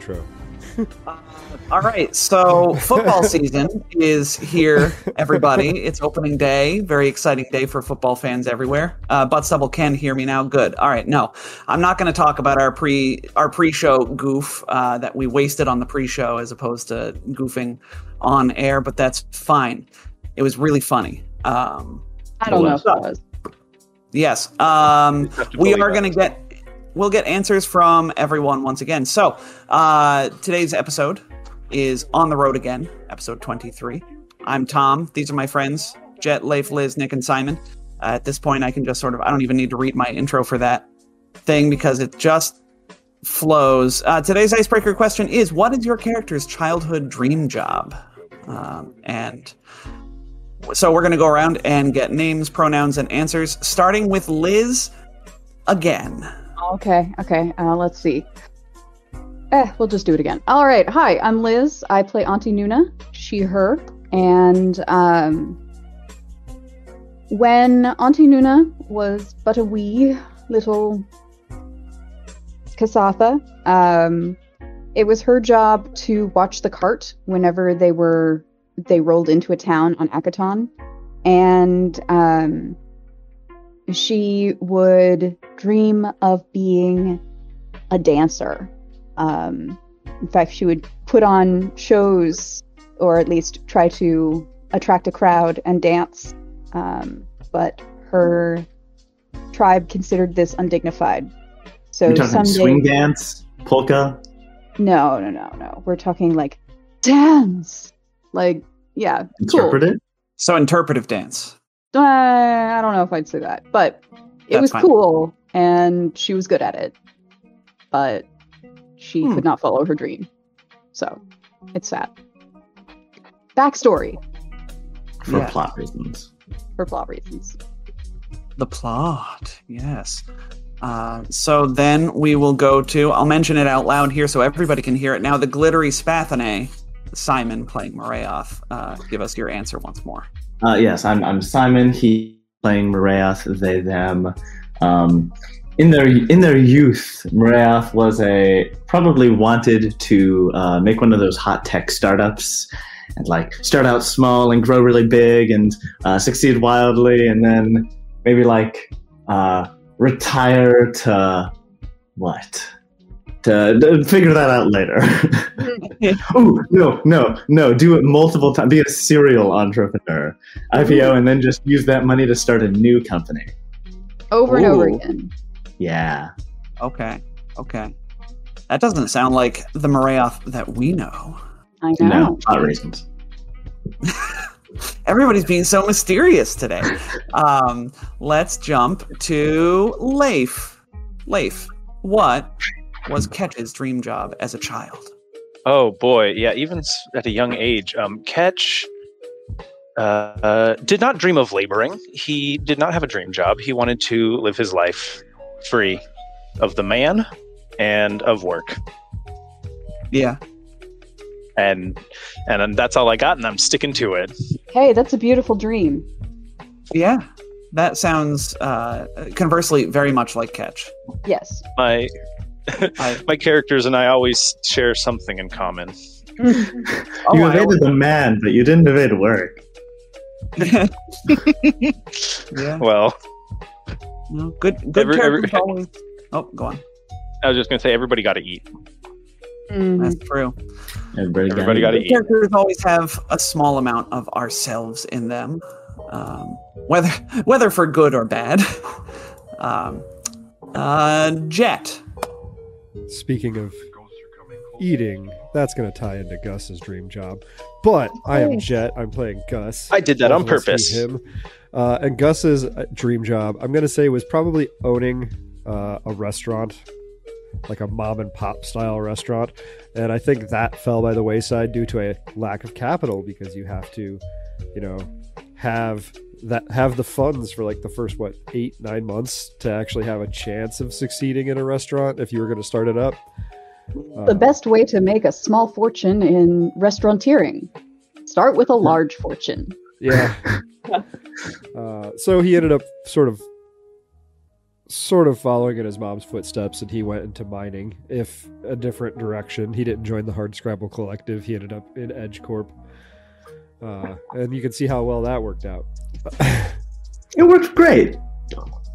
completely improvise a new intro. All right, so football season is here, everybody. It's opening day. Very exciting day for football fans everywhere. Uh, Butt Stubble can hear me now. Good. All right, no, I'm not going to talk about our pre our pre-show goof uh, that we wasted on the pre-show as opposed to goofing on air, but that's fine. It was really funny. Um, I don't know if it was. Yes. Um, we are going to get we'll get answers from everyone once again. So uh, today's episode is on the road again, episode 23. I'm Tom. These are my friends, Jet, Leif, Liz, Nick, and Simon. Uh, at this point, I can just sort of I don't even need to read my intro for that thing because it just flows. Uh, today's icebreaker question is: What is your character's childhood dream job? Um, and so we're going to go around and get names, pronouns, and answers, starting with Liz again. Okay, okay. Uh, let's see. Eh, we'll just do it again. All right. Hi, I'm Liz. I play Auntie Nuna, she, her. And um, when Auntie Nuna was but a wee little Kasatha, um, it was her job to watch the cart whenever they were they rolled into a town on Akiton, and um, she would dream of being a dancer. Um, in fact, she would put on shows or at least try to attract a crowd and dance. Um, but her tribe considered this undignified. So You're talking someday, swing dance, polka. no, no, no, no. We're talking like dance, like yeah, cool. So interpretive dance. Uh, I don't know if I'd say that, but it That's was fine. cool and she was good at it. But she Hmm. could not follow her dream. So it's sad. Backstory for Yeah. plot reasons. for plot reasons. The plot, yes. Uh, so then we will go to, I'll mention it out loud here so everybody can hear it now. The glittery Spathane, Simon playing Morayoth. Uh, give us your answer once more. Uh, yes, I'm, I'm Simon. He playing Morath. They them. Um, in their in their youth, Morath was a probably wanted to uh, make one of those hot tech startups and like start out small and grow really big and uh, succeed wildly, and then maybe like uh, retire to what? To, to figure that out later. oh no, no, no! Do it multiple times. Be a serial entrepreneur, IPO, and then just use that money to start a new company. Over and over again. Yeah, Okay, okay. That doesn't sound like the Morayoth that we know. I know. no, plot reasons. Everybody's being so mysterious today. Um, let's jump to Leif. Leif, what was Ketch's dream job as a child? Oh boy, yeah. Even at a young age, um, Ketch uh, uh, did not dream of laboring. He did not have a dream job. He wanted to live his life free of the man and of work, Yeah. and and that's all I got, and I'm sticking to it. Hey, that's a beautiful dream. Yeah. That sounds uh, conversely very much like Ketch. Yes. My I- my characters and I always share something in common. Oh, you I evaded the man, but you didn't evade work. yeah. Well, No, good. Good Every- every- always. Oh, go on. I was just gonna say everybody got to eat. Mhm. That's true. Everybody, Everybody got gotta eat. Characters always have a small amount of ourselves in them, um, whether whether for good or bad. Um, uh, Jet. Speaking of eating, that's going to tie into Gus's dream job. But I am. Jet. I'm playing Gus. I did that on Both of purpose. Him. Uh, and Gus's uh, dream job, I'm going to say, was probably owning uh, a restaurant, like a mom and pop style restaurant. And I think that fell by the wayside due to a lack of capital because you have to, you know, have that have the funds for like the first what eight nine months to actually have a chance of succeeding in a restaurant if you were going to start it up. The Um, best way to make a small fortune in restauranteering. Start with a large fortune. Yeah. uh, so he ended up sort of sort of following in his mom's footsteps, and he went into mining, if a different direction. He didn't join the Hard Scrabble Collective. He ended up in Edge Corp, uh, and you can see how well that worked out. It worked great.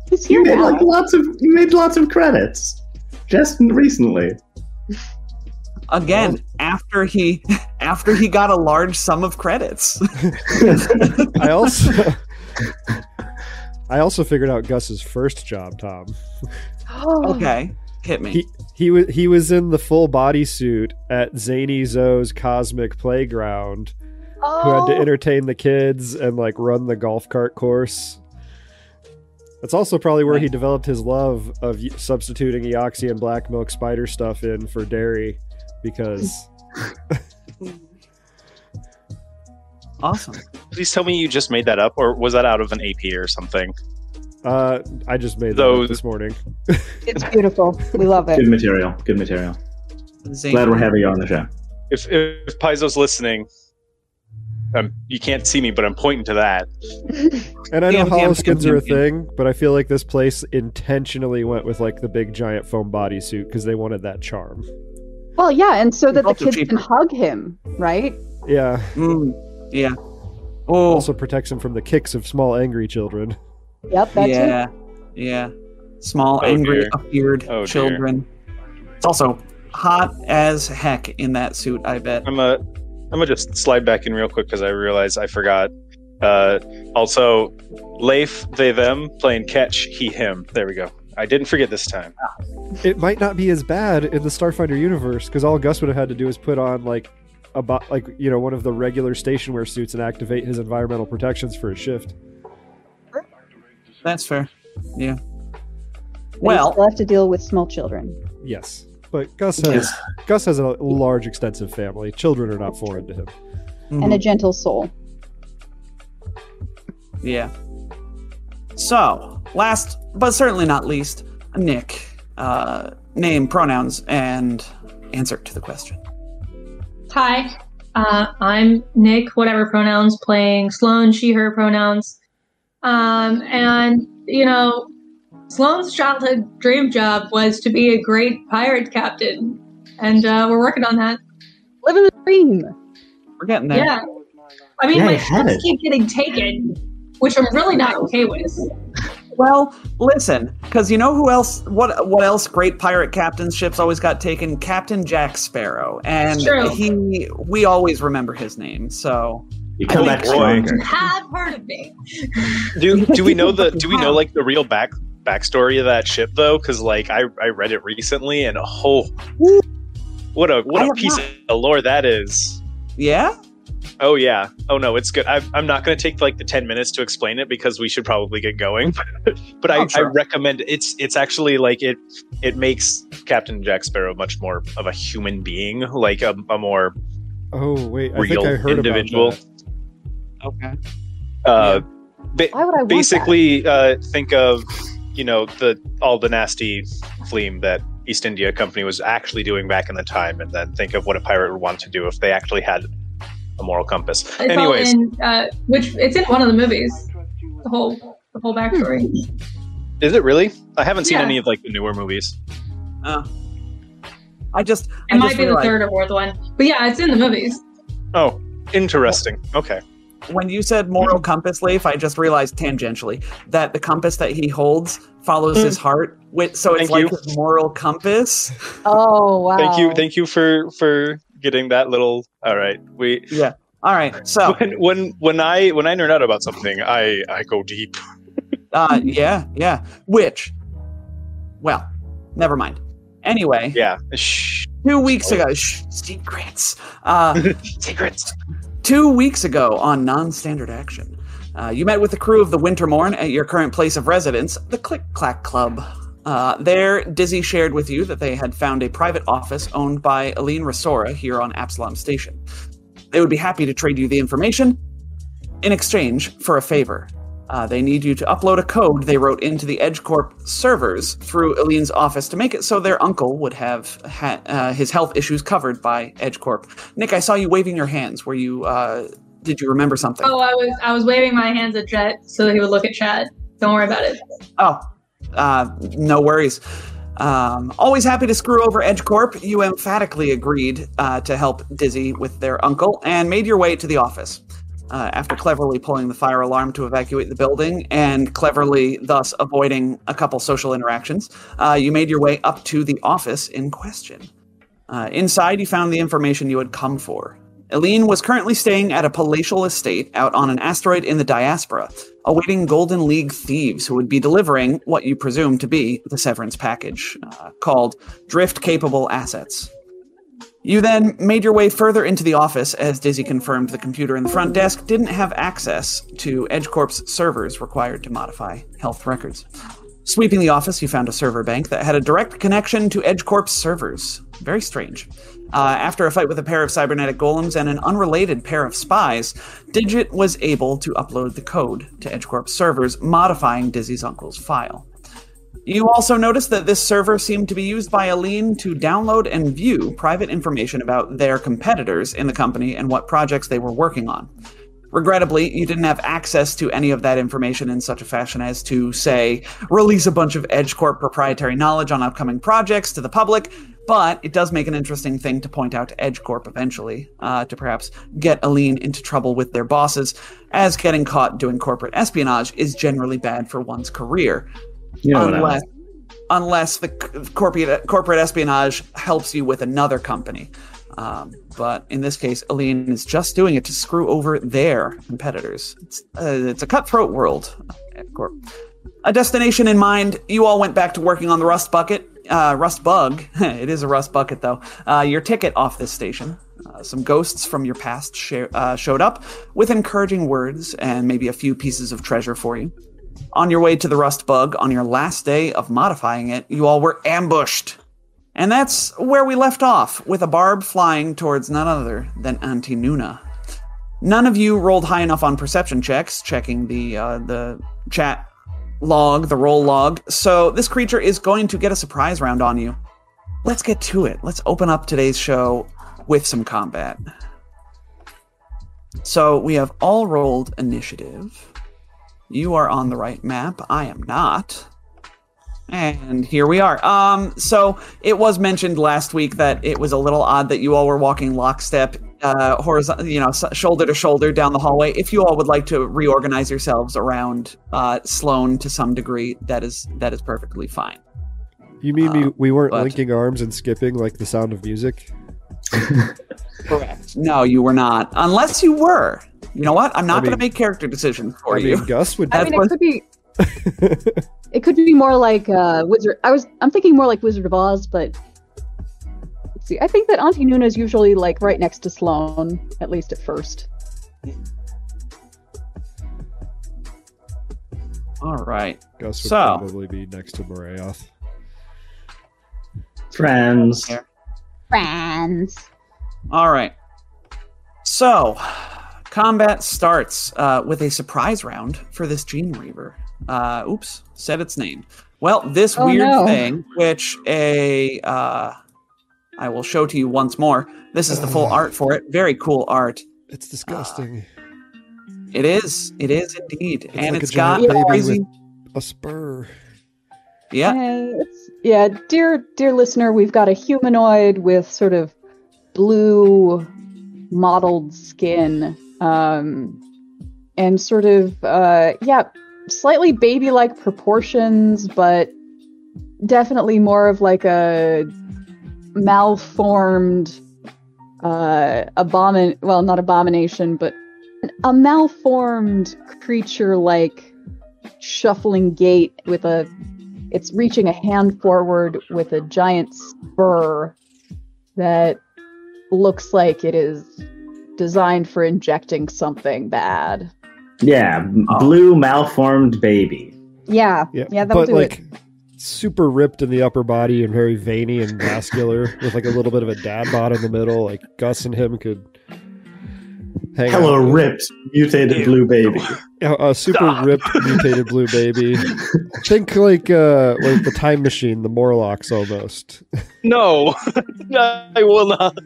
He's You made like lots of you made lots of credits just recently. Again, after he after he got a large sum of credits. I also. I also figured out Gus's first job, Tom. okay, hit me. He he was he was in the full bodysuit at Zany Zoe's Cosmic Playground, who had to Oh, entertain the kids and like run the golf cart course. That's also probably where he developed his love of substituting Eoxy and black milk spider stuff in for dairy, because awesome. Please tell me you just made that up, or was that out of an AP or something? uh, I just made that Those- up this morning. it's beautiful. We love it. Good material. Good material. Zane. Glad we're having you on the show. If if Paizo's listening, um, you can't see me, but I'm pointing to that. And I know Damn, damn, holoskins damn, are a damn. thing, but I feel like this place intentionally went with like the big giant foam bodysuit because they wanted that charm. Well, yeah, and so that the kids cheaper. can hug him, right? Yeah. Mm, yeah. Oh, Also protects him from the kicks of small angry children. Yep, that's yeah, yeah. Small, Oh, angry, dear. appeared Oh, dear. children. It's also hot as heck in that suit. I bet. I'm a I'm gonna just slide back in real quick because I realized I forgot. Uh, also, Leif, they, them playing Ketch, he, him. There we go. I didn't forget this time. It might not be as bad in the Starfinder universe because all Gus would have had to do is put on like a bo- like you know one of the regular station wear suits and activate his environmental protections for his shift. That's fair. Yeah. But Well, you still have to deal with small children. Yes, but Gus has Gus has a large, extensive family. Children are not foreign to him. And a gentle soul. Yeah. So, last but certainly not least, Nick. Uh, name, pronouns, and answer to the question. Hi, uh, I'm Nick, whatever pronouns, playing Sloan, she, her pronouns. Um, and, you know, Sloan's childhood dream job was to be a great pirate captain. And uh, we're working on that. Living the dream. We're getting there. Yeah. I mean, Yeah, my you had ships keep getting taken, which I'm really not okay with. Well, listen, because you know who else? What what else? Great pirate captains ships always got taken. Captain Jack Sparrow, and he we always remember his name. So You come I back think- stronger. Have heard of me. Do do we know the do we know like the real back backstory of that ship though? Because like I I read it recently and oh, what a I what a piece not. of lore that is. yeah, Oh yeah. Oh no, it's good. I, I'm not going to take like the ten minutes to explain it because we should probably get going. but I, Oh, sure. I recommend it's it's actually like it it makes Captain Jack Sparrow much more of a human being, like a, a more Oh wait, I real think I heard individual. about that. okay, Uh, ba- Why would I want basically uh, think of you know the all the nasty fleam that East India Company was actually doing back in the time, and then think of what a pirate would want to do if they actually had a moral compass. It's all Anyways, in, uh, which it's in one of the movies. The whole the whole backstory. is it really? I haven't seen Yeah. any of like the newer movies. uh, I just It I might just be the third or fourth one, but yeah, it's in the movies. Oh, interesting. Okay. When you said moral compass, Leif, I just realized tangentially that the compass that he holds follows his heart. With so it's. Thank like you. his moral compass. Oh wow! Thank you. Thank you for for getting that little. All right. We Yeah. All right. So when when when I when I nerd out about something, I I go deep. Uh, yeah, yeah. Which, well, never mind. Anyway, Yeah. Shh. two weeks ago, shh, secrets. Uh, Secrets. Two weeks ago on non-standard action, uh, you met with the crew of the Wintermorn at your current place of residence, the Click Clack Club. Uh, there, Dizzy shared with you that they had found a private office owned by Aline Resora here on Absalom Station. They would be happy to trade you the information in exchange for a favor. Uh, they need you to upload a code they wrote into the EdgeCorp servers through Aline's office to make it so their uncle would have ha- uh, his health issues covered by EdgeCorp. Nick, I saw you waving your hands. Were you? Uh, did you remember something? Oh, I was I was waving my hands at Jet so that he would look at Chad. Don't worry about it. Oh, Uh, no worries. Um, always happy to screw over Edge Corp. You emphatically agreed uh, to help Dizzy with their uncle and made your way to the office. Uh, after cleverly pulling the fire alarm to evacuate the building and cleverly thus avoiding a couple social interactions, uh, you made your way up to the office in question. Uh, inside, you found the information you had come for. Eileen was currently staying at a palatial estate out on an asteroid in the diaspora, awaiting Golden League thieves who would be delivering what you presume to be the severance package, uh, called Drift Capable Assets. You then made your way further into the office as Dizzy confirmed the computer in the front desk didn't have access to EdgeCorp's servers required to modify health records. Sweeping the office, you found a server bank that had a direct connection to EdgeCorp's servers. Very strange. Uh, after a fight with a pair of cybernetic golems and an unrelated pair of spies, Digit was able to upload the code to EdgeCorp's servers, modifying Dizzy's uncle's file. You also noticed that this server seemed to be used by Aline to download and view private information about their competitors in the company and what projects they were working on. Regrettably, you didn't have access to any of that information in such a fashion as to, say, release a bunch of EdgeCorp proprietary knowledge on upcoming projects to the public, but it does make an interesting thing to point out to EdgeCorp eventually, uh, to perhaps get Aline into trouble with their bosses, as getting caught doing corporate espionage is generally bad for one's career You know unless unless the corporate corporate espionage helps you with another company. Um, but in this case, Aline is just doing it to screw over their competitors. It's, uh, it's a cutthroat world. Corp. A destination in mind, you all went back to working on the Rust Bucket. Uh, Rust Bug. it is a Rust Bucket, though. Uh, your ticket off this station. Uh, some ghosts from your past sha- uh, showed up with encouraging words and maybe a few pieces of treasure for you. On your way to the Rust Bug, on your last day of modifying it, you all were ambushed. And that's where we left off, with a barb flying towards none other than Auntie Nuna. None of you rolled high enough on perception checks, checking the uh, the chat log, the roll log. So this creature is going to get a surprise round on you. Let's get to it. Let's open up today's show with some combat. So we have all rolled initiative. You are on the right map. I am not. And here we are. Um, so it was mentioned last week that it was a little odd that you all were walking lockstep, uh, horizontal, you know, shoulder to shoulder down the hallway. If you all would like to reorganize yourselves around uh, Sloan to some degree, that is that is perfectly fine. You mean we, Uh, we weren't but- linking arms and skipping like the sound of music? Correct. No, you were not, unless you were. You know what? I'm not I going to make character decisions for I you. mean, Gus would. I mean, it could be. It could be more like uh, Wizard. I was. I'm thinking more like Wizard of Oz, but let's see. I think that Auntie Nuna is usually like right next to Sloane, at least at first. All right. Gus would So- probably be next to Morayoth. Friends. Friends. All right. So, combat starts uh, with a surprise round for this Gene Reaver. Uh, oops, said its name. Well, this Oh, weird no. thing, which a uh, I will show to you once more. This is the full art for it. Very cool art. It's disgusting. It is. It is indeed, It's and like a it's got baby crazy. with- a spur. Yeah. Uh, it's, yeah, dear dear listener, we've got a humanoid with sort of blue mottled skin, um, and sort of uh, yeah, slightly baby-like proportions, but definitely more of like a malformed uh abomin well not abomination but a malformed creature like shuffling gait with a it's reaching a hand forward with a giant spur that looks like it is designed for injecting something bad. Yeah, Oh. blue malformed baby. Yeah, Yeah, yeah, that'll but do like it. super ripped in the upper body and very veiny and vascular, with like a little bit of a dad bod in the middle. Like Gus and him could hang out. Hello, out. ripped mutated blue baby. A, a super Stop. ripped mutated blue baby. Think like uh like the time machine, the Morlocks almost. No, I will not.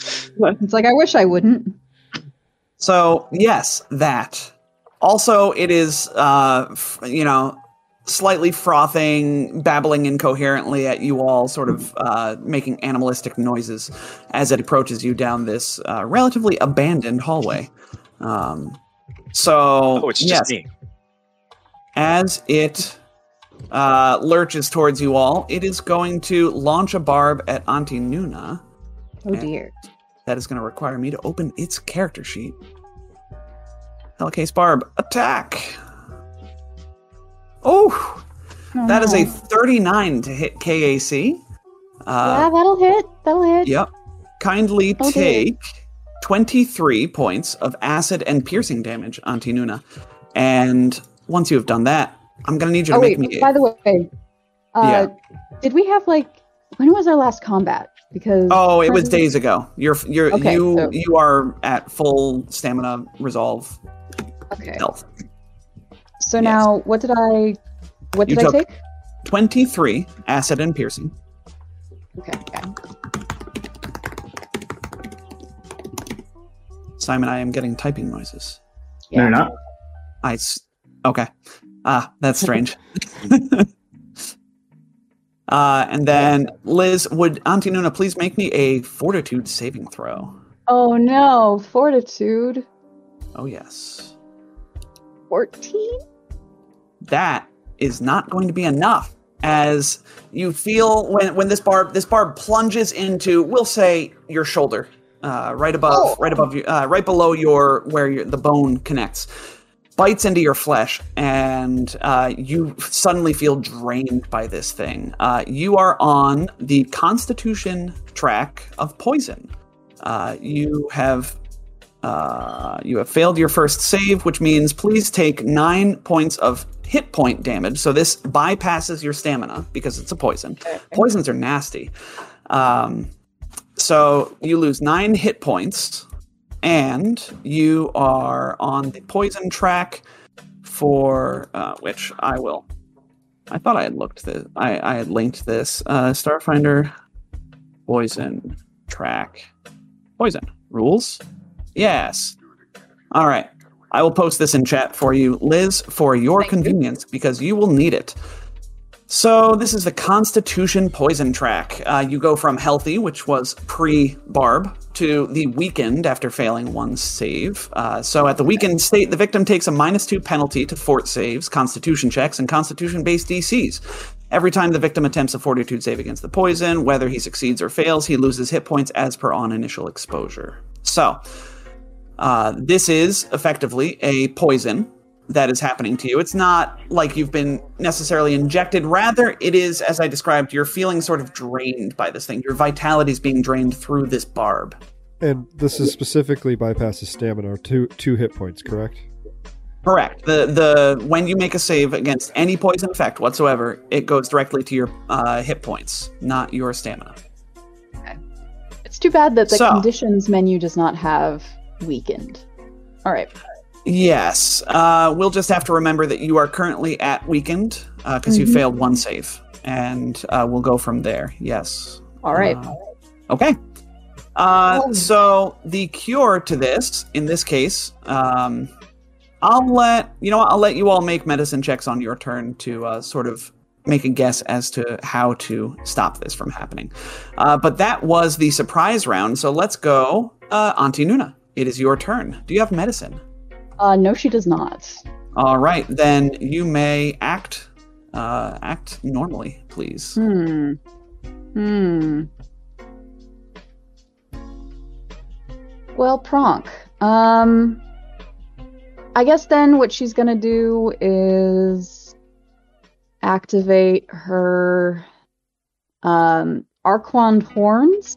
It's like I wish I wouldn't. So yes, that. Also, it is uh, f- you know slightly frothing, babbling incoherently at you all, sort of uh, making animalistic noises as it approaches you down this uh, relatively abandoned hallway. Um, so, Oh, it's just yes, me. as it uh, lurches towards you all, it is going to launch a barb at Auntie Nuna. Oh dear. That is going to require me to open its character sheet. Hellcase Barb, attack! Oh, Oh, that is a 39 to hit KAC. yeah, Uh, that'll hit. That'll hit. Yep. Kindly take 23 points of acid and piercing damage, Auntie Nuna. And once you have done that, I'm going to need you to Oh make wait. me. By the way, uh, did we have like when was our last combat? Because Oh, it was days ago. You're you're Okay, you so- you are at full stamina resolve Okay. health. So Yes. now, what did I? What You did I take? 23 acid and piercing. Okay. Yeah. Simon, I am getting typing noises. yeah. No, you're not. I s- okay. Ah, that's strange. uh, and then Liz, would Auntie Nuna please make me a fortitude saving throw? Oh no, fortitude Oh yes, fourteen. that is not going to be enough. As you feel when when this barb this barb plunges into, we'll say your shoulder, uh, right above, Oh. right above you, uh, right below your where your, the bone connects. Bites into your flesh and uh, you suddenly feel drained by this thing. Uh, you are on the Constitution track of poison. Uh, you have uh, you have failed your first save, which means please take nine points of hit point damage. So this bypasses your stamina because it's a poison. Poisons are nasty. Um, so you lose nine hit points, and you are on the poison track for uh, which I will. I thought I had looked this. I, I had linked this. Uh, Starfinder, poison track, poison rules. Yes. All right. I will post this in chat for you, Liz, for your Thank you. convenience because you will need it. So this is the Constitution Poison track. Uh, you go from healthy, which was pre-barb, to the weakened after failing one save. Uh, so at the weakened state, the victim takes a minus two penalty to fort saves, Constitution checks, and Constitution-based DCs. Every time the victim attempts a Fortitude save against the poison, whether he succeeds or fails, he loses hit points as per on initial exposure. So uh, this is effectively a poison that is happening to you. It's not like you've been necessarily injected. Rather, it is, as I described, you're feeling sort of drained by this thing. Your vitality is being drained through this barb. And this is specifically bypasses stamina, two two hit points, correct? Correct. The the when you make a save against any poison effect whatsoever, it goes directly to your uh, hit points, not your stamina. Okay. It's too bad that the So- conditions menu does not have weakened. All right. Yes. Uh, we'll just have to remember that you are currently at weakened because you Mhm. failed one save, and uh, we'll go from there. Yes. All right. Uh, okay. Uh, Oh. so the cure to this, in this case, um, I'll let you know. what, I'll let you all make medicine checks on your turn to uh, sort of make a guess as to how to stop this from happening. Uh, but that was the surprise round. So let's go, uh, Auntie Nuna. It is your turn. Do you have medicine? Uh, no, she does not. All right, then you may act uh, act normally, please. Hmm. Hmm. Well, Pronk. Um. I guess then what she's gonna do is activate her um, Arquand horns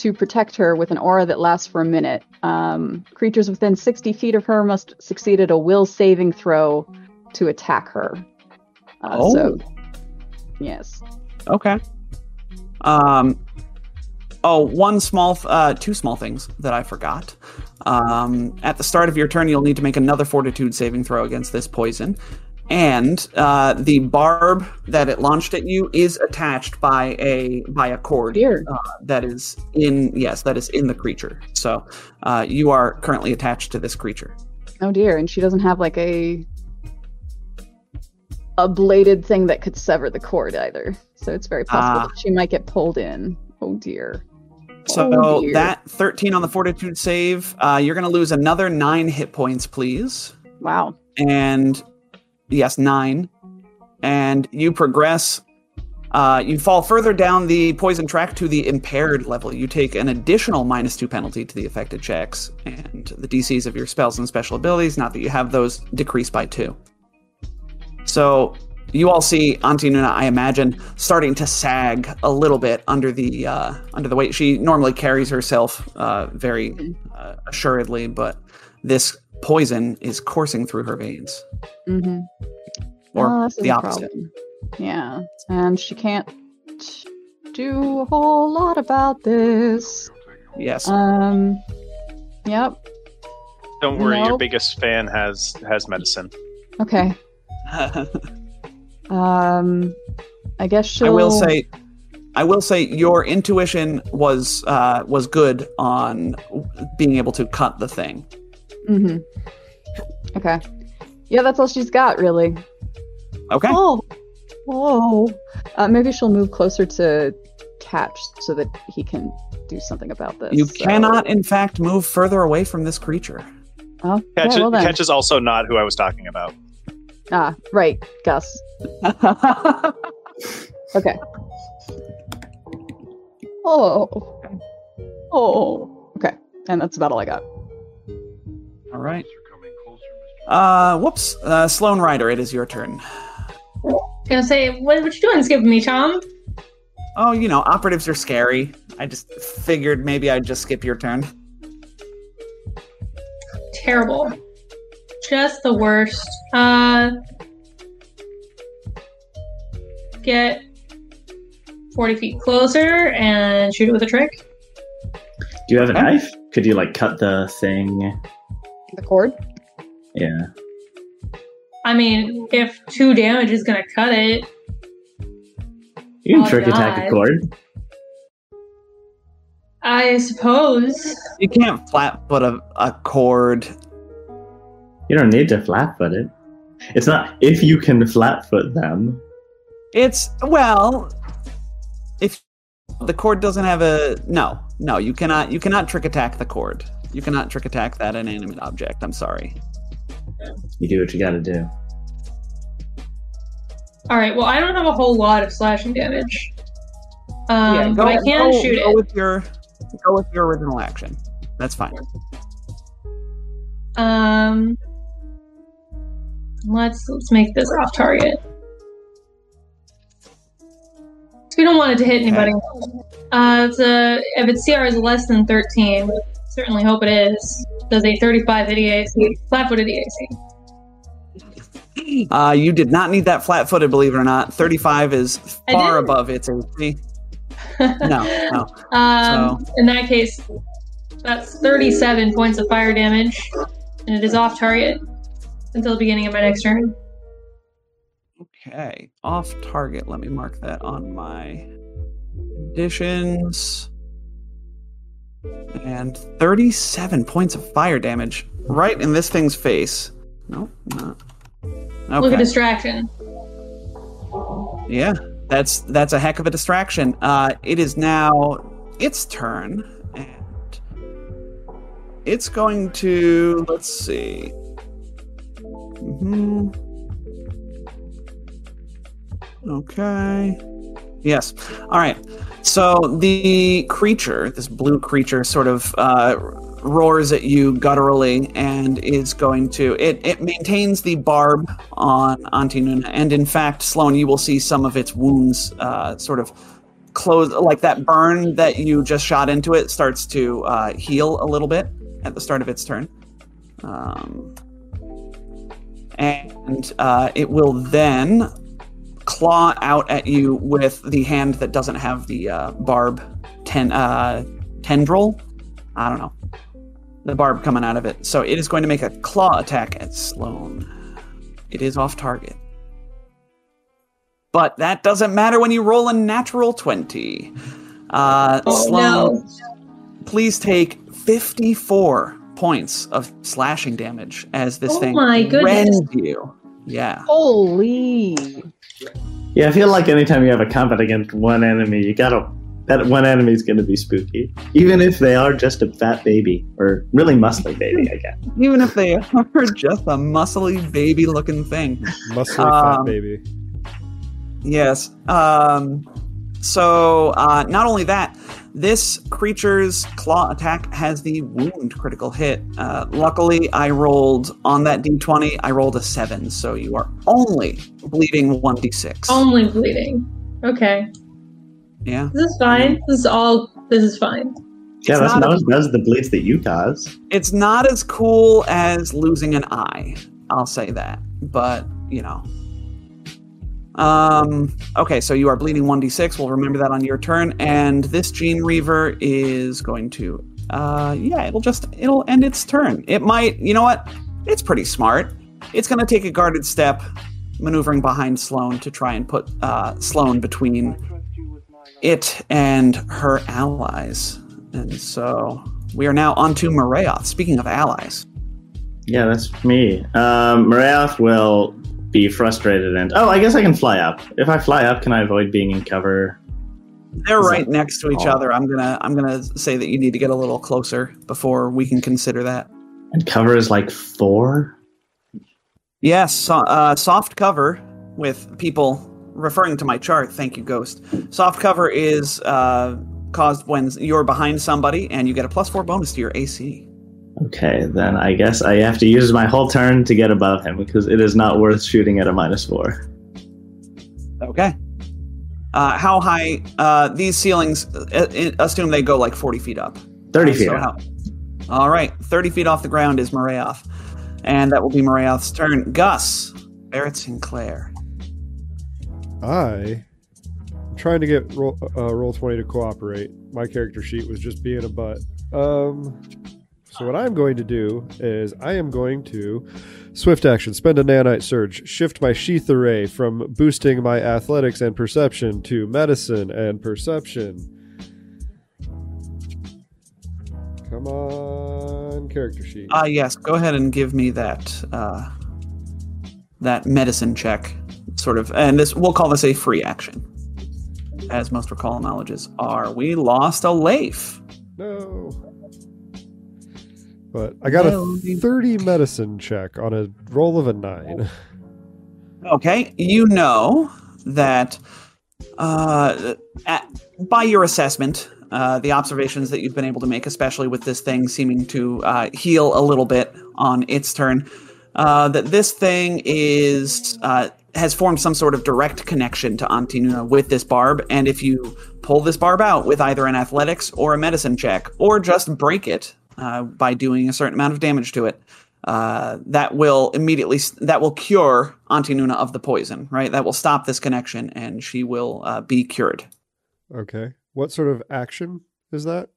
to protect her with an aura that lasts for a minute. Um, creatures within 60 feet of her must succeed at a will saving throw to attack her. Uh, Oh. So, yes. Okay. Um. Oh, one small, uh, two small things that I forgot. Um, at the start of your turn, you'll need to make another Fortitude saving throw against this poison, and uh, the barb that it launched at you is attached by a by a cord Dear. uh, that is in yes, that is in the creature. So uh, you are currently attached to this creature. Oh dear, and she doesn't have like a a bladed thing that could sever the cord either. So it's very possible Ah. that she might get pulled in. Oh dear. So Oh, dear. that 13 on the fortitude save, uh, you're going to lose another nine hit points, please. Wow. And yes, nine. And you progress. Uh, you fall further down the poison track to the impaired level. You take an additional minus two penalty to the affected checks, and the DCs of your spells and special abilities, not that you have those, decreased by two. So you all see Auntie Nuna, I imagine, starting to sag a little bit under the uh, under the weight. She normally carries herself uh, very uh, assuredly, but this poison is coursing through her veins, Mm-hmm. or the opposite. Yeah, and she can't do a whole lot about this. Yes. Um. Yep. Don't worry, your biggest fan has has medicine. Okay. Um. I guess she'll. I will say, I will say, your intuition was uh, was good on being able to cut the thing. Hmm Okay. Yeah, that's all she's got, really. Okay. Oh. Oh. Uh, maybe she'll move closer to Ketch so that he can do something about this. You so- cannot, in fact, move further away from this creature. Oh, Ketch, yeah, well then. Ketch is also not who I was talking about. Ah, right, Gus. Okay. Oh. Oh. Okay. And that's about all I got. All right. Uh, whoops. Uh, Sloan Rider, it is your turn. Gonna say, what, what you doing skipping me, Tom? Oh, you know, operatives are scary. I just figured maybe I'd just skip your turn. Terrible. Just the worst. Uh, get 40 feet closer and shoot it with a trick. Do you have a knife? Could you like cut the thing? The cord? Yeah. I mean, if two damage is gonna cut it, You can Oh, trick attack a cord. I suppose. You can't flat foot a, a cord. You don't need to flat foot it. It's not if you can flat foot them. It's, well, if the cord doesn't have a. No, no, you cannot. You cannot trick attack the cord. You cannot trick attack that inanimate object. I'm sorry. You do what you gotta do. All right. Well, I don't have a whole lot of slashing damage, um, yeah, but I can go, shoot go it. with your go with your original action. That's fine. Um, let's let's make this off target. We don't want it to hit anybody. Uh, it's a if its CR is less than thirteen, certainly hope it is. Does a thirty-five hit EAC, flat-footed EAC? Uh, you did not need that flat-footed, believe it or not. 35 is far above its AC. No, no. Um, in that case, that's thirty-seven points of fire damage, and it is off target until the beginning of my next turn. Okay, off target. Let me mark that on my additions. And 37 points of fire damage right in this thing's face. Nope, not. Look at distraction. Yeah, that's that's a heck of a distraction. Uh, it is now its turn, and it's going to let's see. Mm-hmm. Okay. Yes. All right. So the creature, this blue creature, sort of uh, roars at you gutturally and is going to. It, it maintains the barb on Auntie Nuna, and in fact, Sloan, you will see some of its wounds uh, sort of close, like that burn that you just shot into it starts to uh, heal a little bit at the start of its turn. Um, and uh, it will then claw out at you with the hand that doesn't have the uh, barb ten, uh, tendril. I don't know. The barb coming out of it. So it is going to make a claw attack at Sloane. It is off target. But that doesn't matter when you roll a natural 20. Uh, Oh Sloane, no! please take 54 points of slashing damage as this Oh thing my goodness. rends you. Yeah. Holy. Yeah, I feel like anytime you have a combat against one enemy, you gotta that one enemy is gonna be spooky, even if they are just a fat baby or really muscly baby. I guess. Even if they are just a muscly baby looking thing. Muscly fat Um, baby. Yes. Um, so uh, not only that, this creature's claw attack has the wound critical hit. Uh, luckily, I rolled on that d20. I rolled a seven, so you are only bleeding one d6. Only bleeding. Okay. Yeah. This is fine. This is all. This is fine. Yeah, It's that's not not as bad as the bleeds that you cause. It's not as cool as losing an eye. I'll say that. But, you know. Um okay, so you are bleeding 1d6. We'll remember that on your turn and this Gene Reaver is going to uh yeah, it'll just it'll end its turn. It might, you know what? It's pretty smart. It's going to take a guarded step maneuvering behind Sloane to try and put uh Sloane between it and her allies. And so we are now on to Morayoth. Speaking of allies. Yeah, that's me. Um, Marath will be frustrated and oh, I guess I can fly up. If I fly up, can I avoid being in cover? They're Is right that- next to each Oh. other. I'm gonna I'm gonna say that you need to get a little closer before we can consider that. And cover is like four. Yes, uh, soft cover with people referring to my chart. Thank you, Ghost. Soft cover is uh, caused when you're behind somebody and you get a plus four bonus to your AC. Okay, then I guess I have to use my whole turn to get above him because it is not worth shooting at a minus four. Okay. Uh, how high? Uh, these ceilings, uh, uh, assume they go like 40 feet up. Thirty Uh, feet. so up. how- all right, 30 feet off the ground is Marayoth. And that will be Marayoth's turn. Gus, Barrett Sinclair. I am trying to get roll, uh, roll twenty to cooperate. My character sheet was just being a butt. Um, so what I'm going to do is I am going to swift action, spend a nanite surge, shift my sheath array from boosting my athletics and perception to medicine and perception. Come on, character sheet. Ah, yes. Go ahead and give me that uh, that medicine check, sort of. And this we'll call this a free action, as most recall knowledges are. We lost a Leif. No. But I got a 30 medicine check on a roll of a 9. Okay, you know that uh, at, by your assessment, uh, the observations that you've been able to make, especially with this thing seeming to uh, heal a little bit on its turn, uh, that this thing is uh, has formed some sort of direct connection to Auntie Nuna with this barb, and if you pull this barb out with either an athletics or a medicine check, or just break it uh, by doing a certain amount of damage to it, uh, that will immediately that will cure Auntie Nuna of the poison. Right, that will stop this connection, and she will uh, be cured. Okay. What sort of action is that?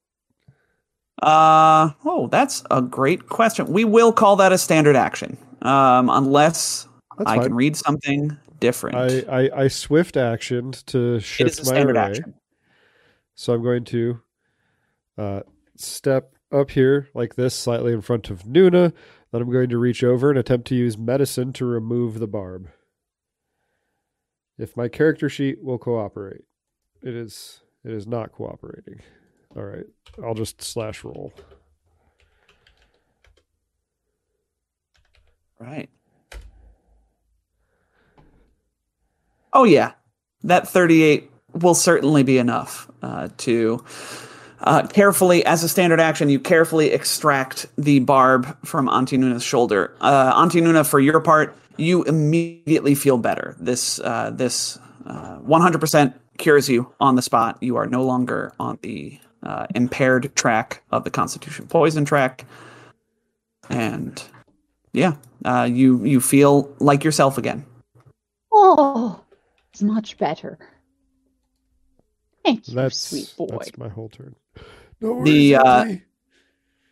Uh oh, that's a great question. We will call that a standard action, um, unless That's I fine. can read something different. I, I, I swift actioned to shift my array. action. So I'm going to uh, step up here like this, slightly in front of Nuna. Then I'm going to reach over and attempt to use medicine to remove the barb. If my character sheet will cooperate, it is it is not cooperating. All right, I'll just slash roll. Right. Oh yeah, that thirty-eight will certainly be enough uh, to uh, carefully, as a standard action, you carefully extract the barb from Auntie Nuna's shoulder. Uh, Auntie Nuna, for your part, you immediately feel better. This uh, this one hundred percent cures you on the spot. You are no longer on the uh, impaired track of the Constitution poison track, and yeah, uh, you you feel like yourself again. Oh, it's much better. Thank you, That's sweet boy. that's my whole turn. No The, uh,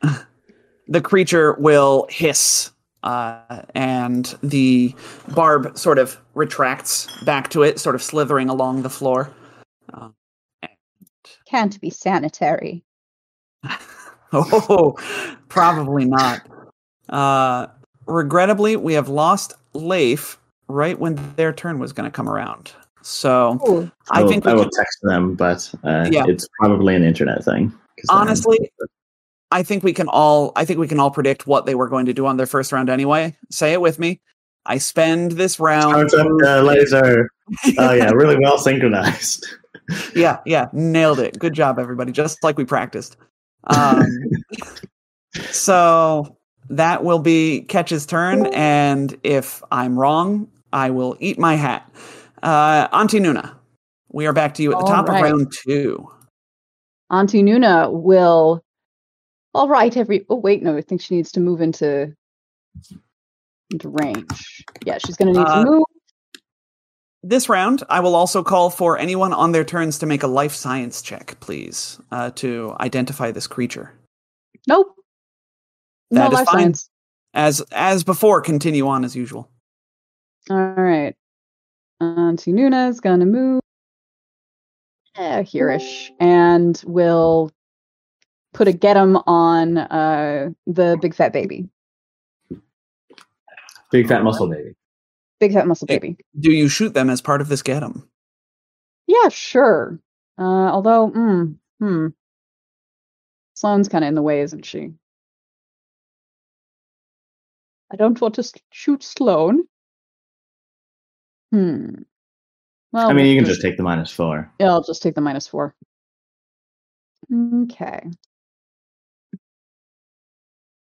the creature will hiss uh, and the barb sort of retracts back to it, sort of slithering along the floor. Uh, Can't be sanitary. oh, probably not. Uh, regrettably, we have lost Leif right when their turn was going to come around. So Ooh. I think I we will can- text them, but uh, Yeah. it's probably an internet thing. 'Cause they're- honestly, I think we can all I think we can all predict what they were going to do on their first round anyway. Say it with me. I spend this round. Starts up laser. Oh yeah, really well synchronized. yeah, yeah, nailed it. Good job, everybody. Just like we practiced. Um, so that will be Ketch's turn, and if I'm wrong, I will eat my hat. Uh, Auntie Nuna, we are back to you at the All top right. of round two. Auntie Nuna will. All right, every. Oh wait, no, I think she needs to move into into range. Yeah, she's gonna need Uh, to move. This round, I will also call for anyone on their turns to make a life science check, please, uh, to identify this creature. Nope. that no is life fine. science. As as before, continue on as usual. All right. Auntie Nuna is gonna move. Yeah, hereish, and will put a get 'em on uh the big fat baby. Big fat muscle baby. Big fat muscle baby. Do you shoot them as part of this get 'em? Yeah, sure. Uh, although, mm, hmm. Sloan's kind of in the way, isn't she? I don't want to shoot Sloane. Hmm. Well, I mean, we'll you can just take the minus four. Yeah, I'll just take the minus four. Okay.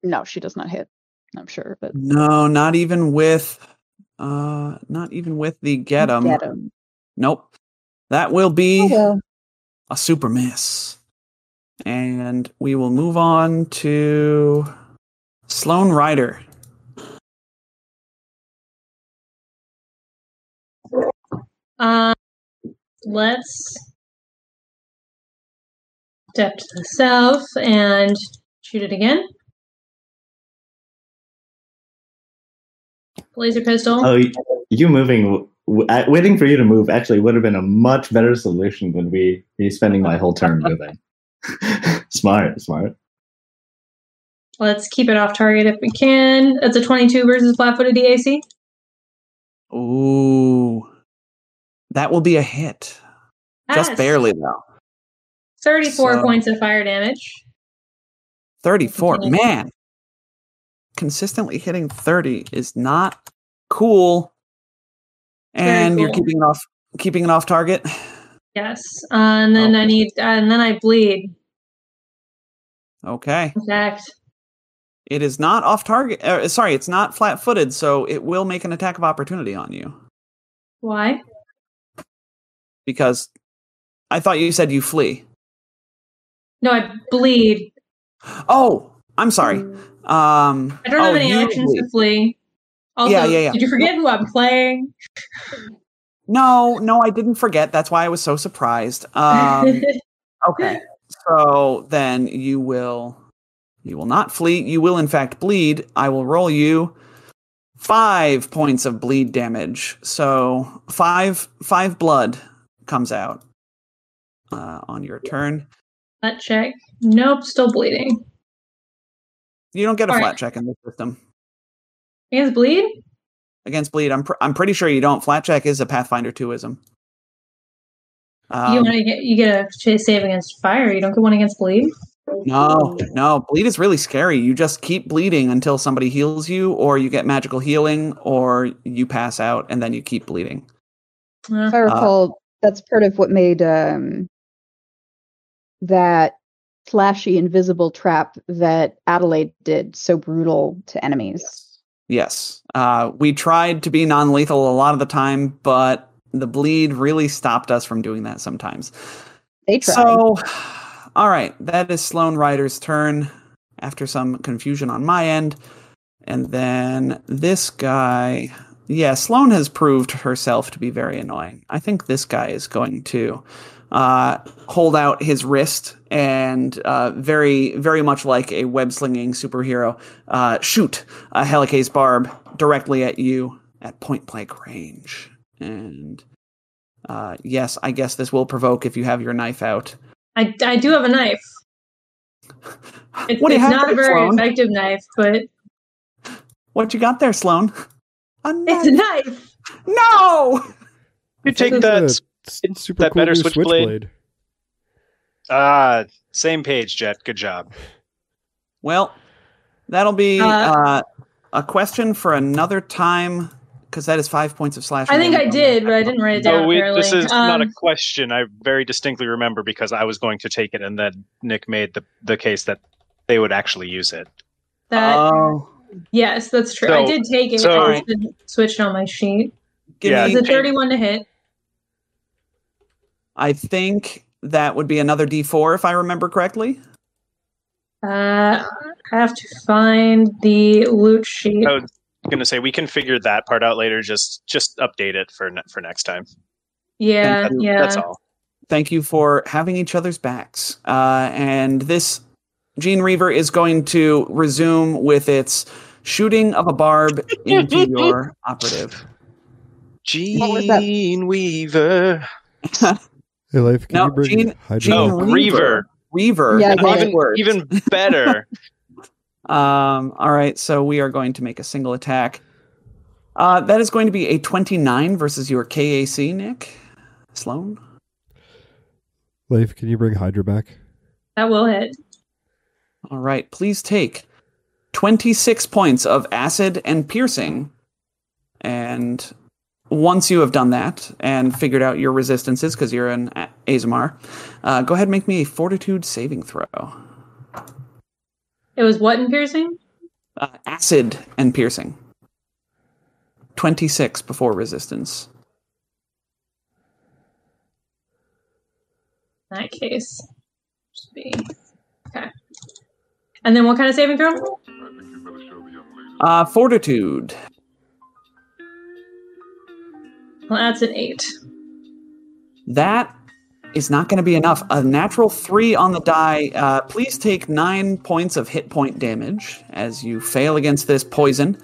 No, she does not hit. I'm sure, but No, not even with uh not even with the get 'em. Get 'em. Nope. That will be Oh, well. a super miss. And we will move on to Sloan Ryder. Um, let's step to the south and shoot it again. Laser pistol. Oh, y- you moving, w- uh, waiting for you to move actually would have been a much better solution than me, me spending my whole turn moving. smart, smart. Let's keep it off target if we can. That's a 22 versus flat-footed DAC. Ooh. That will be a hit. Just barely though. 34 So- points of fire damage. 34. Continue. Man. Consistently hitting 30 is not cool. And you're keeping it off keeping it off target. Yes. Uh, and then. I need, uh, and then I bleed. Okay. In fact, It is not off target. Uh, sorry, it's not flat footed, so it will make an attack of opportunity on you. why? Because I thought you said you flee. No, I bleed. Oh, I'm sorry. Um, I don't oh, have any actions flee. to flee. Also, Yeah, yeah, yeah. did you forget who I'm playing? No, no, I didn't forget. That's why I was so surprised. Um, okay, so then you will, you will not flee. You will in fact bleed. I will roll you five points of bleed damage. So five, five blood comes out uh, on your turn. Flat check. Nope, still bleeding. You don't get a All flat right. check in this system Against bleed? against bleed. I'm pr- I'm pretty sure you don't. Flat check is a Pathfinder twoism. you Um, want to get you get a save against fire. You don't get one against bleed. No, no, bleed is really scary. You just keep bleeding until somebody heals you, or you get magical healing, or you pass out and then you keep bleeding. Uh, If I recall, that's part of what made um, that flashy invisible trap that Adelaide did so brutal to enemies. Yes. Uh, we tried to be non lethal a lot of the time, but the bleed really stopped us from doing that sometimes. They tried. So, all right, that is Sloan Ryder's turn after some confusion on my end. And then this guy, yeah, Sloan has proved herself to be very annoying. I think this guy is going to uh, hold out his wrist and uh, very, very much like a web slinging superhero, uh, shoot a Helicase barb directly at you at point blank range. And uh, yes, I guess this will provoke if you have your knife out. I, I do have a knife. It's, What do you it's have not a very Sloan? effective knife, but What you got there, Sloan? A it's a knife. knife. No. You take that. a s- s- it- super that cool better new switchblade? Ah, same page, Jet. Good job. Well, that'll be Uh, uh, a question for another time because that is five points of slash. I think I did, but I didn't write it down. No, we, this is not a Um, question. I very distinctly remember because I was going to take it, and then Nick made the, the case that they would actually use it. that. Oh, yes, that's true. so- I did take it. so- I just didn't switch it on my sheet. give Yeah, me- It's a 31 to hit. I think that would be another D4 if I remember correctly. Uh, I have to find the loot sheet. I was going to say we can figure that part out later. Just just update it for ne- for next time. yeah, Thank yeah. That's all. Thank you for having each other's backs. Uh, and this Gene Reaver is going to resume with its shooting of a barb into your operative. was? Gene Weaver. Hey, Leif, can No, you bring Gene- Hydra Gene Oh, back? Reaver. Reaver. Yeah, and yeah. other Even even better. Um, all right, so we are going to make a single attack. Uh, that is going to be a 29 versus your KAC, Nick. Sloan. Leif, can you bring Hydra back? That will hit. All right, please take 26 points of acid and piercing. And once you have done that and figured out your resistances, because you're an A- Aasimar, uh, go ahead and make me a fortitude saving throw. It was what in piercing? Uh, acid and piercing. 26 before resistance. In that case. Just be okay. And then what kind of saving throw? Uh, fortitude. Well, that's an eight. That is not going to be enough. A natural three on the die. Uh, please take nine points of hit point damage as you fail against this poison.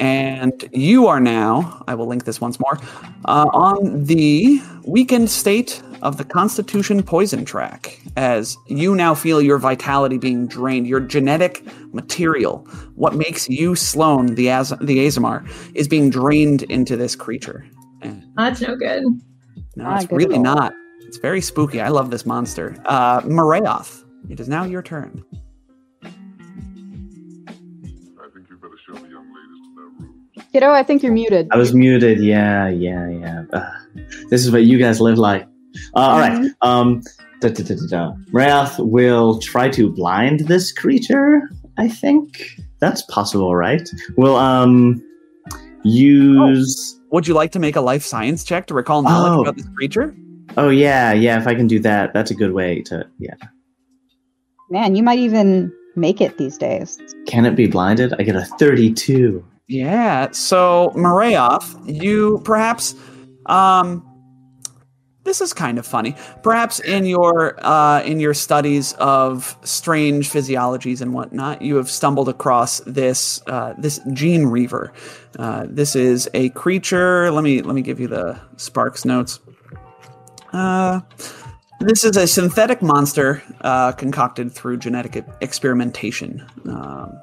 And you are now, I will link this once more, uh, on the weakened state of the Constitution poison track, as you now feel your vitality being drained. Your genetic material, what makes you Sloan, the, Az- the Aasimar, is being drained into this creature. That's no good. no, Not it's good really not. It's very spooky. I love this monster. Uh, Morayoth, it is now your turn. I think you better show the young ladies to that room. Kiddo, I think you're muted. I was muted. Yeah, yeah, yeah. Ugh. this is what you guys live like. Uh, all right. Um, da, da, da, da, da. Wrath will try to blind this creature. I think that's possible, right? We'll um use. Would you like to make a life science check to recall knowledge Oh. about this creature? Oh. yeah, yeah. If I can do that, that's a good way to. Yeah. Man, you might even make it these days. Can it be blinded? I get a thirty-two. Yeah. So Morayoth, you perhaps um this is kind of funny. Perhaps in your uh, in your studies of strange physiologies and whatnot, you have stumbled across this uh, this gene reaver. Uh, this is a creature. Let me let me give you the Sparks notes. Uh, this is a synthetic monster uh, concocted through genetic experimentation. Um,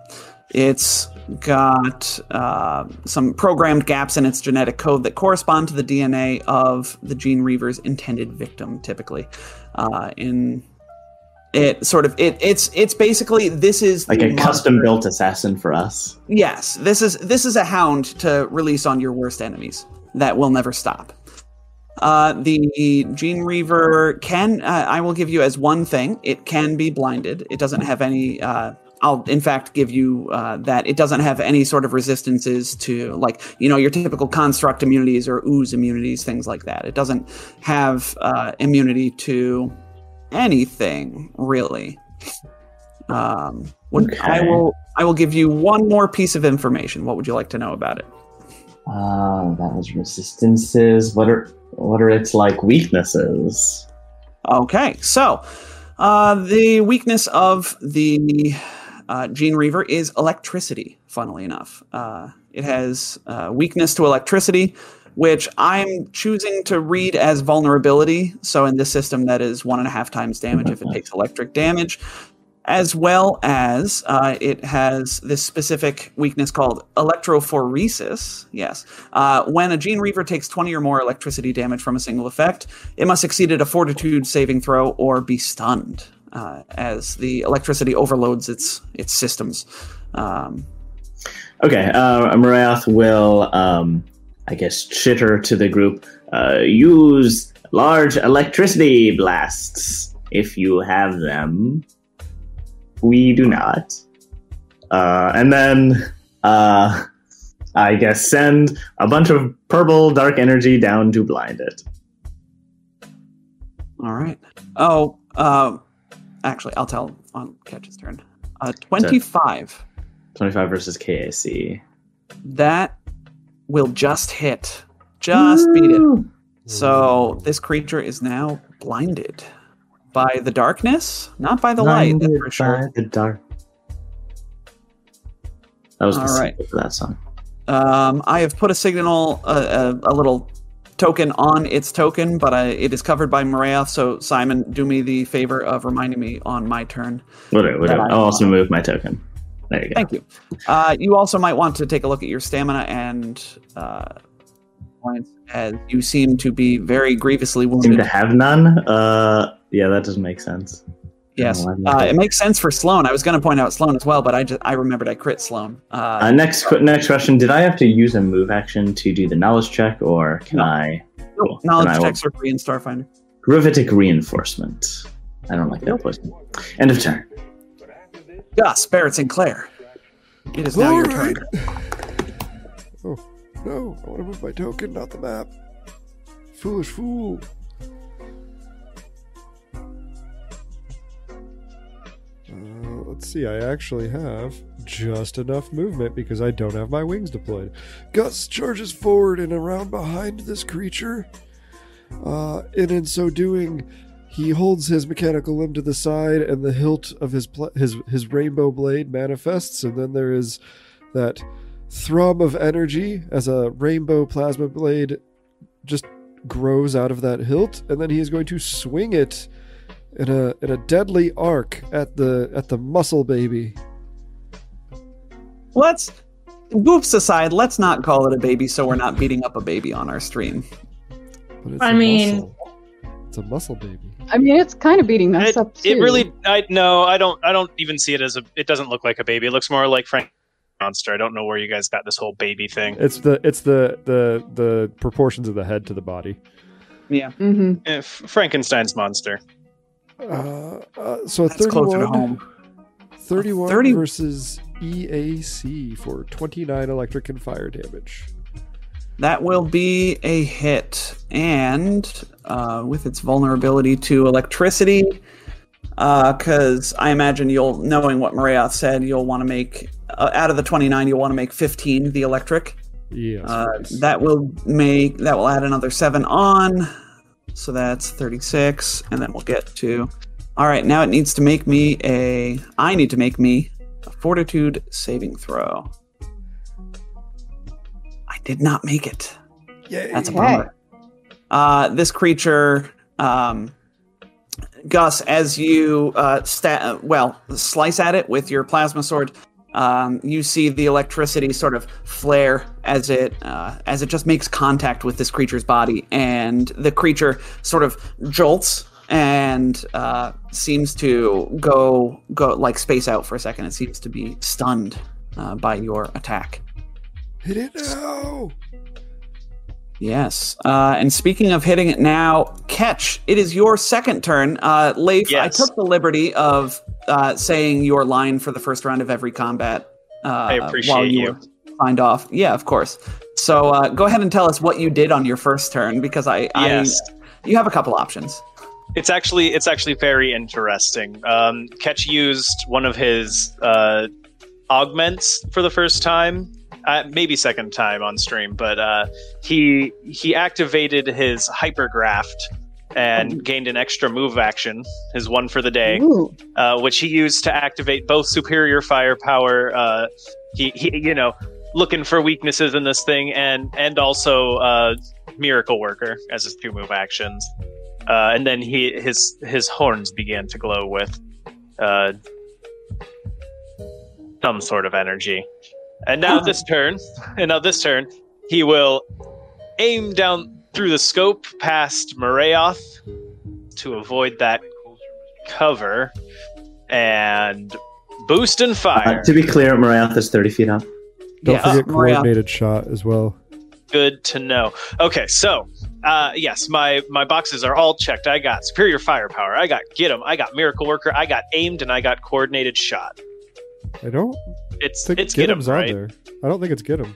it's got uh, some programmed gaps in its genetic code that correspond to the DNA of the gene reaver's intended victim. Typically, uh, in it sort of it it's it's basically this is Like a custom-built assassin for us. Yes, this is this is a hound to release on your worst enemies that will never stop. Uh, the Gene Reaver can uh, I will give you as one thing. It can be blinded. It doesn't have any. Uh, I'll in fact give you uh, that it doesn't have any sort of resistances to like you know your typical construct immunities or ooze immunities, things like that. It doesn't have uh, immunity to anything really. Um, would, I will I will give you one more piece of information. What would you like to know about it? Ah, that was resistances. What are what are its like weaknesses? Okay, so uh, the weakness of the uh, Gene Reaver is electricity. Funnily enough, uh, it has uh, weakness to electricity, which I'm choosing to read as vulnerability. So in this system, that is one and a half times damage if it takes electric damage. as well as uh, it has this specific weakness called electrophoresis. Yes. Uh, when a Gene Reaver takes 20 or more electricity damage from a single effect, it must succeed at a fortitude saving throw or be stunned uh, as the electricity overloads its its systems. Um, Okay, uh, Marath will, um, I guess, chitter to the group. Uh, use large electricity blasts if you have them. We do not. Uh, and then, uh, I guess, send a bunch of purple dark energy down to blind it. all right. Oh, uh, actually, I'll tell on Ketch's turn. Uh, 25. 25 versus KAC. That will just hit. Just beat it. So this creature is now blinded by the darkness, not by the light, that's for sure. The dark. That was the All right. for that song. Um, I have put a signal, uh, a, a little token on its token, but I, it is covered by Morea. So Simon, do me the favor of reminding me on my turn. Whatever, whatever. That I- I'll also move my token. There you go. Thank you. Uh, you also might want to take a look at your stamina and uh, points, as you seem to be very grievously wounded. Seem to have none. Uh, yeah, that doesn't make sense. Yes, No, uh, it makes sense for Sloan. I was going to point out Sloan as well, but I just I remembered I crit Sloan. Uh, Uh, next, qu- next question. Did I have to use a move action to do the knowledge check, or can No. I? cool. knowledge Then I will- checks are free in Starfinder. Gravitic reinforcement. I don't like that poison. End of turn. Gus, Barrett Sinclair. It is now your All turn. Oh, no. I want to move my token, not the map. Foolish fool. Let's see. I actually have just enough movement because I don't have my wings deployed. Gus charges forward and around behind this creature. Uh, and in so doing, he holds his mechanical limb to the side, and the hilt of his pl- his his rainbow blade manifests, and then there is that thrum of energy as a rainbow plasma blade just grows out of that hilt, and then he is going to swing it in a in a deadly arc at the at the muscle baby. Let's goofs aside. Let's not call it a baby, so we're not beating up a baby on our stream. But it's I a mean- muscle. it's a muscle baby. I mean, it's kind of beating us It, up too. it really, I no, I don't, I don't even see it as a. It doesn't look like a baby. It looks more like Frank monster. I don't know where you guys got this whole baby thing. It's the it's the the the proportions of the head to the body. Yeah, hmm Eh, Frankenstein's monster. Uh, uh, so that's closer to 31, home. 31 30 versus EAC for 29 electric and fire damage. That will be a hit, and uh, with its vulnerability to electricity, because I imagine you'll, knowing what Marath said, you'll want to make uh, out of the twenty nine, you'll want to make fifteen the electric. Yes. Uh, that will make that will add another seven on, so that's thirty six, and then we'll get to. All right, now it needs to make me a. I need to make me a Fortitude saving throw. I did not make it. Yay. That's a Okay. bummer. Uh, this creature, um, Gus, as you uh, sta- well slice at it with your plasma sword, um, you see the electricity sort of flare as it uh, as it just makes contact with this creature's body, and the creature sort of jolts and uh, seems to go go like space out for a second. It seems to be stunned uh, by your attack. Hit it now. Yes. Uh, and speaking of hitting it now, Ketch. It is your second turn. Uh, Leif, I took the liberty of uh, saying your line for the first round of every combat. Uh, I appreciate while you. you. Signed off. Yeah, of course. So uh, go ahead and tell us what you did on your first turn because I, Yes. I you have a couple options. It's actually it's actually very interesting. Um, Ketch used one of his uh, augments for the first time, uh, maybe second time on stream, but uh, he he activated his hypergraft and gained an extra move action, his one for the day, uh, which he used to activate both superior firepower. Uh, he, he you know looking for weaknesses in this thing, and and also uh, miracle worker as his two move actions. Uh, and then he his his horns began to glow with uh, some sort of energy. And now this turn, and now this turn, he will aim down through the scope past Morayoth to avoid that cover and boost and fire. Uh, to be clear, Morath is 30 feet up. Don't Yeah, forget Maria. coordinated shot as well. Good to know. Okay, so uh, yes, my my boxes are all checked. I got superior firepower. I got get get 'em. I got miracle worker. I got aimed, and I got coordinated shot. I don't It's think it's get 'em, Gittim's on right? there. I don't think it's Gittim.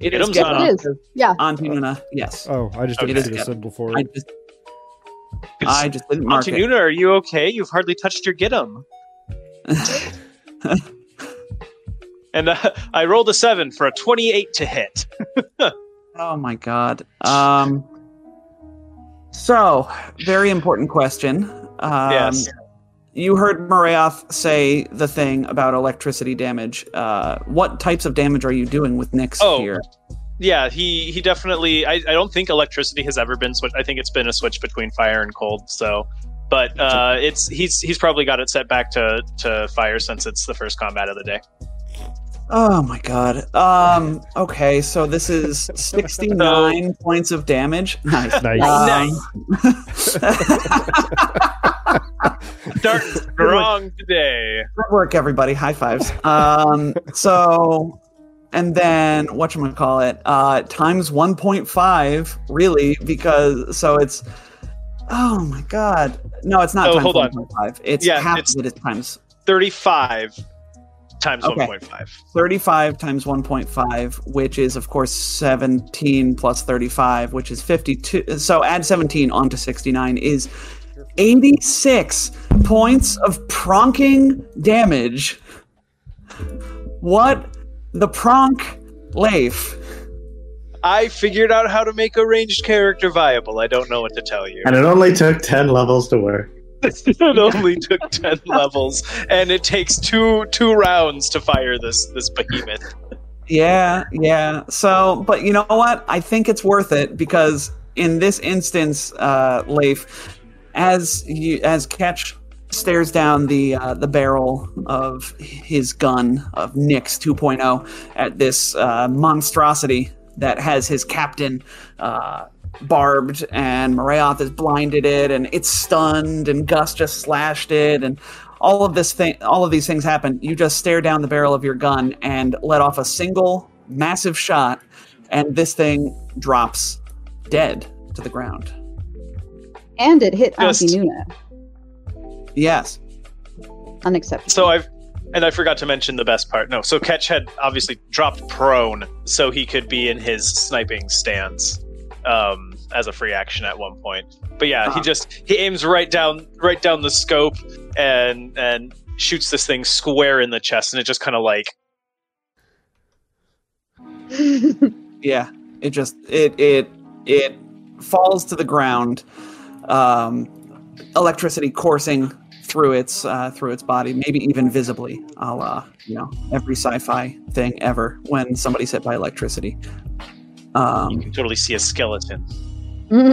It Get is 'em get on. It is. Yeah. on Nuna. Yes. Oh, I just Okay. didn't see It the is symbol for I just I just didn't mark Auntie it. Nuna, are you okay? You've hardly touched your get 'em. And uh, I rolled a seven for a twenty-eight to hit. Oh my god. Um. So, very important question. Um, Yes. You heard Morayoth say the thing about electricity damage. Uh, what types of damage are you doing with Nyx Oh. here? Yeah, he he definitely. I, I don't think electricity has ever been switched. I think it's been a switch between fire and cold. So, but uh, it's he's he's probably got it set back to to fire since it's the first combat of the day. Oh my god. Um. Okay, so this is sixty-nine points of damage. Nice. Nice. Um, Starting strong today. Good work, everybody. High fives. Um, so, and then what you call it? Uh, times one point five, really, because so it's. Oh my god! No, it's not Oh, times one point five. It's Yeah, half it's- of it is times Thirty-five times Okay. one point five. thirty-five times one point five, which is of course seventeen plus thirty-five, which is fifty-two. So add seventeen onto sixty-nine is. 86 points of pronking damage. What the pronk Leif? I figured out how to make a ranged character viable. I don't know what to tell you. And it only took 10 levels to work. it only took ten levels, and it takes two two rounds to fire this this behemoth. Yeah, yeah. So, but you know what? I think it's worth it because in this instance, uh, Leif, as you as Ketch stares down the uh, the barrel of his gun of Nyx 2.0 at this uh, monstrosity that has his captain uh, barbed, and Morayoth has blinded it, and it's stunned, and Gus just slashed it, and all of this thing, all of these things happen. You just stare down the barrel of your gun and let off a single massive shot, and this thing drops dead to the ground. And it hit Just- Auntie Nuna. Yes. Unacceptable. So I've and I forgot to mention the best part. No, so Ketch had obviously dropped prone so he could be in his sniping stance um, as a free action at one point. But yeah, he Ah. just he aims right down right down the scope and and shoots this thing square in the chest, and it just kind of like Yeah. It just it it it falls to the ground. Um, electricity coursing through its uh, through its body, maybe even visibly, a la you know every sci-fi thing ever when somebody's hit by electricity. Um, you can totally see a skeleton.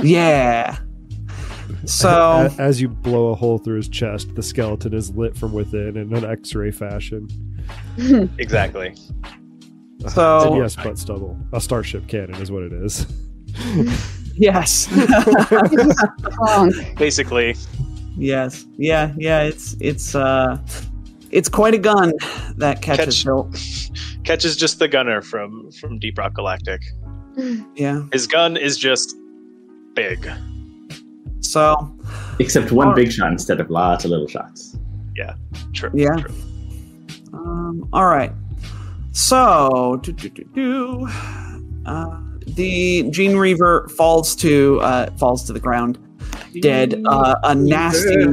yeah. So A- As you blow a hole through his chest, the skeleton is lit from within in an X-ray fashion. Exactly. So- And yes, butt stubble. A starship cannon is what it is. yes, Basically, yes, yeah, yeah. It's it's uh, it's quite a gun that catches Ketch- built. Ketch is just the gunner from from Deep Rock Galactic. Yeah. His gun is just big. So Except one Alright. big shot instead of lots of little shots. Yeah. True. Yeah. True. Um, all right. So, do, do, do, do. Uh, the Gene Reaver falls to uh, falls to the ground, dead. Uh, a nasty,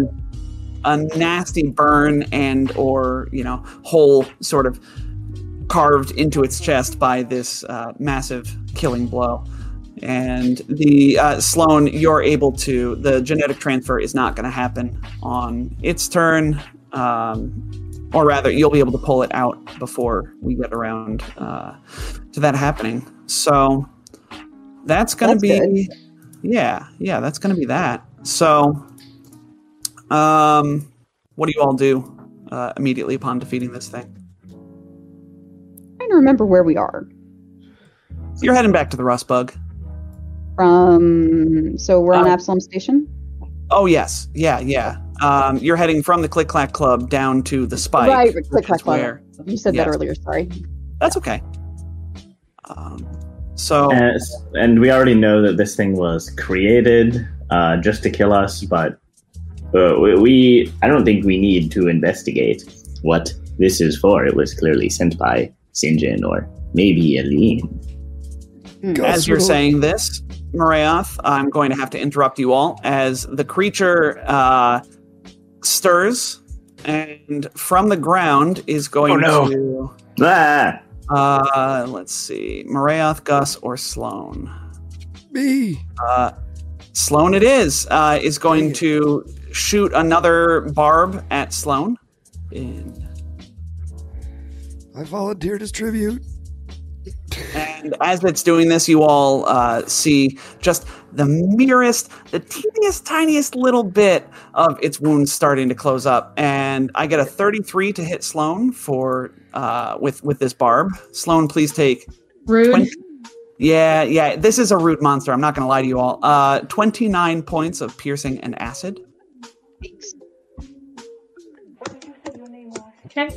a nasty burn and or you know hole sort of carved into its chest by this uh, massive killing blow. And the uh, Sloan, you're able to. The genetic transfer is not going to happen on its turn. Um, or rather, you'll be able to pull it out before we get around uh, to that happening. So that's going to be, yeah, yeah, that's going to be that. So, um, what do you all do uh, immediately upon defeating this thing? Trying to remember where we are. You're heading back to the Rust Bug. From so we're on Uh, Absalom Station. Oh yes, yeah, yeah. Um, you're heading from the Click Clack Club down to the Spike. right, click clack where- You said yes. that earlier. Sorry. That's okay. Um, so And, and we already know that this thing was created uh, just to kill us, but uh, we, we I don't think we need to investigate what this is for. It was clearly sent by Sinjin or maybe Aline. as you're saying this, Marayoth, I'm going to have to interrupt you all as the creature uh, stirs and from the ground is going Oh, no. to. Ah! Uh, let's see, Marayoth, Gus, or Sloan. Me. Uh, Sloan, it is. Uh, is going to shoot another barb at Sloan. In I volunteered as tribute. And as it's doing this, you all uh, see just the merest, the teeniest, tiniest little bit of its wounds starting to close up. And I get a 33 to hit Sloan for uh, with with this barb. Sloan, please take. Rude. 20 Yeah, yeah. This is a root monster. I'm not going to lie to you all. Uh, 29 points of piercing and acid. Okay.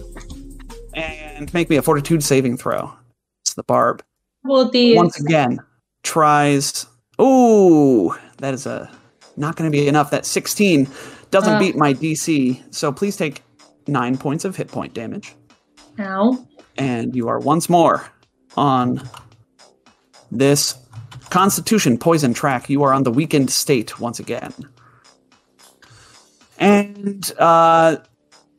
And make me a fortitude saving throw. It's the barb. Well, the once again tries ooh that is a not going to be enough that 16 doesn't Uh. beat my dc so please take nine points of hit point damage ow. and you are once more on this constitution poison track you are on the weakened state once again and uh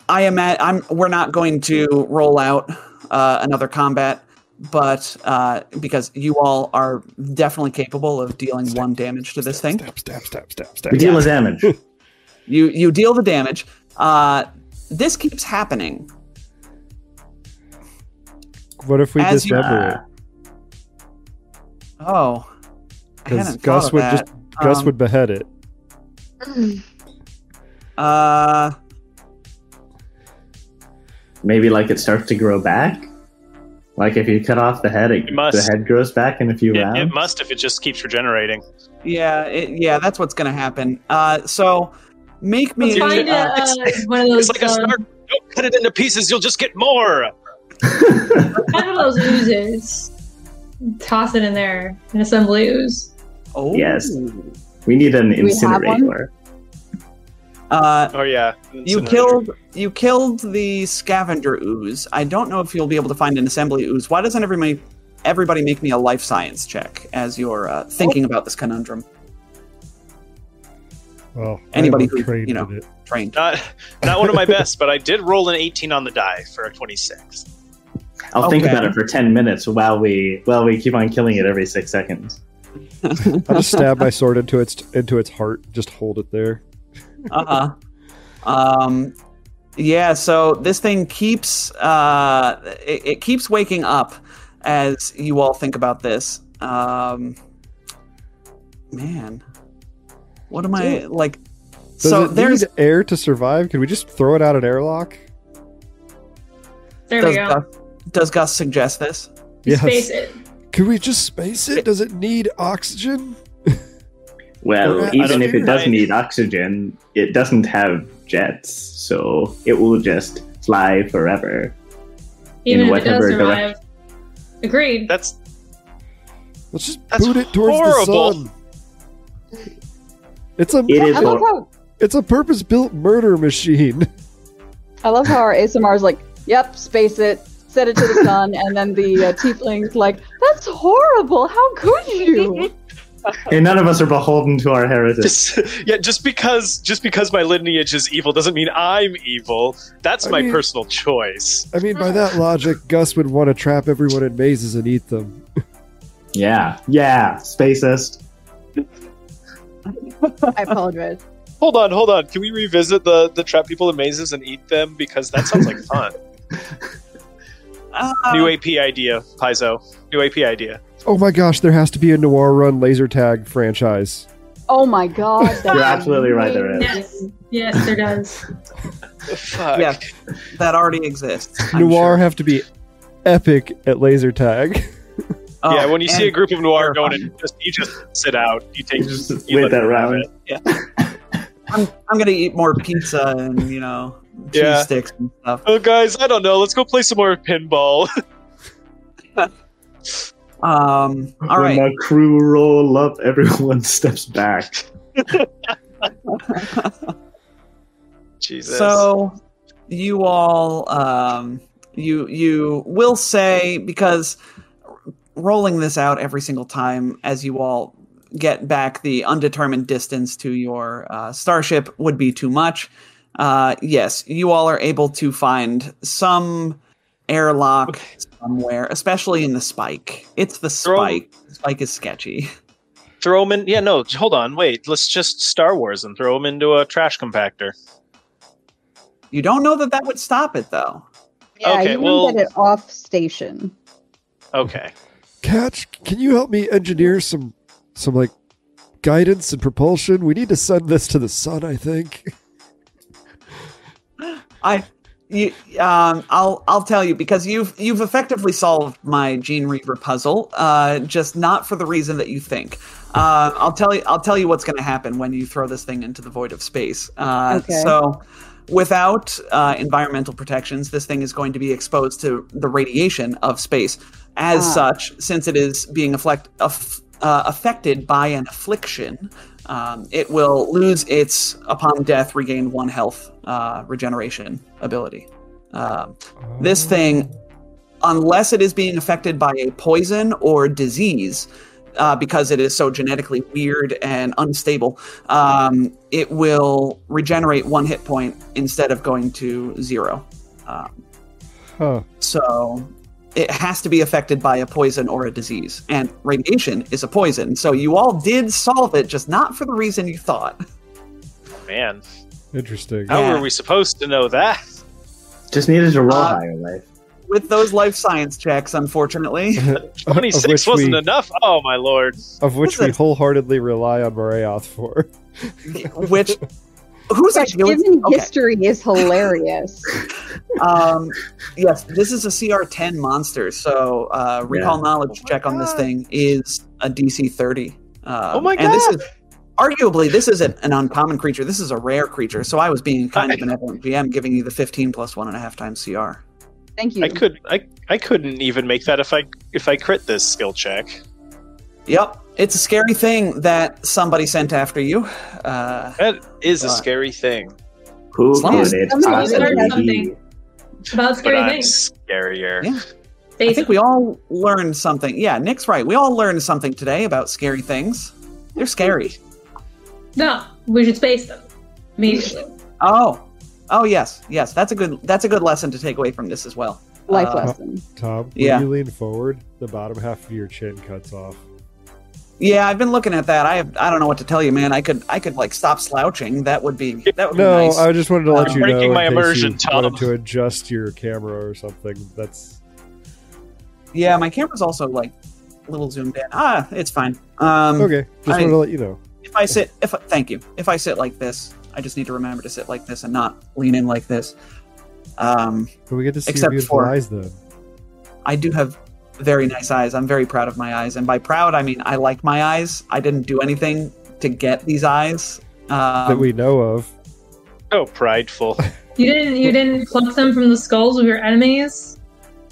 i am at i'm we're not going to roll out uh, another combat but uh because you all are definitely capable of dealing one damage to this thing Stab, stab, stab, stab, stab. We deal with damage. you you deal the damage uh this keeps happening What if we As you- dismember it? oh Because Gus would that. just Gus Um, would behead it. uh Maybe like it starts to grow back. Like if you cut off the head, it, It must. the head grows back in a few It, rounds. it must if it just keeps regenerating. Yeah, it, yeah, that's what's gonna happen. Uh, so make me. Let's find uh, uh, one of those. It's like a um, snark. Don't cut it into pieces. You'll just get more. One of those oozes. Toss it in there. An assembly ooze. oh, Yes. We need an incinerator. Uh, Oh yeah. you killed you killed the scavenger ooze. I don't know if you'll be able to find an assembly ooze. Why doesn't everybody everybody make me a life science check as you're uh, thinking about this conundrum? Well, Anybody who, trained you know. it. Trained. Not not one of my best, but I did roll an 18 on the die for a 26. I'll think about it for ten minutes while we while we keep on killing it every six seconds. I'll just stab my sword into its into its heart. Just hold it there. Uh huh. Um, yeah. So this thing keeps uh, it, it keeps waking up as you all think about this. Um, man, what am I like? Does so it there's need air to survive? Can we just throw it out an airlock? There does we go. Gus, does Gus suggest this? Yes. Space it. Can we just space it? Does it need oxygen? Well, even if it does I- need oxygen, it doesn't have jets, so it will just fly forever. Even In if it does whatever survive. Agreed. That's Let's just That's boot it towards horrible. the sun. It's a It is I love hor- how it's a purpose built murder machine. I love how our Aasimar is like, "Yep, space it, set it to the sun," and then the uh, tiefling's like, "That's horrible. How could you?" Hey, none of us are beholden to our heritage. just yeah. Just because just because my lineage is evil doesn't mean I'm evil. That's I my mean- personal choice. I mean, by that logic, Gus would want to trap everyone in mazes and eat them. Yeah, yeah, spacist. I apologize. Hold on, hold on. Can we revisit the the trap people in mazes and eat them because that sounds like fun. Uh, New AP idea, Paizo. New AP idea. Oh my gosh, there has to be a Noir Run laser tag franchise. Oh my god. that's You're absolutely right, there is. Yes. Yes, there does. Fuck. Yes, that already exists. I'm Noir sure. have to be epic at laser tag. Oh, yeah, when you see a group of nuar going terrifying. and just you just sit out. You take You just you wait that them have round. it. I'm, I'm gonna eat more pizza and you know cheese Yeah. sticks and stuff. Oh, guys, I don't know. Let's go play some more pinball. Um, all when right. the crew roll up, everyone steps back. Jesus. So you all um you you will say because rolling this out every single time as you all get back the undetermined distance to your uh, starship would be too much. Uh, yes, you all are able to find some airlock somewhere, especially in the spike. It's the Throw- spike. Spike is sketchy. throw them in. Yeah, no, hold on. Wait, let's just Star Wars and throw them into a trash compactor. You don't know that that would stop it though. Yeah, Okay, you well- want to get it off station. Okay. Ketch, can you help me engineer some some like guidance and propulsion? We need to send this to the sun, I think. I you um I'll I'll tell you because you've you've effectively solved my Gene Reaver puzzle, uh just not for the reason that you think. Uh, I'll tell you I'll tell you what's going to happen when you throw this thing into the void of space. Uh, Okay. So without uh, environmental protections, this thing is going to be exposed to the radiation of space. As Ah. such, since it is being affect, aff- uh, affected by an affliction, um, it will lose its upon death regain one health uh, regeneration ability. Um, this thing, unless it is being affected by a poison or disease, uh, because it is so genetically weird and unstable, um, it will regenerate one hit point instead of going to zero. Um, Huh. so it has to be affected by a poison or a disease. And radiation is a poison. So you all did solve it, just not for the reason you thought. Man, Interesting. how Yeah. were we supposed to know that? Just needed to roll Uh, higher, life. With those life science checks, unfortunately. 26 wasn't we, enough. Oh, my lord. of which we wholeheartedly rely on Morayoth for. which who's But actually given okay. history is hilarious. Um, yes, this is a CR10 monster, so uh, recall Yeah. knowledge Oh my check on this thing is a DC 30. Um, Oh my god! And this is arguably this isn't an uncommon creature. This is a rare creature. So I was being kind of I- benevolent GM, giving you the 15 plus one and a half times CR. Thank you. I could I I couldn't even make that if I if I crit this skill check. Yep, it's a scary thing that somebody sent after you. Uh, That is a scary thing. Who as long could as it somebody possibly be? something. About But scary I'm things. scarier. Yeah. I think we all learned something. Yeah, Nick's right. We all learned something today about scary things. They're scary. No, we should space them immediately. Oh, oh yes, yes. That's a good. That's a good lesson to take away from this as well. Life Uh, lesson. Tom, Yeah. when you lean forward, the bottom half of your chin cuts off. Yeah, I've been looking at that. I have, I don't know what to tell you, man. I could I could like stop slouching. That would be that would No, be nice. I just wanted to let Uh, you know breaking in my immersion, you Tom. to adjust your camera or something. That's yeah, my camera's also like a little zoomed in. Ah, it's fine. Um, okay. Just I- wanted to let you know. if I sit, if thank you, if I sit like this, I just need to remember to sit like this and not lean in like this. Um, But we get to see your Except beautiful for- eyes then. I do have very nice eyes. I'm very proud of my eyes, and by proud, I mean I like my eyes. I didn't do anything to get these eyes. Um, that we know of. So prideful. You didn't you didn't pluck them from the skulls of your enemies?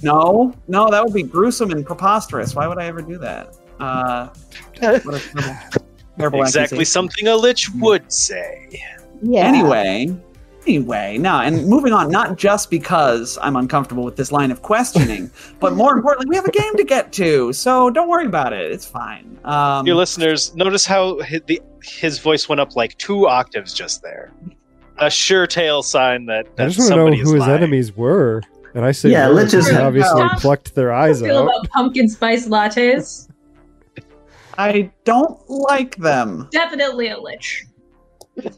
no, no, that would be gruesome and preposterous. Why would I ever do that? Uh, what a terrible, terrible exactly accusation. something a lich would say. Yeah. Anyway, anyway, now and moving on. Not just because I'm uncomfortable with this line of questioning, but more importantly, we have a game to get to. So don't worry about it. It's fine. Um, Dear listeners, notice how his, the, his voice went up like two octaves just there. A sure tail sign that, I just want to know who his lying. enemies were. And I say, Yeah, were, let's just- obviously Tom, plucked their eyes you feel out. about pumpkin spice lattes? I don't like them. Definitely a lich.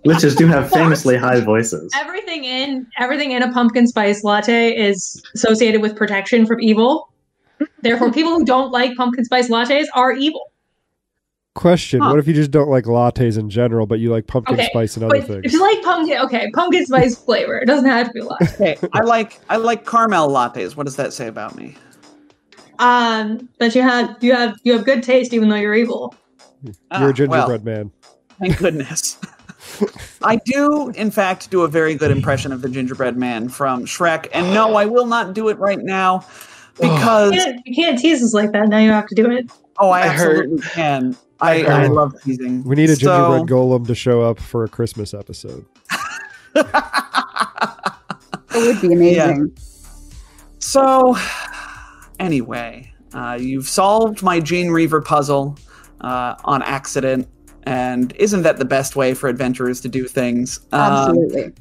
Liches do have famously high voices. Everything in everything in a pumpkin spice latte is associated with protection from evil. Therefore, people who don't like pumpkin spice lattes are evil. Question: Huh. What if you just don't like lattes in general, but you like pumpkin Okay, spice and other But things? if you like pumpkin, okay, pumpkin spice flavor. It doesn't have to be latte. Okay, I like I like caramel lattes. What does that say about me? Um, but you have you have you have good taste even though you're evil. You're Ah, a well, gingerbread man. Thank goodness. I do, in fact, do a very good impression of the gingerbread man from Shrek. And no, I will not do it right now because You can't, you can't tease us like that. Now you have to do it. oh, I I heard- absolutely can. I, I I love teasing. We need a So- gingerbread golem to show up for a Christmas episode. It would be amazing. So, anyway, uh, you've solved my Gene Reaver puzzle uh, on accident, and isn't that the best way for adventurers to do things? Um, Absolutely.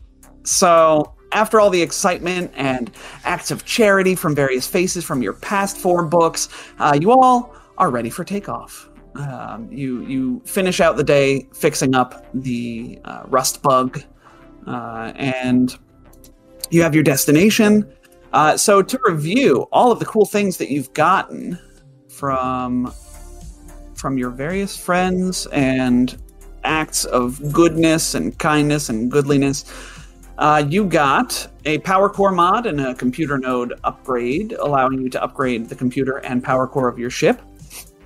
So, after all the excitement and acts of charity from various faces from your past four books, uh, you all are ready for takeoff. Um, you you finish out the day fixing up the uh, rust bug, uh, and you have your destination. Uh, so, to review all of the cool things that you've gotten from from your various friends and acts of goodness and kindness and goodliness. Uh, you got a power core mod and a computer node upgrade, allowing you to upgrade the computer and power core of your ship.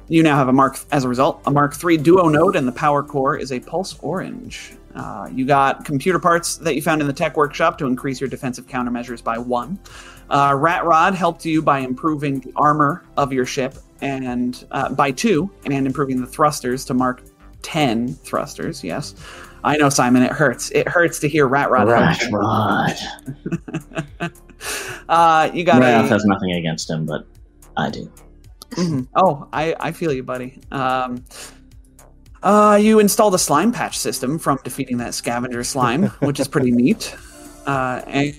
You now have a Mark, as a result, a Mark III Duo node, and the power core is a Pulse Orange. Uh, you got computer parts that you found in the tech workshop to increase your defensive countermeasures by one. Uh, Rat Rod helped you by improving the armor of your ship and uh, by two, and improving the thrusters to Mark 10 thrusters. Yes, I know, Simon. It hurts. It hurts to hear Rat Rod. Rat. Rod. Uh, you got a. has nothing against him, but I do. Mhm. Oh, I, I feel you, buddy. Um, uh, you installed a slime patch system from defeating that scavenger slime, which is pretty neat. Uh, and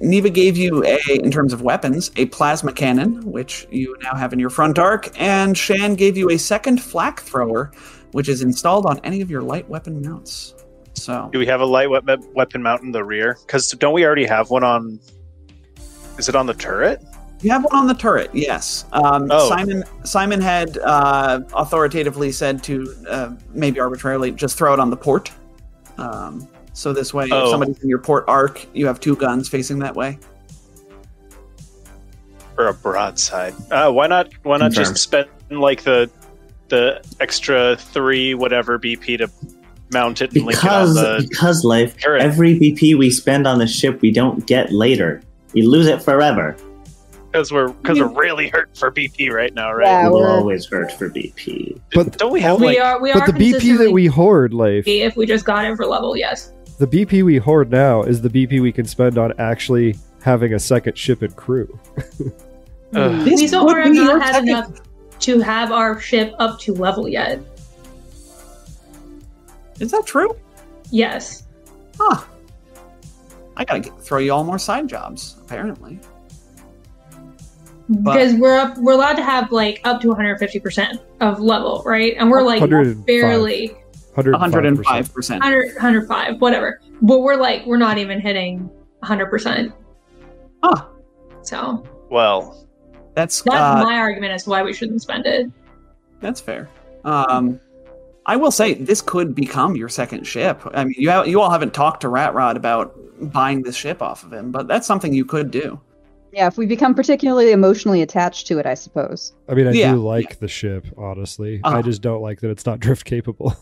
Neva gave you a, in terms of weapons, a plasma cannon, which you now have in your front arc, and Shan gave you a second flak thrower, which is installed on any of your light weapon mounts. So Do we have a light weapon weapon mount in the rear? Because don't we already have one on? Is it on the turret? You have one on the turret, yes. Um, Oh. Simon Simon had uh, authoritatively said to uh, maybe arbitrarily just throw it on the port. Um, so this way, if Oh. somebody's in your port arc, you have two guns facing that way. or a broadside. Uh, why not? Why not Confirmed. just spend like the the extra three whatever BP to mount it and link it on Because the? because life, turret. every BP we spend on the ship, we don't get later. We lose it forever. Because we're because we're really hurt for BP right now, right? Yeah, we will we're- always hurt for BP. But Don't we have we like? are we but are the BP that we hoard, Leif, if we just got it for level, yes. The BP we hoard now is the BP we can spend on actually having a second ship and crew. Ugh. We so would far have not had second- enough to have our ship up to level yet. Is that true? Yes. Huh. I gotta get, throw you all more side jobs. Apparently, But- because we're up we're allowed to have like up to 150% of level, right? And we're like barely 105%. 105 percent. 100 105, whatever. But we're like we're not even hitting 100%. Huh. So, Well, That's that's uh, my argument as to why we shouldn't spend it. That's fair. Um, I will say this could become your second ship. I mean, you ha- you all haven't talked to Rat Rod about buying this ship off of him, but that's something you could do. Yeah, if we become particularly emotionally attached to it, I suppose. I mean, I Yeah, do like the ship, honestly. I Uh-huh. just don't like that it's not drift capable.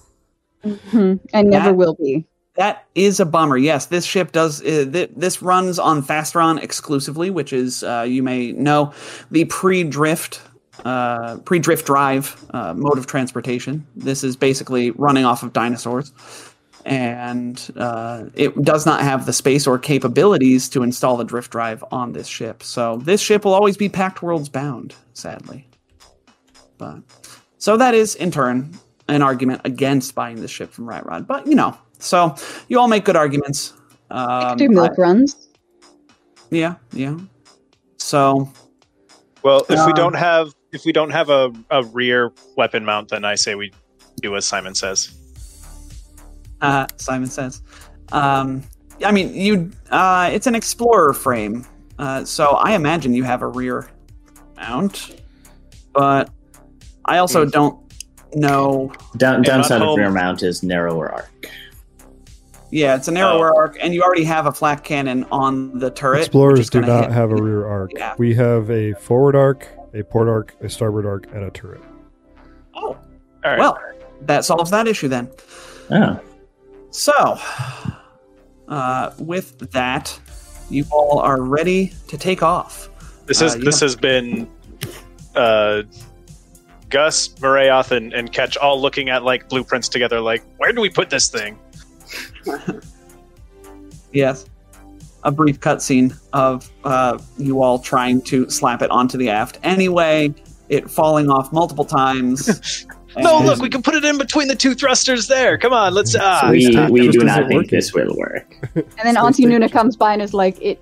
Mhm. And never That- will be. That is a bummer. Yes, this ship does. Uh, th- this runs on Thasteron exclusively, which is uh, you may know the pre-drift, uh, pre-drift drive uh, mode of transportation. This is basically running off of dinosaurs, and uh, it does not have the space or capabilities to install a drift drive on this ship. So this ship will always be Pact Worlds bound, sadly. But so that is in turn an argument against buying the ship from Rat Rod. But you know, so you all make good arguments. I Um, could do milk runs. yeah, yeah. So well, if we Um, don't have if we don't have a, a rear weapon mount, then I say we do as Simon says. uh, Simon says, um, I mean, you. Uh, it's an explorer frame, uh, so I imagine you have a rear mount, but I also Hmm. don't know. Down, downside of home. rear mount is narrower arc. Yeah, it's a narrower arc, and you already have a flat cannon on the turret. Explorers do not hit- have a rear arc. Yeah. We have a forward arc a port arc, a starboard arc, and a turret. Oh, All right. well, that solves that issue then. Yeah. So, uh, with that, you all are ready to take off. this is uh, this have- has been uh, Gus, Morayoth, and, and Ketch all looking at like blueprints together. Like, where do we put this thing? Yes. A brief cutscene of uh, you all trying to slap it onto the aft. Anyway, it falling off multiple times. No, look, we can put it in between the two thrusters there. Come on, let's. Ah, we, we do isn't think working. this will work. And then Auntie Nuna comes by and is like, "It.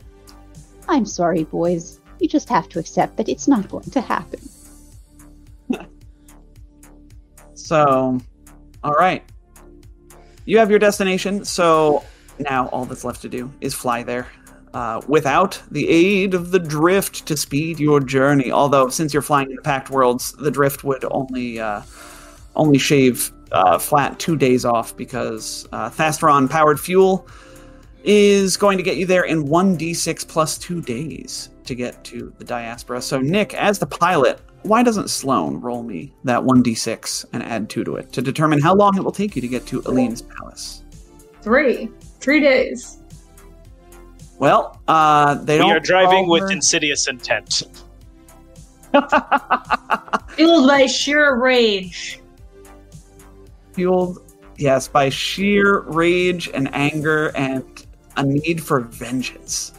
I'm sorry, boys. You just have to accept that it's not going to happen." So, all right. You have your destination, so now all that's left to do is fly there. Uh, without the aid of the drift to speed your journey. Although, since you're flying in the Pact Worlds, the drift would only uh, only shave uh, flat two days off because uh, Thasteron powered fuel is going to get you there in one d6 plus two days to get to the diaspora. So, Nick, as the pilot, why doesn't Sloan roll me that 1d6 and add 2 to it to determine how long it will take you to get to Eline's palace? Three. Three days. Well, uh, they we don't. are driving with her- insidious intent. Fueled by sheer rage. fueled, yes, by sheer rage and anger and a need for vengeance.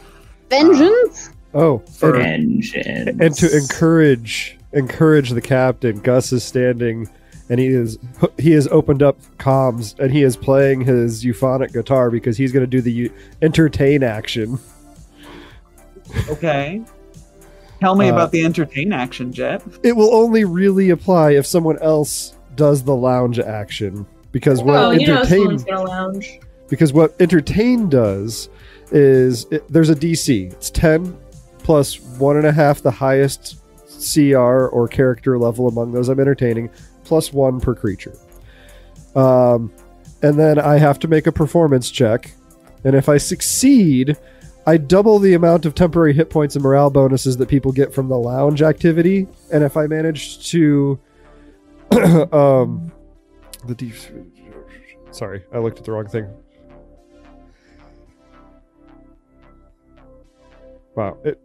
Vengeance. Oh, For- Vengeance. and to encourage encourage the captain, Gus is standing, and he is he has opened up comms, and he is playing his euphonic guitar because he's going to do the eu- entertain action. Okay. Tell me Uh, about the entertain action, Jet. It will only really apply if someone else does the lounge action because what oh, you know entertain lounge. because what entertain does is it, there's a DC. It's ten plus one and a half the highest CR or character level among those I'm entertaining, plus one per creature. Um, and then I have to make a performance check, and if I succeed, I double the amount of temporary hit points and morale bonuses that people get from the lounge activity. And if I manage to, um, the deep. Sorry, I looked at the wrong thing. Wow. It,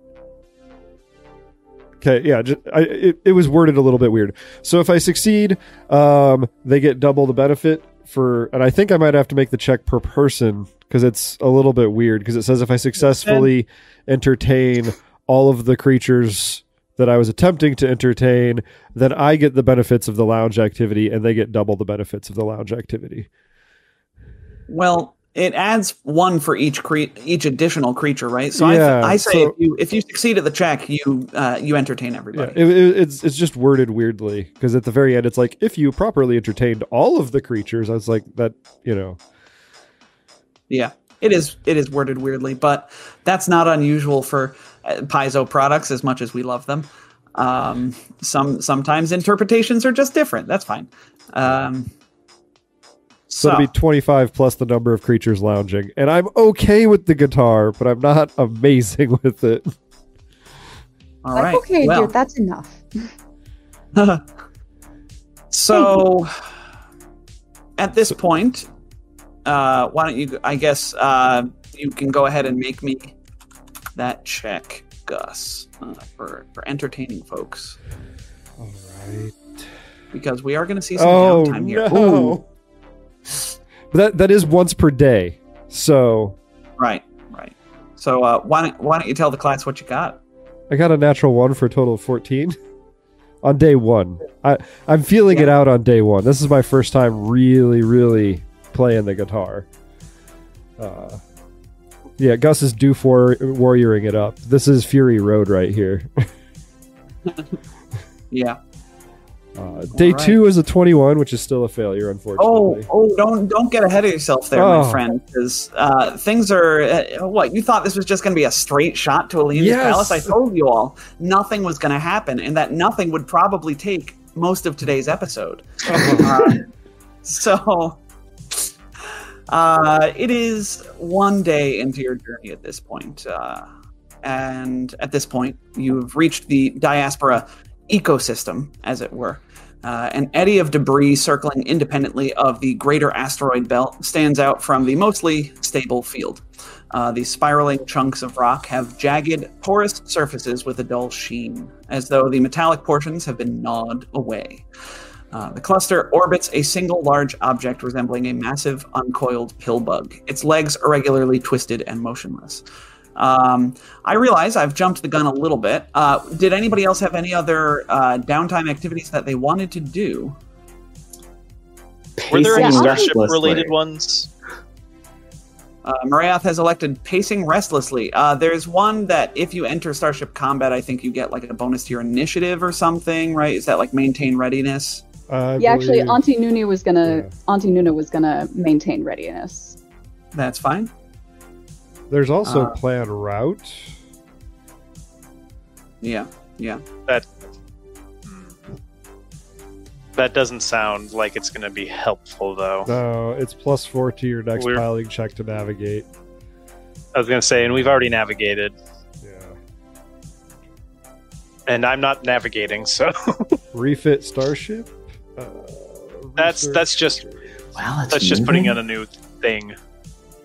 okay, yeah, just, I, it, it was worded a little bit weird. So if I succeed, um, they get double the benefit for, and I think I might have to make the check per person because it's a little bit weird because it says if I successfully entertain all of the creatures that I was attempting to entertain, then I get the benefits of the lounge activity and they get double the benefits of the lounge activity. Well, it adds one for each cre- each additional creature, right? So Yeah, I, I say so- if you if you succeed at the check, you uh, you entertain Yeah, everybody. it, it- it's it's just worded weirdly because at the very end it's like if you properly entertained all of the creatures, I was like that, you know. Yeah, it is. It is worded weirdly, but that's not unusual for uh, Paizo products as much as we love them. Um, some sometimes interpretations are just different. That's fine. Um, So, so, it'll be 25 plus the number of creatures lounging. And I'm okay with the guitar, but I'm not amazing with it. all Like, right. okay, well, dear, that's enough. so at this point, uh, why don't you? I guess uh, you can go ahead and make me that check, Gus, uh, for for entertaining folks, All right. because we are going to see some Oh, downtime here. Ooh, no. But that, that is once per day. So right, right. So uh, why don't why don't you tell the class what you got? I got a natural one for a total of 14 on day one. I, I'm feeling it out on day one. This is my first time really, really playing the guitar. Uh, yeah, Gus is due for warrioring it up. This is Fury Road right here. Yeah. Uh, day right. two is a 21, which is still a failure, Oh, unfortunately. oh, oh, don't don't get ahead of yourself there, Oh. my friend, because uh, things are. Uh, what you thought this was just going to be a straight shot to Alina's Yes. palace? I told you all nothing was going to happen, and that nothing would probably take most of today's episode. Uh, so, uh, it is one day into your journey at this point, uh, and at this point, you've reached the diaspora. Ecosystem, as it were. Uh, an eddy of debris circling independently of the greater asteroid belt stands out from the mostly stable field. Uh, the spiraling chunks of rock have jagged, porous surfaces with a dull sheen, as though the metallic portions have been gnawed away. Uh, the cluster orbits a single large object resembling a massive, uncoiled pill bug. Its legs irregularly twisted and motionless. Um, I realize I've jumped the gun a little bit. Uh, did anybody else have any other uh, downtime activities that they wanted to do? Were there any Pacing starship related ones? Uh, Marath has elected pacing restlessly. Uh, there's one that if you enter Starship Combat, I think you get like a bonus to your initiative or something, right? Is that like maintain readiness? I yeah, actually, Auntie Nuna was gonna Yeah. Auntie Nuna was gonna maintain readiness. That's fine. There's also uh, plan route. Yeah, yeah. That that doesn't sound like it's going to be helpful, though. No, it's plus four to your next We're- piloting check to navigate. I was going to say, and we've already navigated, Yeah. and I'm not navigating, so Refit starship. Uh, That's- that's just- Well, it's that's just putting in a new thing,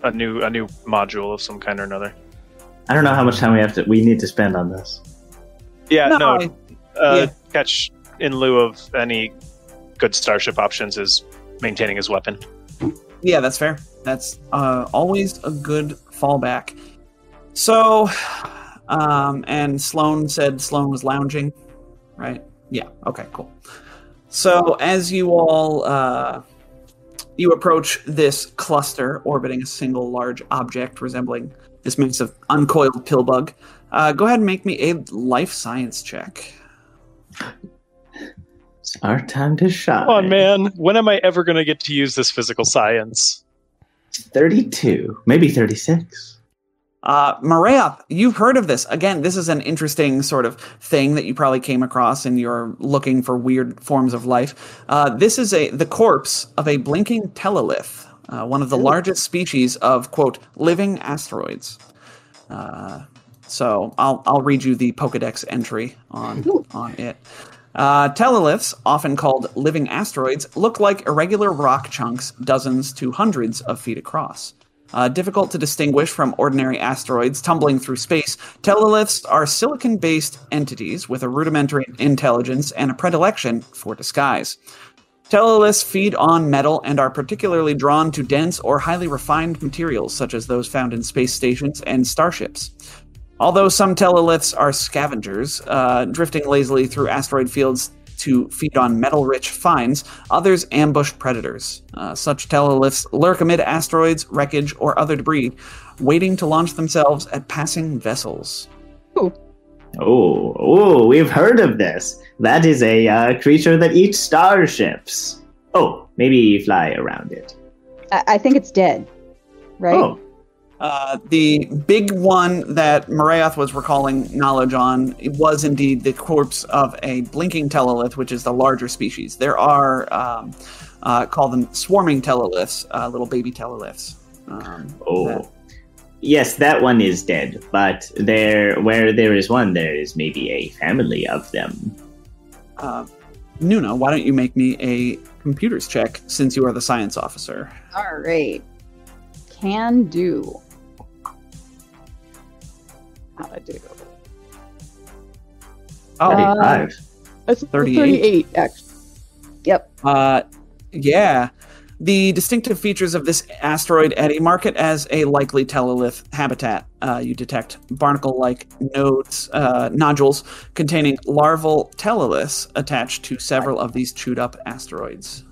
a new a new module of some kind or another. I don't know how much time we have to. We need to spend on this. Yeah, no, I- uh, yeah. Ketch in lieu of any good starship options is maintaining his weapon. Yeah, that's fair. That's uh, always a good fallback. So, um, and Sloan said Sloan was lounging, right? Yeah. Okay. Cool. So as you all uh, you approach this cluster orbiting a single large object resembling this massive uncoiled pill bug, uh, go ahead and make me a life science check. It's our time to shine. Come on, man. When am I ever going to get to use this physical science? Thirty-two, maybe thirty-six. Uh, Maria, you've heard of this. Again, this is an interesting sort of thing that you probably came across in your looking for weird forms of life. Uh, this is a the corpse of a blinking telelith, uh, one of the largest species of quote living asteroids. Uh, so I'll I'll read you the Pokedex entry on on it. Uh, teleliths, often called living asteroids, look like irregular rock chunks dozens to hundreds of feet across. Uh, difficult to distinguish from ordinary asteroids tumbling through space, teleliths are silicon based entities with a rudimentary intelligence and a predilection for disguise. Teleliths feed on metal and are particularly drawn to dense or highly refined materials, such as those found in space stations and starships. Although some teleliths are scavengers, uh, drifting lazily through asteroid fields to feed on metal rich finds, others ambush predators. Uh, such teleliths lurk amid asteroids, wreckage, or other debris, waiting to launch themselves at passing vessels. Oh, oh, we've heard of this. That is a uh, creature that eats starships. Oh, maybe fly around it. I, I think it's dead, right? Oh, Uh, the big one that Marath was recalling knowledge on was indeed the corpse of a blinking telelith, which is the larger species. There are, um, uh, call them swarming teleliths, uh, little baby teleliths. Um, oh. that- Yes, that one is dead. But there, where there is one, there is maybe a family of them. uh, Nuna, why don't you make me a computers check since you are the science officer? All right. Can do. How to do? Oh, Uh, Thirty-five. That's 38. 38, actually. Yep. Uh, yeah. The distinctive features of this asteroid eddy mark it as a likely telelith habitat. Uh, you detect barnacle-like nodes, uh, nodules containing larval teleliths attached to several of these chewed-up asteroids.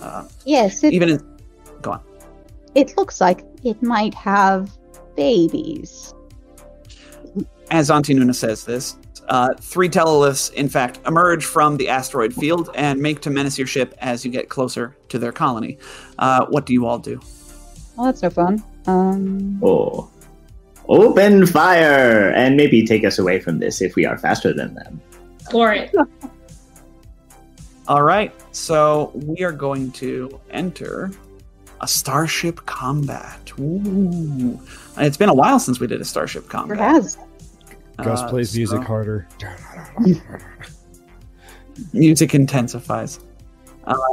Uh, Yes, it, even in, go on. it looks like it might have babies. As Auntie Nuna says this, uh, three teleliths, in fact, emerge from the asteroid field and make to menace your ship as you get closer to their colony. Uh, what do you all do? Well, that's no fun. Um, Oh. Open fire! And maybe take us away from this if we are faster than them. For it. All right, so we are going to enter a starship combat. Ooh. It's been a while since we did a starship combat. it combat. has. Gus Uh, plays music harder. Music intensifies.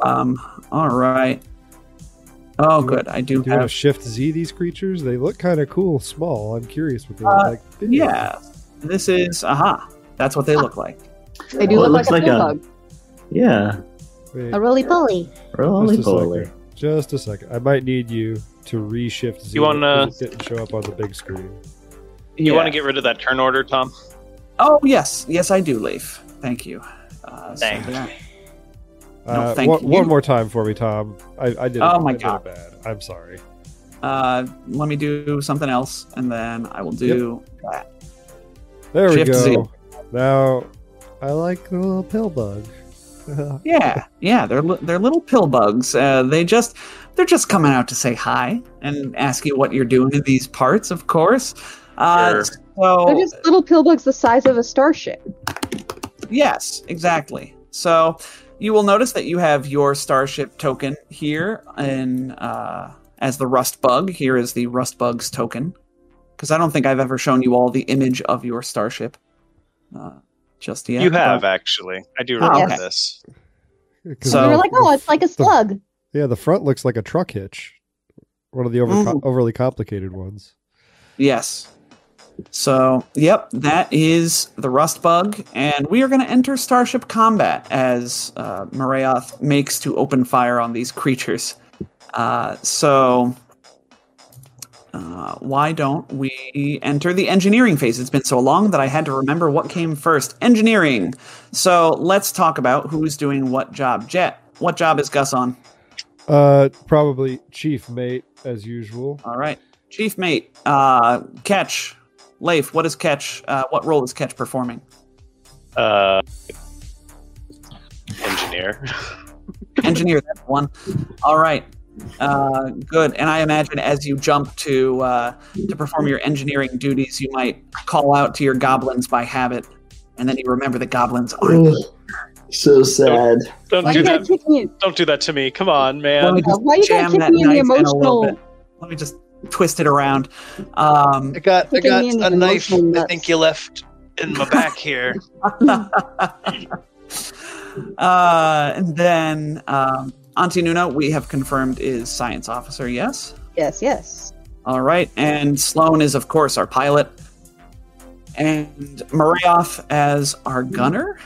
Um. All right. Oh, Do good. I do Do you want to have. shift Z these creatures? They look kind of cool, small. I'm curious what they Uh, look like. Yeah. This is. Aha. That's what they look like. They do Well, look like looks a like a- Yeah. Wait, A roly poly. Roly just a poly. second. Just a second. I might need you to reshift Z. You wanna- because It didn't show up on the big screen. You Yeah. want to get rid of that turn order, Tom? Oh yes, yes I do, Leif. Thank you. Uh, so Thank that- No, Uh, thank one, you. one more time for me, Tom. I, I did. Oh it, my I God. bad. I'm sorry. Uh, let me do something else, and then I will do that. There Shift we Z. go. Now, I like the little pill bug. Yeah, yeah, they're they're little pill bugs. Uh, they just they're just coming out to say hi and ask you what you're doing in these parts, of course. Uh, Sure. So They're just little pill bugs the size of a starship. Yes, exactly. So you will notice that you have your starship token here and uh, as the rust bug. Here is the rust bug's token. Because I don't think I've ever shown you all the image of your starship. Uh, just yet. you have but- actually. I do Oh, remember okay. this. 'Cause So- we're like, oh, it's like a slug. yeah, the front looks like a truck hitch. One of the over, Mm. overly complicated ones. Yes. So, yep, that is the Rust Bug, and we are going to enter Starship Combat as uh, Morayoth makes to open fire on these creatures. Uh, so, uh, why don't we enter the engineering phase? It's been so long that I had to remember what came first. Engineering. So, let's talk about who's doing what job. Jet, what job is Gus on? Uh, probably chief mate as usual. All right. Chief Mate, uh, Ketch. Leif, what is Ketch? Uh, what role is Ketch performing? Uh, engineer. Engineer, that's one. All right. Uh, good. And I imagine as you jump to uh, to perform your engineering duties, you might call out to your goblins by habit, and then you remember the goblins aren't. So sad. Don't do you gotta that. Don't do that to me. Come on, man. Why, just Why you gotta jam kick me in the knife in emotional? Let me just twist it around. Um, I got I got me in the a knife. I think you left in my back here. uh, and then um, Auntie Nuna, we have confirmed is science officer. Yes. Yes, yes. All right, and Sloan is of course our pilot, and Morayoth as our gunner.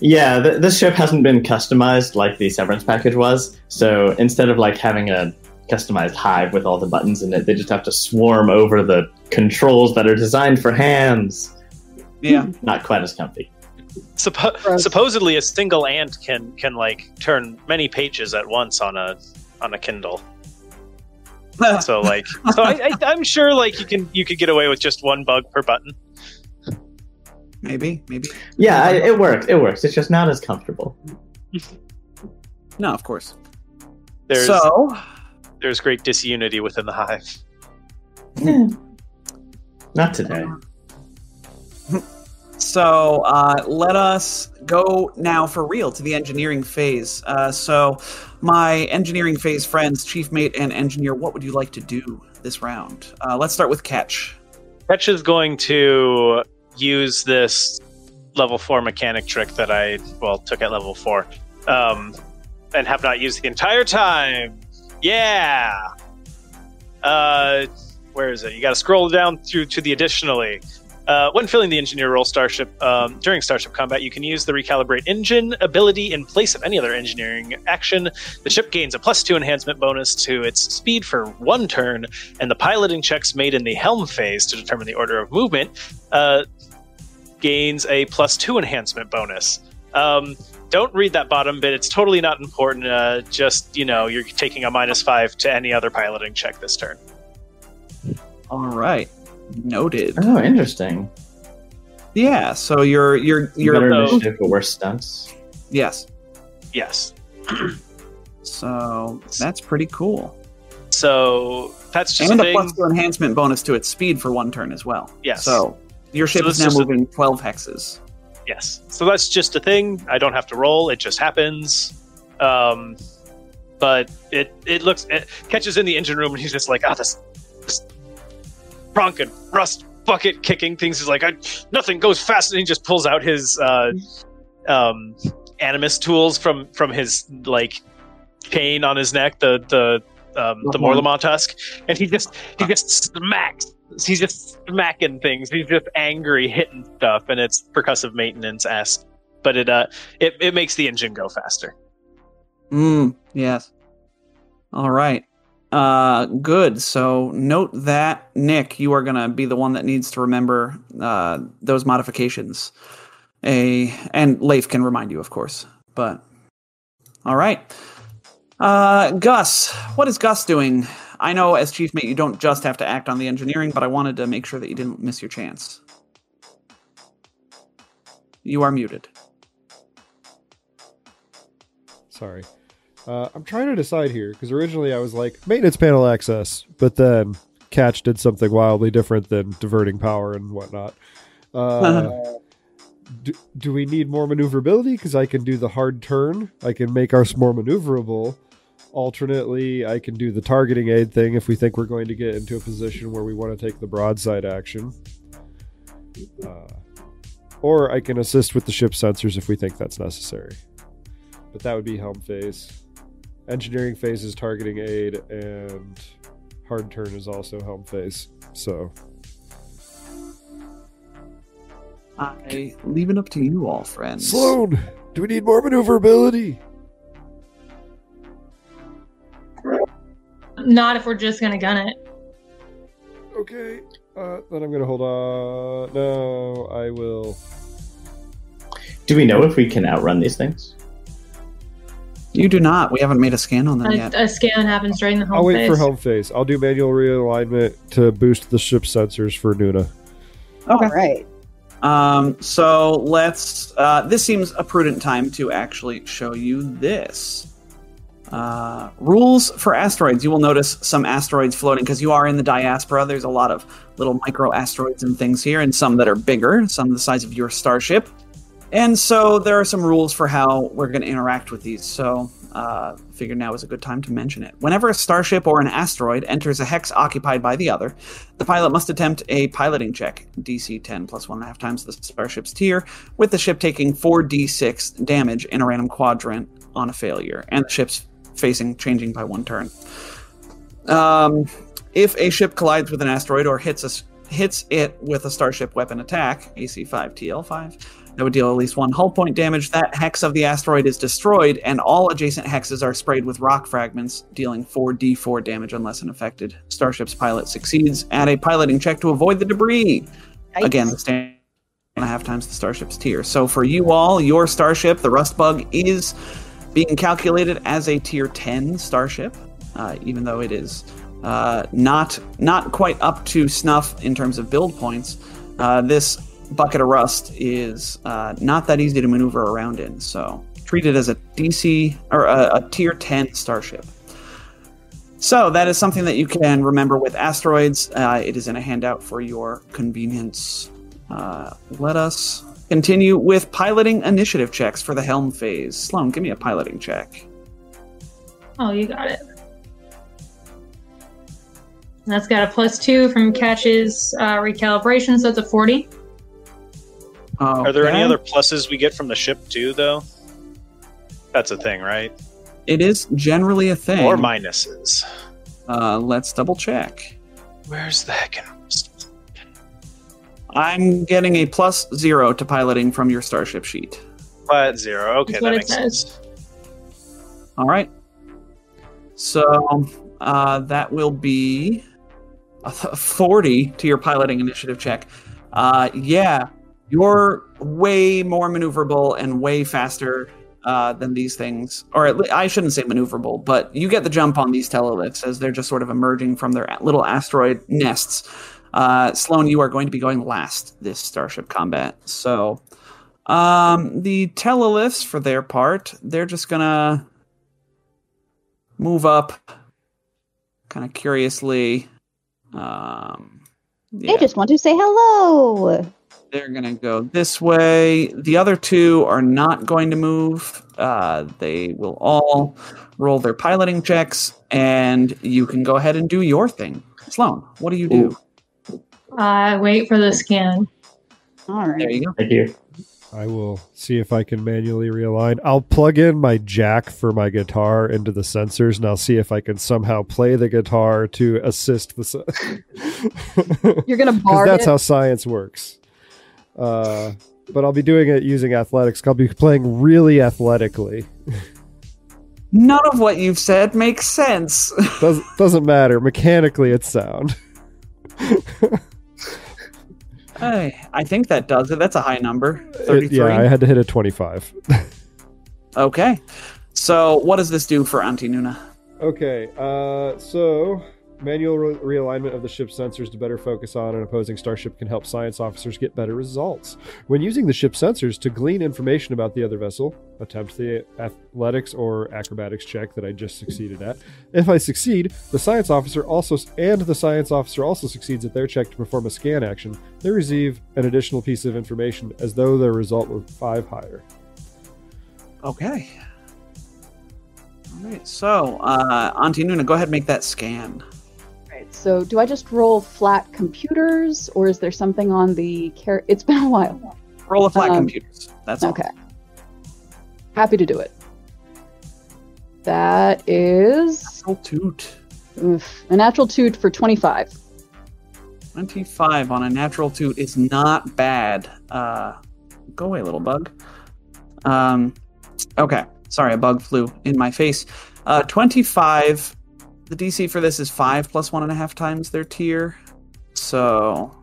Yeah, th- this ship hasn't been customized like the Severance package was. So instead of like having a customized hive with all the buttons in it, they just have to swarm over the controls that are designed for hands. Yeah, Not quite as comfy. Suppo- Gross. supposedly, a single ant can can like turn many pages at once on a on a Kindle. So like, so I, I, I'm sure like you can you could get away with just one bug per button. maybe, maybe. Yeah, I, it works. It works. It's just not as comfortable. No, of course. There's so, there's great disunity within the hive. Not today. so uh, let us go now for real to the engineering phase. Uh, so, my engineering phase friends, chief mate and engineer, what would you like to do this round? Uh, let's start with Catch. Ketch is going to use this level four mechanic trick that I well took at level four, um, and have not used the entire time. Yeah. Uh, where is it? You got to scroll down through to the additionally. Uh, when filling the engineer role starship um, during starship combat, you can use the recalibrate engine ability in place of any other engineering action. The ship gains a plus two enhancement bonus to its speed for one turn, and the piloting checks made in the helm phase to determine the order of movement uh, gains a plus two enhancement bonus. Um, don't read that bottom bit; it's totally not important. Uh, just you know, you're taking a minus five to any other piloting check this turn. All right, noted. Oh, interesting. Yeah, so you're you're you're Better though- initiative, but worse stunts. yes. Yes. So that's pretty cool. So that's just and a a plus two enhancement bonus to its speed for one turn as well. Yes. So your ship So is now just a- moving 12 hexes. Yes. So that's just a thing. I don't have to roll. It just happens. Um, but it it looks it catches in the engine room and he's just like, ah, this this Bronk and rust bucket kicking things He's like I, nothing goes fast and he just pulls out his uh um, animus tools from from his like chain on his neck, the the um, the Morlemon. Morlemon tusk, and he just he just smacks. He's just smacking things. He's just angry, hitting stuff, and it's percussive maintenance esque. But it uh it, it makes the engine go faster. Mm, yes. All right. Uh, good. So note that Nick, you are gonna be the one that needs to remember uh, those modifications. A and Leif can remind you, of course. But all right. Uh, Gus, what is Gus doing? I know as chief mate you don't just have to act on the engineering, but I wanted to make sure that you didn't miss your chance. You are muted. Sorry. Uh, I'm trying to decide here because originally I was like maintenance panel access, but then Ketch did something wildly different than diverting power and whatnot. Uh, do, do we need more maneuverability? Because I can do the hard turn. I can make ours more maneuverable. Alternately, I can do the targeting aid thing if we think we're going to get into a position where we want to take the broadside action. Uh, or I can assist with the ship sensors if we think that's necessary. But that would be helm phase. Engineering phase is targeting aid, and hard turn is also helm phase. So I leave it up to you all, friends. Sloan, do we need more maneuverability? Not if we're just gonna gun it. Okay. Uh, then I'm gonna hold on. No, I will. Do we know if we can outrun these things? You do not. We haven't made a scan on them yet. A, a scan happens during the home I'll wait phase. for helm phase. I'll do manual realignment to boost the ship sensors for Nuna. Okay. All right. Um, so let's. Uh, this seems a prudent time to actually show you this. Uh, rules for asteroids. You will notice some asteroids floating because you are in the diaspora. There's a lot of little micro asteroids and things here, and some that are bigger, some the size of your starship. And so there are some rules for how we're going to interact with these. So, uh, figured now is a good time to mention it. Whenever a starship or an asteroid enters a hex occupied by the other, the pilot must attempt a piloting check, DC 10 plus one and a half times the starship's tier, with the ship taking 4d6 damage in a random quadrant on a failure, and the ship's facing changing by one turn. Um, if a ship collides with an asteroid or hits us hits it with a starship weapon attack, AC 5 TL5, that would deal at least one hull point damage. That hex of the asteroid is destroyed, and all adjacent hexes are sprayed with rock fragments, dealing 4d4 damage unless an affected starship's pilot succeeds at a piloting check to avoid the debris. Yikes. Again, the stand and a half times the starship's tier. So for you all, your starship, the Rust Bug, is being calculated as a tier 10 starship, uh, even though it is uh, not not quite up to snuff in terms of build points. Uh, this bucket of rust is uh, not that easy to maneuver around in, so treat it as a DC or a, a tier 10 starship. So that is something that you can remember with asteroids. Uh, it is in a handout for your convenience. Uh, let us continue with piloting initiative checks for the helm phase. Sloan, give me a piloting check. Oh, you got it. And that's got a plus two from Ketch's uh, recalibration, so it's a 40. Are there any other pluses we get from the ship too, though? That's a thing, right? It is generally a thing. Or minuses. Uh, let's double check. Where's the heck? I'm getting a plus zero to piloting from your starship sheet. Flat zero. Okay, That's that what it makes says. sense. All right. So uh, that will be a th- 40 to your piloting initiative check. Uh, yeah, you're way more maneuverable and way faster uh, than these things. Or at le- I shouldn't say maneuverable, but you get the jump on these teleliths as they're just sort of emerging from their little asteroid nests. Uh, Sloan, you are going to be going last this starship combat. So um, the teleliths, for their part, they're just gonna move up kind of curiously. Um, They just want to say hello. they're going to go this way. The other two are not going to move. Uh, they will all roll their piloting checks, and you can go ahead and do your thing. Sloan, what do you do? I wait for the scan. All right. There you go. Right here. I will see if I can manually realign. I'll plug in my jack for my guitar into the sensors, and I'll see if I can somehow play the guitar to assist the. s- You're gonna 'Cause bar that's it. how science works. Uh, but I'll be doing it using athletics. I'll be playing really athletically. None of what you've said makes sense. Does, doesn't matter. Mechanically, it's sound. I, I think that does it. That's a high number. It- yeah, I had to hit a 25. Okay. So, what does this do for Auntie Nuna? Okay, uh, so manual re- realignment of the ship's sensors to better focus on an opposing starship can help science officers get better results. When using the ship's sensors to glean information about the other vessel, attempt the athletics or acrobatics check that I just succeeded at. If I succeed, the science officer also and the science officer also succeeds at their check to perform a scan action. They receive an additional piece of information as though their result were five higher. Okay. All right. So, uh, Auntie Nuna, go ahead and make that scan. So, do I just roll flat computers, or is there something on the car? It's been a while. Roll a flat Um, computers. That's all. Okay. Happy to do it. That is Roll toot. oof, a natural toot for 25. 25 on a natural toot is not bad. Uh, go away, little bug. Um, okay. Sorry, a bug flew in my face. Uh, 25. The DC for this is 5 plus 1.5 times their tier. So,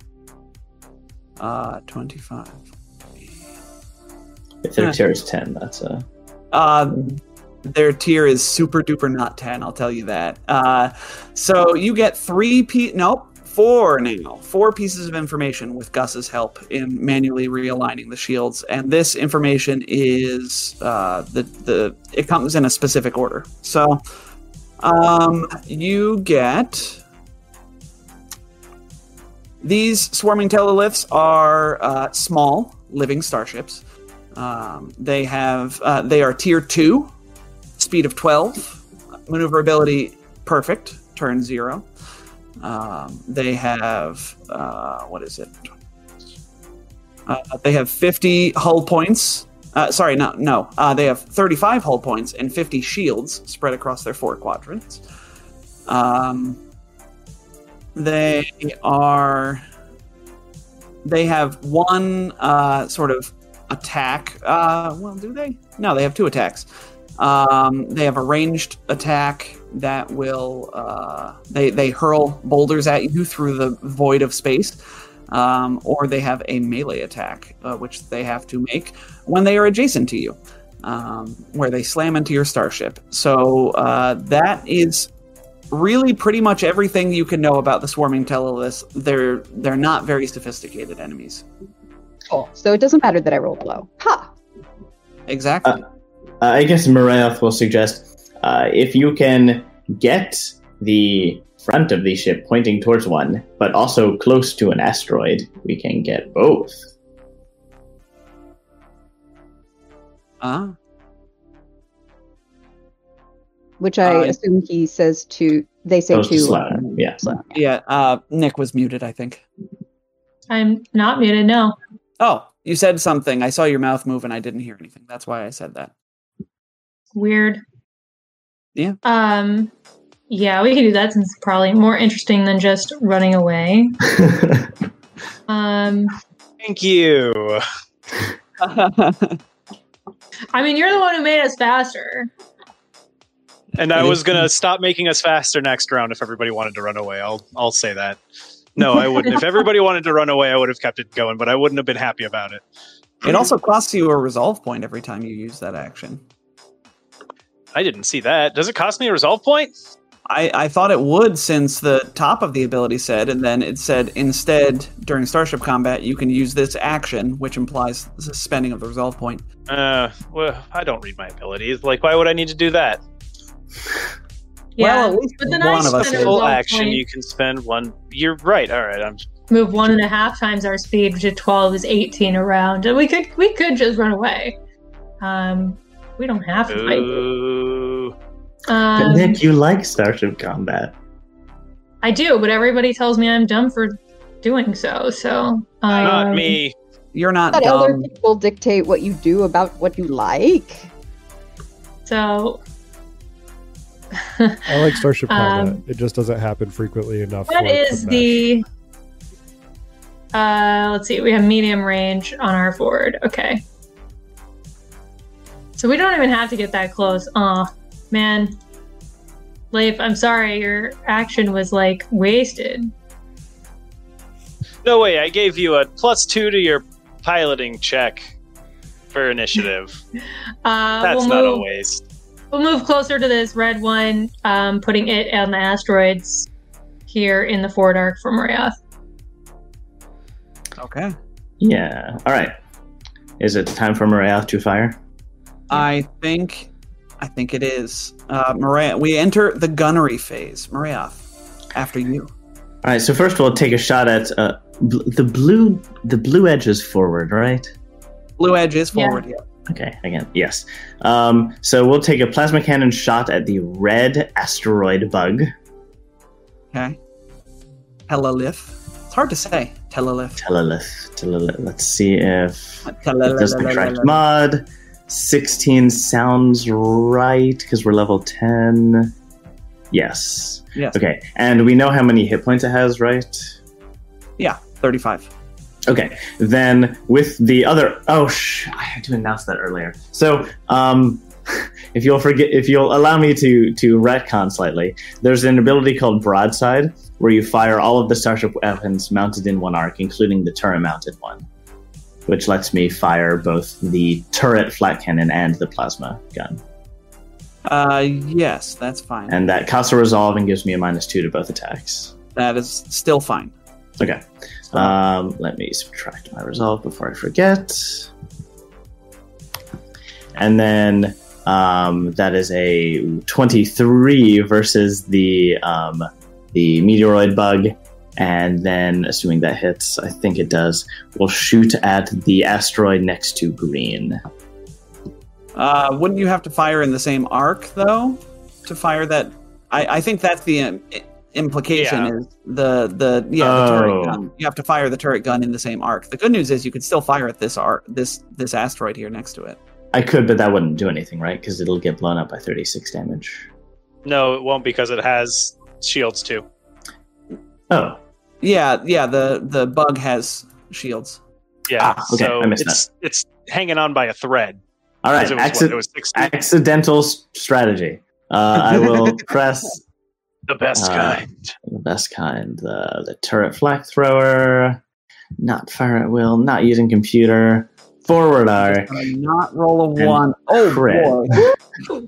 uh, 25. If their tier is 10, that's a. Uh, their tier is super duper not 10, I'll tell you that. Uh, so you get three pe nope, four now. Four pieces of information with Gus's help in manually realigning the shields. And this information is uh, the the it comes in a specific order. So um, you get these swarming teleliths are uh, small living starships. Um, they have uh, they are tier two, speed of twelve, maneuverability perfect, turn zero. Um, they have uh, what is it? Uh, they have fifty hull points. Uh, sorry, no, no. Uh, they have thirty-five hull points and fifty shields spread across their four quadrants. Um, they are. They have one uh, sort of attack. Uh, well, do they? No, they have two attacks. Um, they have a ranged attack that will uh, they they hurl boulders at you through the void of space, um, or they have a melee attack uh, which they have to make when they are adjacent to you, um, where they slam into your starship. So uh, that is really pretty much everything you can know about the swarming teleliths. They're they're not very sophisticated enemies. Cool. So it doesn't matter that I rolled low. Ha! Exactly. Uh, I guess Marath will suggest uh, if you can get the front of the ship pointing towards one, but also close to an asteroid, we can get both. Uh, Which I Uh, assume he says to. They say to to. Sloan, yeah. Sloan. yeah. Uh, Nick was muted. I think. I'm not muted. No. Oh, you said something. I saw your mouth move and I didn't hear anything. That's why I said that. Weird. Yeah. Um. Yeah, we can do that since it's probably more interesting than just running away. Um. Thank you. I mean, you're the one who made us faster. And I was gonna stop making us faster next round if everybody wanted to run away. I'll I'll say that. No, I wouldn't. if everybody wanted to run away, I would have kept it going, but I wouldn't have been happy about it. it also costs you a resolve point every time you use that action. I didn't see that. Does it cost me a resolve point? I, I thought it would since the top of the ability said, and then it said instead during starship combat you can use this action, which implies the spending of the resolve point. Uh, well, I don't read my abilities. Like, why would I need to do that? Yeah, Well, at least but then one I of us spent Full action, point, you can spend one. You're right. All right, I'm. move one and a half times our speed, which at twelve is eighteen around, and we could we could just run away. Um, we don't have to fight. Ooh. Um, Nick, you like Starship Combat. I do, but everybody tells me I'm dumb for doing so. So um, Not me. You're not Let other people dictate what you do about what you like. So, I like Starship Combat. Um, it just doesn't happen frequently enough. what for it to the? Uh, let's see. We have medium range on our forward. Okay. So we don't even have to get that close. Aw, man. Leif, I'm sorry. Your action was like wasted. No way, I gave you a plus two to your piloting check for initiative. Uh, That's we'll not move, a waste. We'll move closer to this red one, um, putting it on the asteroids here in the forward arc for Rayath. Okay. Yeah. All right. Is it time for Morayoth to fire? I think, I think it is. Uh, Maria, we enter the gunnery phase. Maria, after you. All right. So first we'll take a shot at uh, bl- the blue. The blue edge is forward, right? Blue edge is forward. Yeah. Okay. Again, yes. Um, so we'll take a plasma cannon shot at the red asteroid bug. Okay. Telelith. It's hard to say. Telelith. Telelith. Telelith. Let's see if it does the correct Telelith. mod. 16 sounds right because we're level 10. Yes. Yes. Okay. And we know how many hit points it has, right? Yeah. Thirty-five. Okay, then with the other oh sh I had to announce that earlier. So um if you'll forget if you'll allow me to to retcon slightly, there's an ability called broadside where you fire all of the starship weapons mounted in one arc, including the turret mounted one. Which lets me fire both the turret flat cannon and the plasma gun. Uh, yes, that's fine. And that casts a resolve and gives me a minus two to both attacks. that is still fine. Okay. Um, let me subtract my resolve before I forget. And then um, that is a 23 versus the um, the meteoroid bug. And then, assuming that hits, I think it does, we'll shoot at the asteroid next to green. Uh, wouldn't you have to fire in the same arc though to fire that? I, I think that's the um, implication Yeah. is the the yeah the Oh. turret gun. You have to fire the turret gun in the same arc. The good news is you could still fire at this arc this this asteroid here next to it. I could, but that wouldn't do anything, right? Because it'll get blown up by 36 damage. No, it won't because it has shields too. Oh, Yeah, yeah. The the bug has shields. Yeah, Ah, okay, so I missed it's it's hanging on by a thread. all right. 'Cause It was, Acci- what, it was accidental strategy. Uh, I will press the best uh, kind. the best kind. The the turret flak thrower, not fire at will, not using computer, forward arc. Uh, not roll a And one. Oh crit. boy.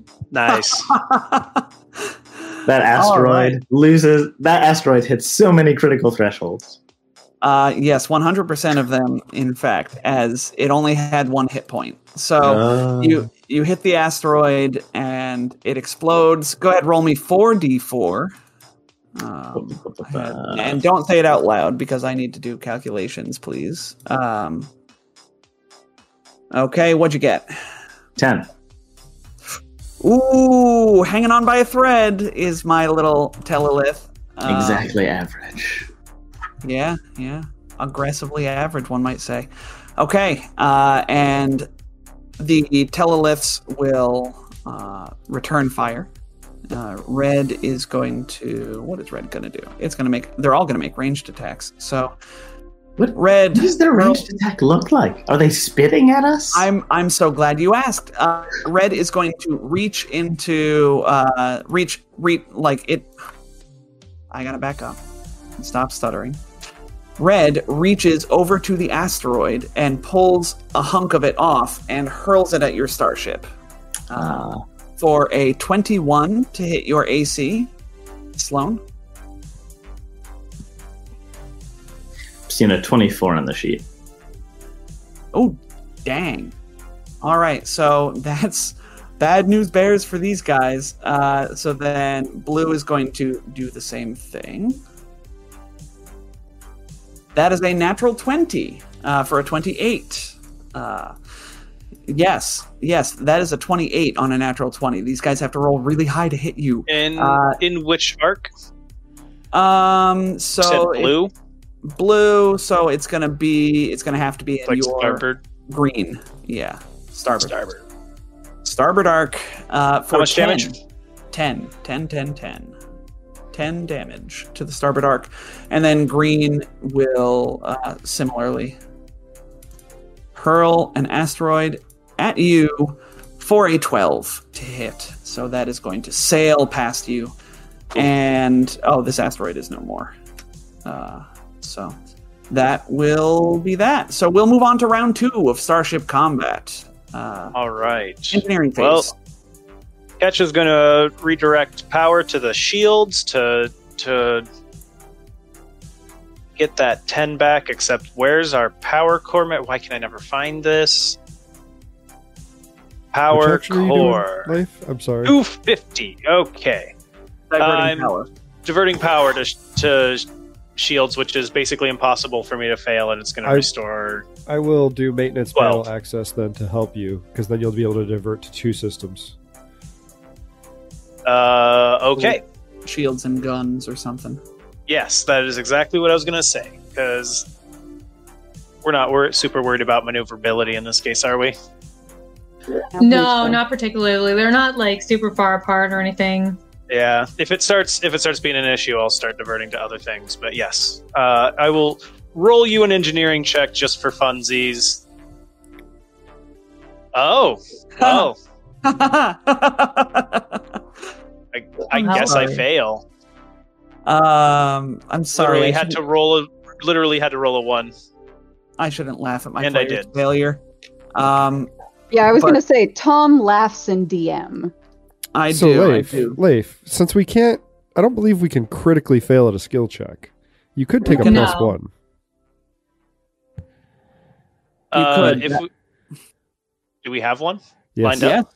Nice. That asteroid right. loses. That asteroid hits so many critical thresholds. Uh, yes, 100% of them, in fact, as it only had one hit point. So Oh. you you hit the asteroid and it explodes. Go ahead, roll me 4d4. Um, and don't say it out loud because I need to do calculations, please. Um, okay, what'd you get? ten. Ooh, hanging on by a thread is my little telelith. Um, Exactly average. Yeah, yeah. Aggressively average, one might say. Okay, uh, and the teleliths will uh, return fire. Uh, red is going to. What is red going to do? It's going to make. They're all going to make ranged attacks. So, What- red. What does their ranged attack look like? Are they spitting at us? I'm I'm so glad you asked. Uh, red is going to reach into uh, reach reach like it. I gotta back up. and Stop stuttering. Red reaches over to the asteroid and pulls a hunk of it off and hurls it at your starship. Uh, Uh, for a 21 to hit your AC, Sloan. Seen a twenty-four on the sheet. Oh, dang. All right, so that's bad news bears for these guys. Uh, so then blue is going to do the same thing. That is a natural 20 uh, for a 28. Uh, yes, yes, that is a 28 on a natural 20. These guys have to roll really high to hit you. In Uh, in which arc? Um, so blue? if- blue. blue, so it's gonna be it's gonna have to be in Like your starboard. green. Yeah, starboard. Starboard. Starboard arc. Uh, for How much 10, damage? 10, 10, 10, 10. 10 damage to the starboard arc. And then green will uh, similarly hurl an asteroid at you for a 12 to hit. So that is going to sail past you. And oh, this asteroid is no more. Uh, so that will be that. So we'll move on to round two of Starship Combat. Uh, All right. engineering phase. Well, Ketch is going to redirect power to the shields to to get that 10 back. Except, where's our power core? ma- Why can I never find this? Power action are doing, core. Life? I'm sorry. 250. Okay. diverting I'm- power. Diverting power to, to shields, which is basically impossible for me to fail, and it's going to restore. I will do maintenance Twelve. panel access then to help you, because then you'll be able to divert to two systems. Uh, okay. shields and guns or something. Yes, that is exactly what I was going to say. Because we're not we're super worried about maneuverability in this case, are we? No, not particularly. They're not like super far apart or anything. Yeah. If it starts if it starts being an issue, I'll start diverting to other things. But yes, uh, I will roll you an engineering check just for funsies. Oh, oh! I, I guess I fail. um, I'm sorry. Literally I had to roll a literally had to roll a one. I shouldn't laugh at my And I did. failure. Um, Yeah, I was But- gonna say Tom laughs in DM. I so do. Leif, I do. Leif, since we can't, I don't believe we can critically fail at a skill check. You could take a No. plus one. Uh, could. if we, do we have one? Yes. Lined up?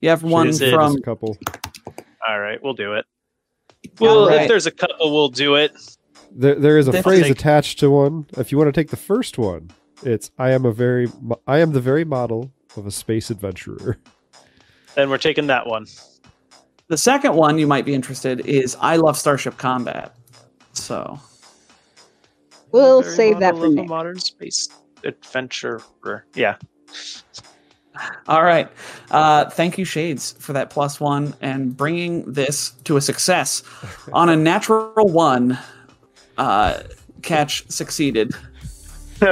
You have one Is from. a couple. All right, we'll do it. Well, Alright. if there's a couple, we'll do it. There, there is a This- phrase Take- attached to one. If you want to take the first one, it's "I am a very, I am the very model of a space adventurer." Then we're taking that one. The second one you might be interested is I love Starship Combat. So We'll Very save that for of a modern space adventurer. Yeah. All right. Uh, thank you, Shades, for that plus one and bringing this to a success. On a natural one, uh, Ketch succeeded.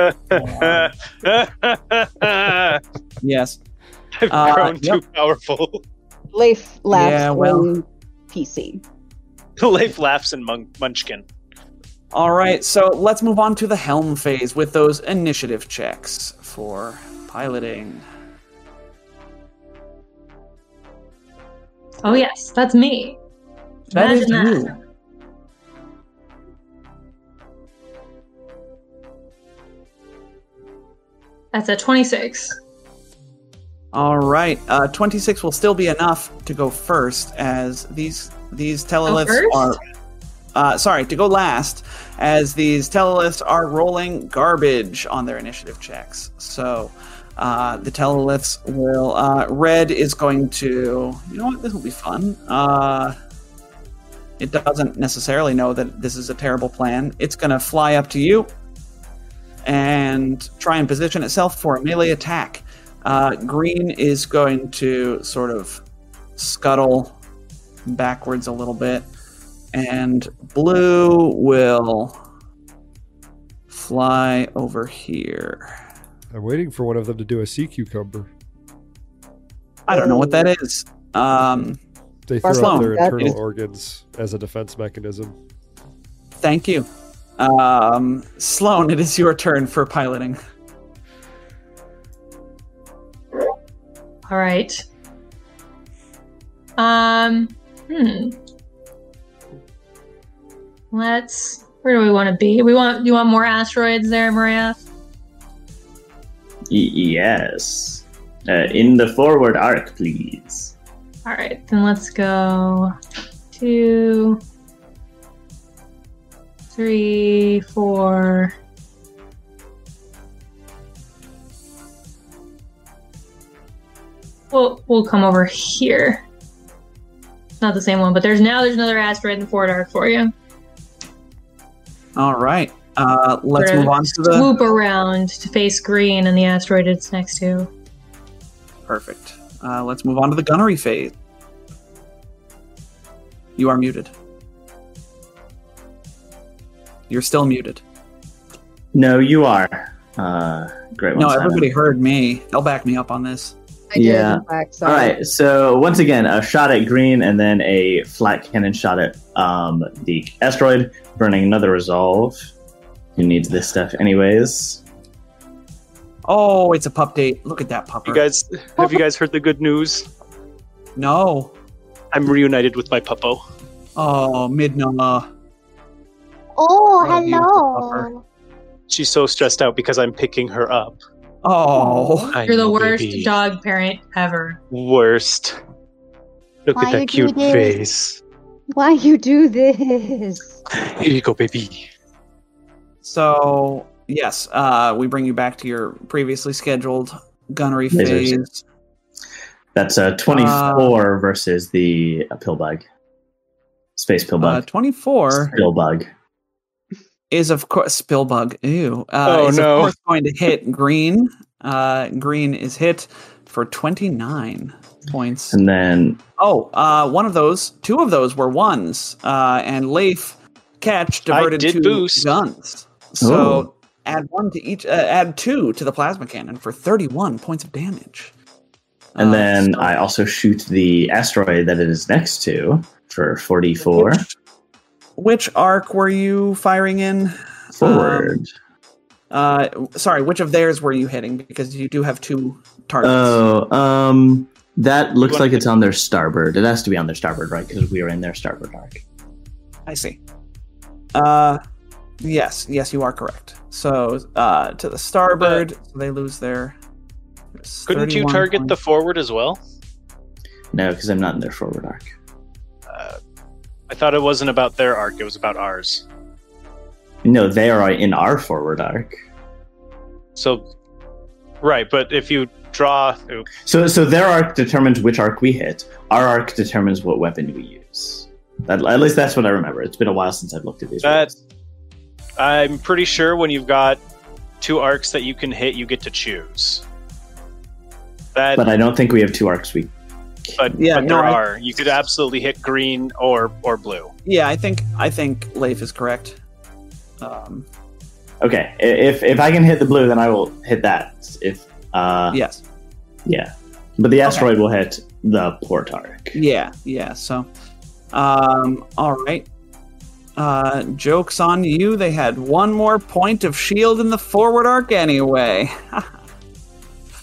I've Uh, grown yep. too powerful. Leif laughs Yeah, well- in PC. Leif laughs in Mun- Munchkin. All right. So let's move on to the helm phase with those initiative checks for piloting. Oh yes, that's me. That is Imagine you. That's a 26. All right. Uh, 26 will still be enough to go first, as these these teleliths are. Uh, sorry, to go last, as these teleliths are rolling garbage on their initiative checks. So uh, the teleliths will. Uh, red is going to. You know what? This will be fun. Uh, it doesn't necessarily know that this is a terrible plan. It's going to fly up to you and try and position itself for a melee attack. Uh, green is going to sort of scuttle backwards a little bit, and blue will fly over here. I'm waiting for one of them to do a sea cucumber. I don't know what that is. Um, They throw Sloan, out their internal is- organs as a defense mechanism. thank you. Um, Sloan, it is your turn for piloting. All right. Um. Hmm. Let's. Where do we want to be? We want. You want more asteroids there, Maria? Y- yes. Uh, in the forward arc, please. All right. Then let's go. Two. Three, four. We'll we'll come over here. Not the same one, but there's now there's another asteroid in the forward arc for you. All right. Uh, let's move on to the Swoop around to face green and the asteroid it's next to. perfect. Uh, let's move on to the gunnery phase. You are muted. You're still muted. No, you are. Uh, great one. No, Simon. everybody heard me. They'll back me up on this. I did, Yeah. in fact, All sorry. So once again, a shot at green, and then a flat cannon shot at um, the asteroid, burning another resolve. Who needs this stuff, anyways? Oh, it's a pup date. Look at that pupper. You guys, have you guys heard the good news? No. I'm reunited with my puppo. Oh, Midna. Oh, What a beautiful hello. She's so stressed out because I'm picking her up. Oh. You're the know, worst baby. dog parent ever. Worst. Look Why at you that cute face. Why you do this? Here you go, baby. So, yes, uh, we bring you back to your previously scheduled gunnery Lasers. phase. That's a 24 versus the uh, pillbug. Space Uh, pillbug. 24 Pillbug. Is, of course, Spillbug. Ew. Uh, Oh, is, no. of course, going to hit green. Uh, green is hit for 29 points. And then Oh, uh, one of those, two of those were ones, uh, and Leif Ketch diverted did to boost. guns. So Oh. add one to each, uh, add two to the plasma cannon for thirty-one points of damage. and Uh, then so- I also shoot the asteroid that it is next to for 44 Which, which arc were you firing in? forward. Uh, sorry, which of theirs were you hitting? Because you do have two targets. Oh, um, that looks like it's on their starboard. It has to be on their starboard, right? Because we are in their starboard arc. I see. Uh, yes, yes, you are correct. So, uh, to the starboard, so they lose their. Couldn't you 31 target the forward as well? No, because I'm not in their forward arc. Uh, I thought it wasn't about their arc; it was about ours. No, they are in our forward arc. So, right, but if you draw, ooh, So, so their arc determines which arc we hit. Our arc determines what weapon we use. That, at least that's what I remember. It's been a while since I've looked at these. That- rules. I'm pretty sure when you've got two arcs that you can hit, you get to choose. That, but I don't think we have two arcs. We but, Yeah, but no, there I- are. You could absolutely hit green or or blue. Yeah, I think I think Leif is correct. Um, okay. If if I can hit the blue, then I will hit that. If uh, yes. yeah. But the asteroid will hit the port arc. Yeah, yeah. So, um, all right. Uh, jokes on you. They had one more point of shield in the forward arc anyway.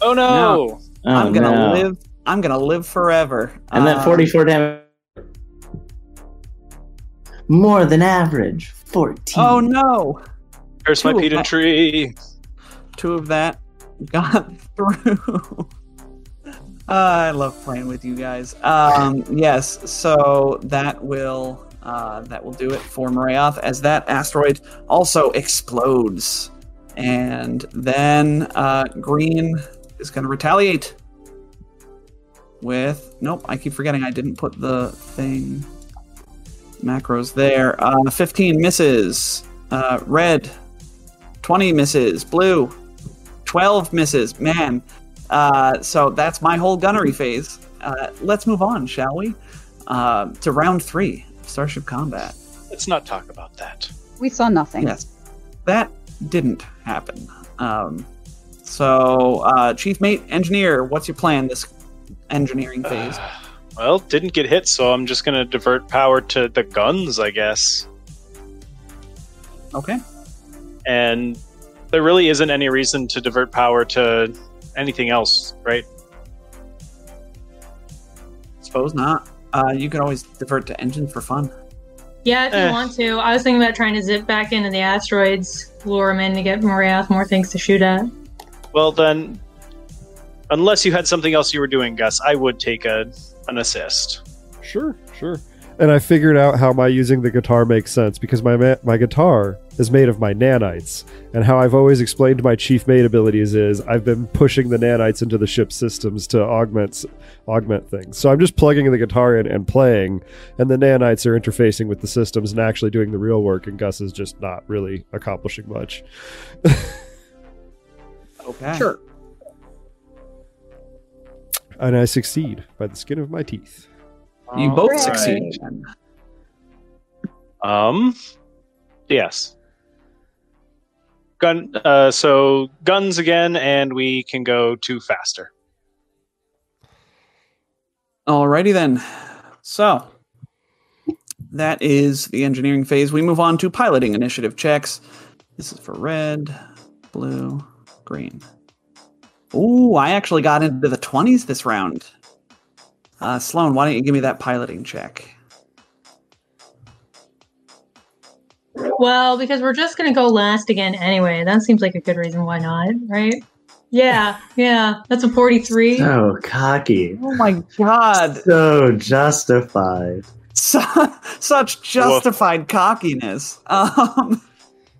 Oh no! Oh, I'm gonna no. live. I'm gonna live forever. And then Um, 44 damage. More than average. 14. Oh no! There's my Two of pedant tree. Two of that got through. Uh, I love playing with you guys. Um, yes, so that will uh, that will do it for Morayoth as that asteroid also explodes, and then uh, Green is going to retaliate with nope. I keep forgetting I didn't put the thing macros there. Uh, Fifteen misses. Uh, red. Twenty misses. Blue. 12 misses. Man. Uh, so that's my whole gunnery phase. Uh, let's move on, shall we? Uh, to round three Starship Combat. Let's not talk about that. We saw nothing. Yes. That didn't happen. Um, so, uh, Chief Mate Engineer, what's your plan this engineering phase? Uh, well, didn't get hit, so I'm just gonna divert power to the guns, I guess. Okay. And there really isn't any reason to divert power to anything else, right? Suppose not. Uh, you could always divert to engine for fun. Yeah, if you Eh. want to. I was thinking about trying to zip back into the asteroids, lure them in to get Morayoth more things to shoot at. Well, then, unless you had something else you were doing, Gus, I would take a an assist. Sure, sure. And I figured out how my using the guitar makes sense because my ma- my guitar is made of my nanites. And how I've always explained my chief mate abilities is I've been pushing the nanites into the ship systems to augment augment things. So I'm just plugging the guitar in and playing, and the nanites are interfacing with the systems and actually doing the real work. And Gus is just not really accomplishing much. Okay. Sure. And I succeed by the skin of my teeth. You both Hooray. succeed. Um, yes. Gun. Uh, so guns again, and we can go two faster. Alrighty then. So that is the engineering phase. We move on to piloting initiative checks. This is for red, blue, green. Ooh, I actually got into the 20s this round. Uh, Sloan, why don't you give me that piloting check? Well, because we're just gonna go last again anyway. That seems like a good reason why not, right? Yeah, yeah. That's a 43. So cocky. Oh my god. So justified. Su- such justified cockiness. Um,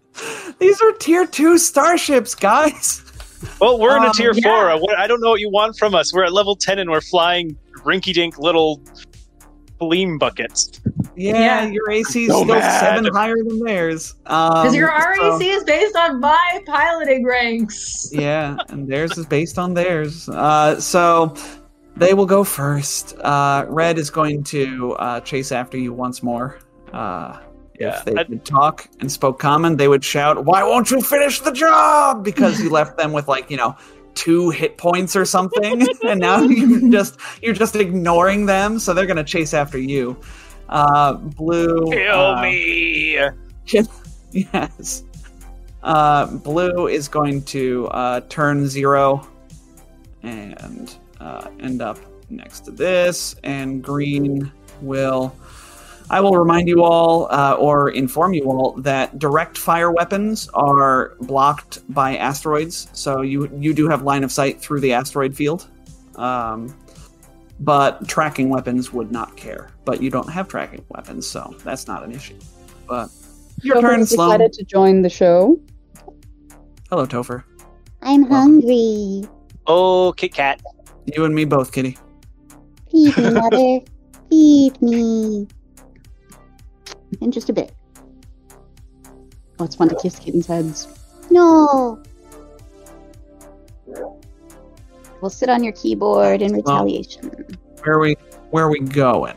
these are tier two starships, guys. Well, we're in a Um, tier yeah. four. What- I don't know what you want from us. We're at level ten, and we're flying rinky-dink little gleam buckets. Yeah, Yeah. your AC is So still mad. seven higher than theirs. Because Um, your so- REC is based on my piloting ranks. yeah, and theirs is based on theirs. Uh, so they will go first. Uh, Red is going to uh, chase after you once more. Uh, Yeah, if they could talk and spoke common, they would shout, "Why won't you finish the job?" Because you left them with like you know two hit points or something, and now you just you're just ignoring them. So they're gonna chase after you. Uh, blue, Kill uh, me! Yes. Uh, blue is going to uh, turn zero and uh, end up next to this, and green will. I will remind you all, uh, or inform you all, that direct fire weapons are blocked by asteroids. So you you do have line of sight through the asteroid field, um, but tracking weapons would not care. But you don't have tracking weapons, so that's not an issue. But your Topher turn, has Sloan. decided to join the show. Hello, Topher. I'm hungry. Oh, Kit Kat. You and me both, Kitty. Feed me, mother. Feed me. In just a bit. Oh, it's fun to kiss kittens' heads. No. We'll sit on your keyboard in retaliation. Where are we? Where are we going?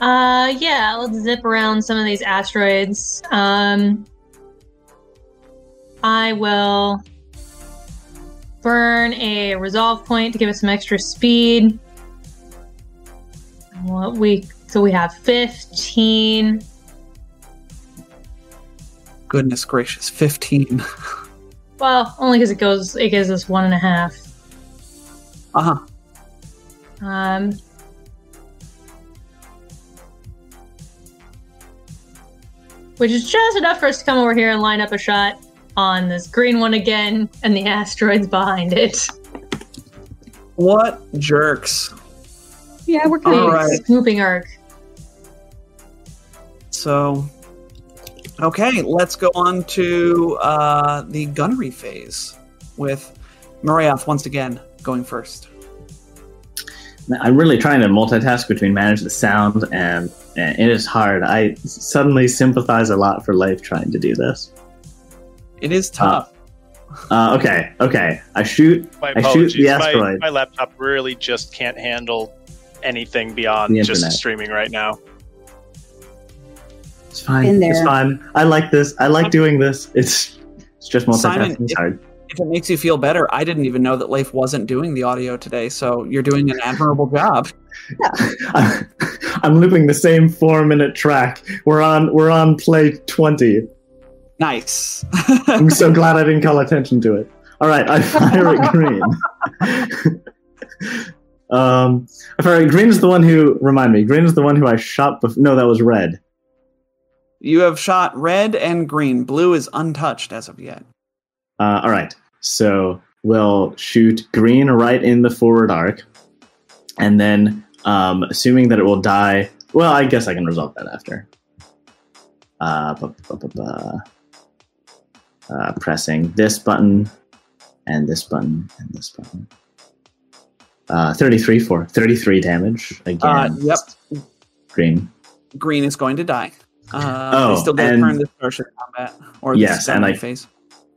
Uh, yeah, let's zip around some of these asteroids. Um, I will burn a resolve point to give us some extra speed. What we so we have fifteen. Goodness gracious, fifteen. Well, only because it goes it gives us one and a half. Uh huh. Um, which is just enough for us to come over here and line up a shot on this green one again and the asteroids behind it. What jerks? Yeah, we're kind All of right. Swooping arc. So, okay, let's go on to uh, the gunnery phase with Morayoth once again going first. I'm really trying to multitask between manage the sound and, and it is hard. I suddenly sympathize a lot for Leif trying to do this. It is tough. Uh, okay, okay. I shoot. My I shoot apologies. the my, asteroid. my laptop really just can't handle anything beyond The just streaming right now. It's fine. Been there. It's fine. I like this. I like doing this. It's it's just multitasking. Simon, it's if- hard. if it makes you feel better, I didn't even know that Leif wasn't doing the audio today, so you're doing an admirable job. I'm, I'm looping the same four minute track. We're on we're on play twenty. Nice. I'm so glad I didn't call attention to it. All right, I fire it green. Um, I fire at green is the one who remind me. Green is the one who I shot. Bef- no, that was red. you have shot red and green. Blue is untouched as of yet. Uh, all right, so we'll shoot green right in the forward arc, and then um, assuming that it will die. Well, I guess I can resolve that after. Uh, bu- bu- bu- uh, pressing this button and this button and this button. Uh, 33 for 33 damage again. Uh, yep. Green. Green is going to die. Uh, Oh, still get to and- turn this starship combat or this Yes, and I- phase.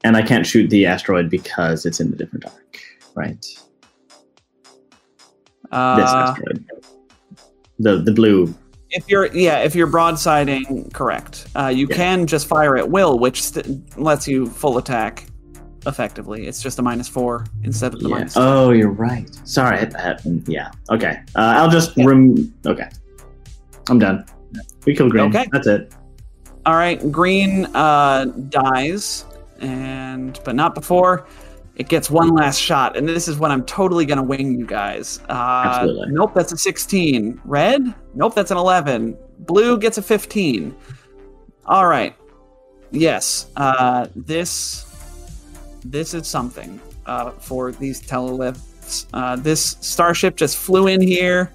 And I can't shoot the asteroid because it's in a different arc, right? this Uh, asteroid. The the blue. if you're yeah, if you're broadsiding, correct. Uh, you Yeah. can just fire at will, which st- lets you full attack effectively. It's just a minus four instead of the Yeah. minus. two. Oh, you're right. Sorry. I, I, yeah. Okay. Uh, I'll just Yeah. rem. Okay. I'm done. We killed green. Okay. That's it. All right, green uh, dies, and but not before it gets one last shot. And this is when I'm totally gonna wing you guys. Uh, Absolutely. Nope, that's a 16. Red? Nope, that's an 11. Blue gets a 15. All right. Yes. Uh, this this is something uh, for these teleliths. Uh, this starship just flew in here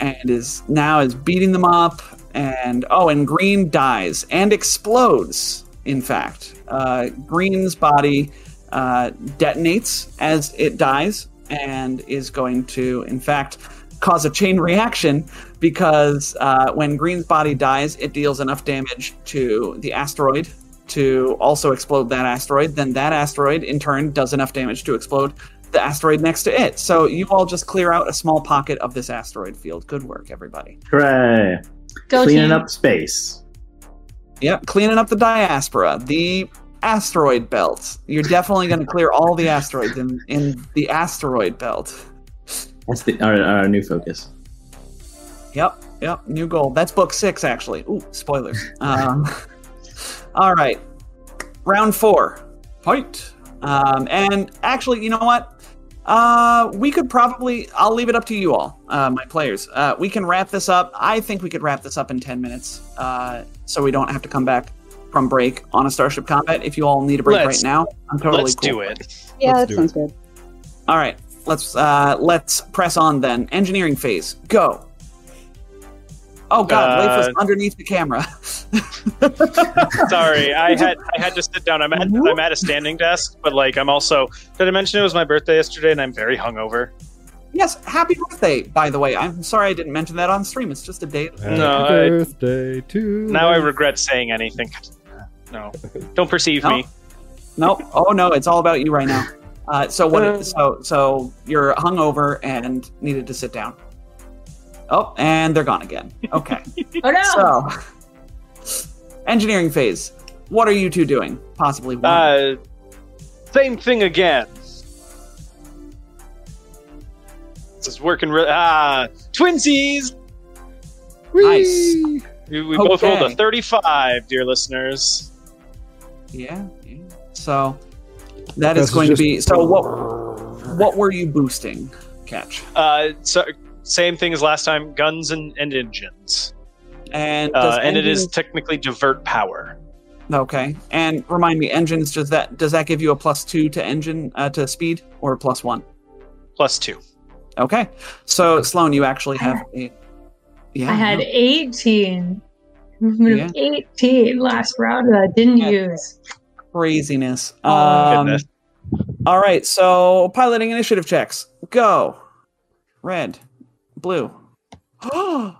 and is now is beating them up and oh and green dies and explodes in fact uh, green's body uh, detonates as it dies and is going to in fact cause a chain reaction because uh, when green's body dies it deals enough damage to the asteroid to also explode that asteroid then that asteroid in turn does enough damage to explode the asteroid next to it so you all just clear out a small pocket of this asteroid field good work everybody Hooray! Go Cleaning team. up space. Yep, cleaning up the diaspora, the asteroid belt. You're definitely going to clear all the asteroids in, in the asteroid belt. That's the our, our new focus. Yep, yep, new goal. That's book six, actually. Ooh, spoilers. Um, all right, round four, fight. Um, and actually, you know what? Uh, we could probably. I'll leave it up to you all, uh, my players. Uh, we can wrap this up. I think we could wrap this up in ten minutes, uh, so we don't have to come back from break on a Starship Combat. If you all need a break Let's- right now, I'm totally Let's cool. do it. Yeah, Let's that do sounds good. All right, let's uh, let's press on then. Engineering phase, go. Oh God, Uh, Leif was underneath the camera. Sorry, I had I had to sit down. I'm at I'm at a standing desk, but like I'm also. Did I mention it was my birthday yesterday and I'm very hungover? yes, happy birthday, by the way. I'm sorry I didn't mention that on stream. It's just a date. Happy No, I- birthday to Now I regret saying anything. No, don't perceive No. me. No. Oh no, it's all about you right now. Uh, so what? So so you're hungover and needed to sit down. Oh, and they're gone again. Okay. Oh no! so engineering phase. What are you two doing? Possibly one. Uh, same thing again. This is working. Re- ah, twinsies. nice. We, we both rolled Okay. a 35, dear listeners. Yeah, yeah. So that is This is going just- to be. So what? What were you boosting? Ketch. Uh, so same thing as last time. Guns and, and engines. And does Uh, and it is technically divert power. okay. And remind me, engines. Does that does that give you a plus two to engine uh, to speed or plus one? Plus two. Okay. So Sloan, you actually have a. Yeah. I had no. 18. Movement of 18 last round that I didn't Yeah. use. craziness. Oh, Um, goodness. all right. So piloting initiative checks. Go. Red. Blue. oh.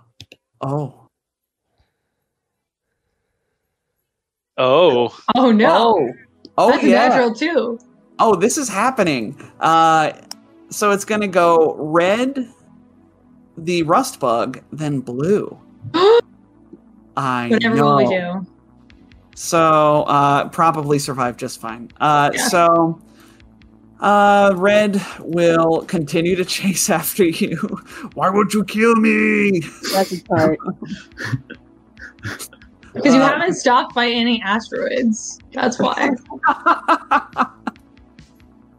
Oh, Oh no! Oh. Oh That's yeah. natural too. Oh, this is happening. Uh, so it's gonna go red, the rust bug, then blue. I Whatever know. will we do? So uh, probably survive just fine. Uh, Yeah. So uh, red will continue to chase after you. Why won't you kill me? That's a part. Because you Uh, haven't stopped by any asteroids. That's why.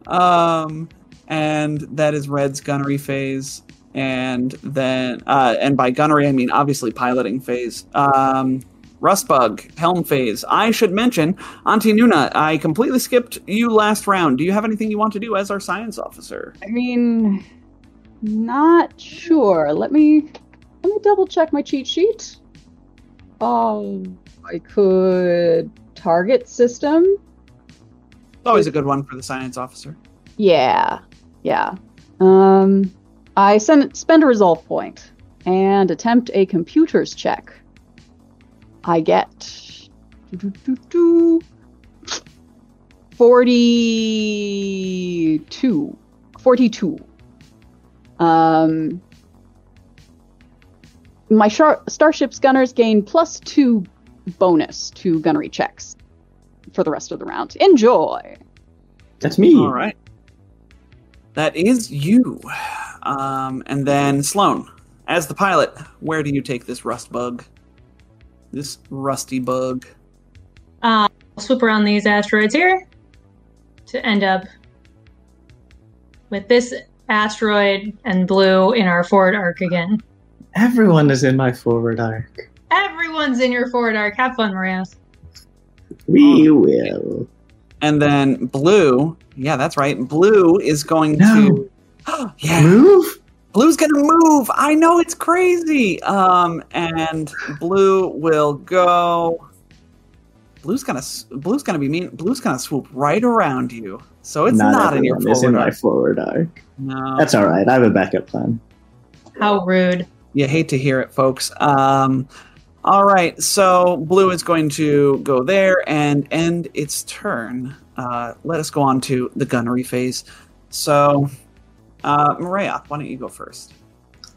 um, and that is Red's gunnery phase, and then uh, and by gunnery I mean obviously piloting phase. Um, Rustbug helm phase. I should mention, Auntie Nuna. I completely skipped you last round. Do you have anything you want to do as our science officer? I mean, not sure. Let me let me double check my cheat sheet. Um, I could target system. It's Always a good one for the science officer. Yeah, yeah. Um, I send, spend a resolve point and attempt a computer's check. I get 42. 42. Um, my shar- Starship's gunners gain plus two bonus to gunnery checks for the rest of the round. Enjoy! That's me. All right. That is you. Um, and then Sloan, as the pilot, where do you take this rust bug? This rusty bug. Uh, I'll swoop around these asteroids here to end up with this asteroid and blue in our forward arc again. Everyone is in my forward arc. Everyone's in your forward arc. Have fun, Maria. We will. And then blue, yeah, that's right. Blue is going No. to Yeah. Move? Blue's gonna move. I know it's crazy. Um, and blue will go. Blue's gonna blue's gonna be mean. Blue's gonna swoop right around you. So it's not, in your everyone is in forward. my arc. forward arc. No, That's all right. I have a backup plan. How rude. you hate to hear it, folks. Um, all right, so blue is going to go there and end its turn. Uh, let us go on to the gunnery phase. So, uh, Maria, why don't you go first?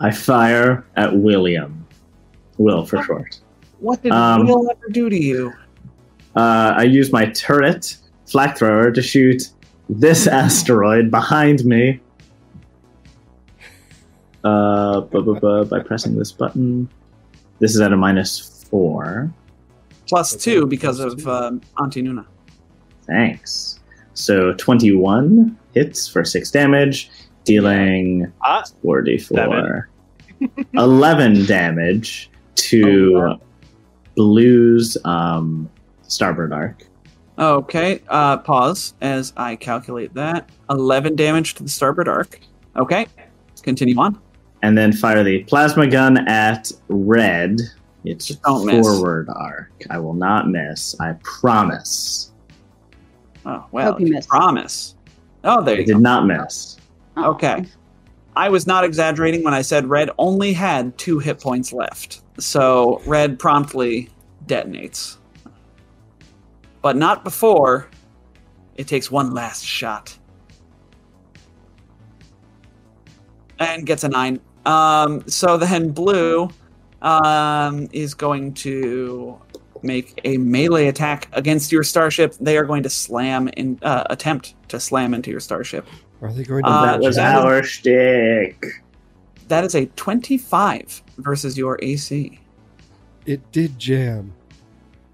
I fire at William. Will for short. What did Um, Will ever do to you? Uh, I use my turret flak thrower to shoot this asteroid behind me. Uh, bu- bu- bu- by pressing this button. This is at a minus four. Plus two because of um, Auntie Nuna. Thanks. So 21 hits for 6 damage, dealing Ah, 44. 11 damage Oh, to Blue's um, starboard arc. Okay, uh, pause as I calculate that. 11 damage to the starboard arc. Okay, continue on. And then fire the plasma gun at red. It's Don't miss. forward arc. I will not miss. I promise. Oh, well, Hope you if missed. promise. Oh, there I you did go. not miss. Oh. Okay. I was not exaggerating when I said red only had two hit points left. So red promptly detonates. But not before it takes one last shot. And gets a nine. Um, so then blue um, is going to make a melee attack against your starship. They are going to slam in uh, attempt to slam into your starship. Are they going to? Uh, that was our shtick. That is a 25 versus your AC. it did jam.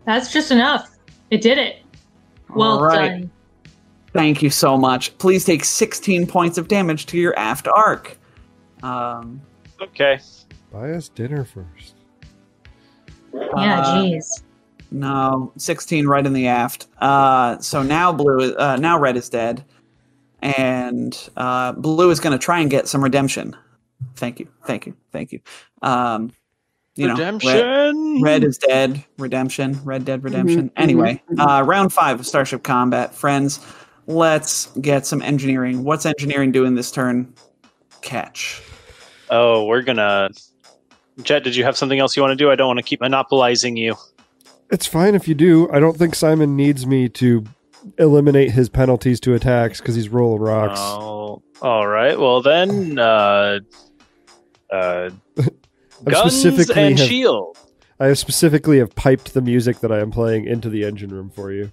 That's just enough. It did it. Well All right. done. Thank you so much. Please take 16 points of damage to your aft arc. Um, okay. Buy us dinner first. Yeah, uh, jeez. No, 16 right in the aft. Uh, so now blue, uh, now red is dead, and uh, blue is going to try and get some redemption. Thank you, thank you, thank you. Um, you know, red- Redemption. Red is dead. Redemption. Red Dead Redemption. Mhm, Anyway, mhm, uh, round five of Starship Combat. Friends, let's get some engineering. What's engineering doing this turn? Ketch. Oh, we're gonna. Jet, did you have something else you want to do? I don't want to keep monopolizing you. It's fine if you do. I don't think Simon needs me to eliminate his penalties to attacks because he's roll of rocks. Oh, all right. Well then, uh, uh, guns specifically and have- shield. I have specifically have piped the music that I am playing into the engine room for you.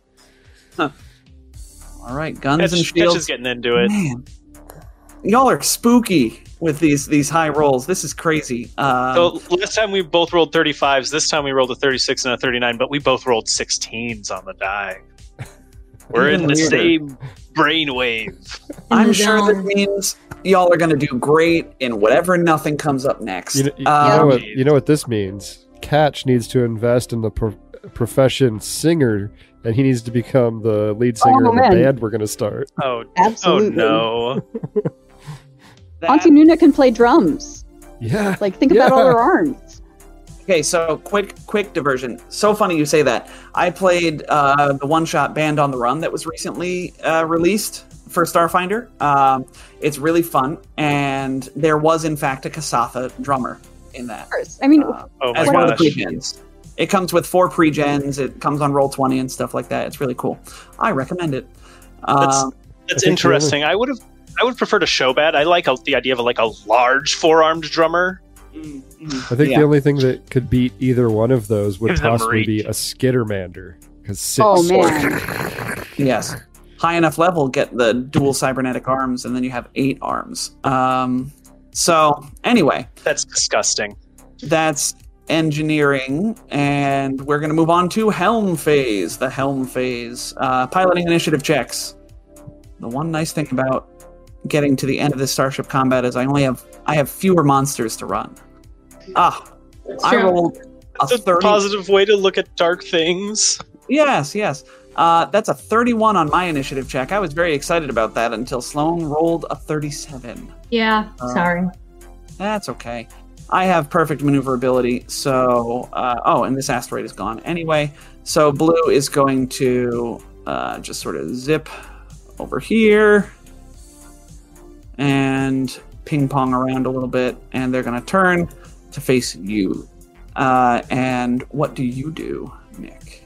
All right, guns Ketch, and Ketch shields. is getting into it. Man, y'all are spooky with these these high rolls. This is crazy. Um, So last time we both rolled 35s. This time we rolled a 36 and a 39, but we both rolled 16s on the die. We're in the Weirder. same brainwave. I'm sure that means y'all are going to do great in whatever nothing comes up next. You know, you, Um, know what? You know what this means. Ketch needs to invest in the pro- profession singer, and he needs to become the lead singer Oh, of the band we're going to start. Oh, Absolutely. oh no. that- Auntie Nuna can play drums. Yeah, Like, think about all her arms. Okay, so quick, quick diversion. So funny you say that. I played uh, the one-shot Band on the Run that was recently uh, released for Starfinder. Um, it's really fun, and there was in fact a Kasatha drummer in that. Of course. I mean, Uh, Oh my as one of the gosh. pre-gens. It comes with four pre-gens. It comes on Roll Twenty and stuff like that. It's really cool. I recommend it. That's- Um, That's I interesting. I would have. I would prefer to show bad. I like a, the idea of like a large four-armed drummer. Mm, mm, I think yeah. the only thing that could beat either one of those would Give them possibly be a Skittermander. Because six. oh man, Yes. High enough level, get the dual cybernetic arms, and then you have eight arms. Um, so, anyway, That's disgusting. that's engineering, and we're going to move on to Helm phase. The Helm phase. Uh, piloting initiative checks. The one nice thing about getting to the end of this Starship combat is I only have I have fewer monsters to run. Ah, It's I true. rolled a That's a 30. positive way to look at dark things. Yes, yes. Uh, that's a 31 on my initiative check. I was very excited about that until Sloan rolled a 37. Yeah, Uh, sorry. That's okay. I have perfect maneuverability, so. Uh, oh, and this asteroid is gone. Anyway, so Blue is going to uh, just sort of zip over here and ping pong around a little bit, and they're going to turn to face you. Uh, and what do you do, Nick?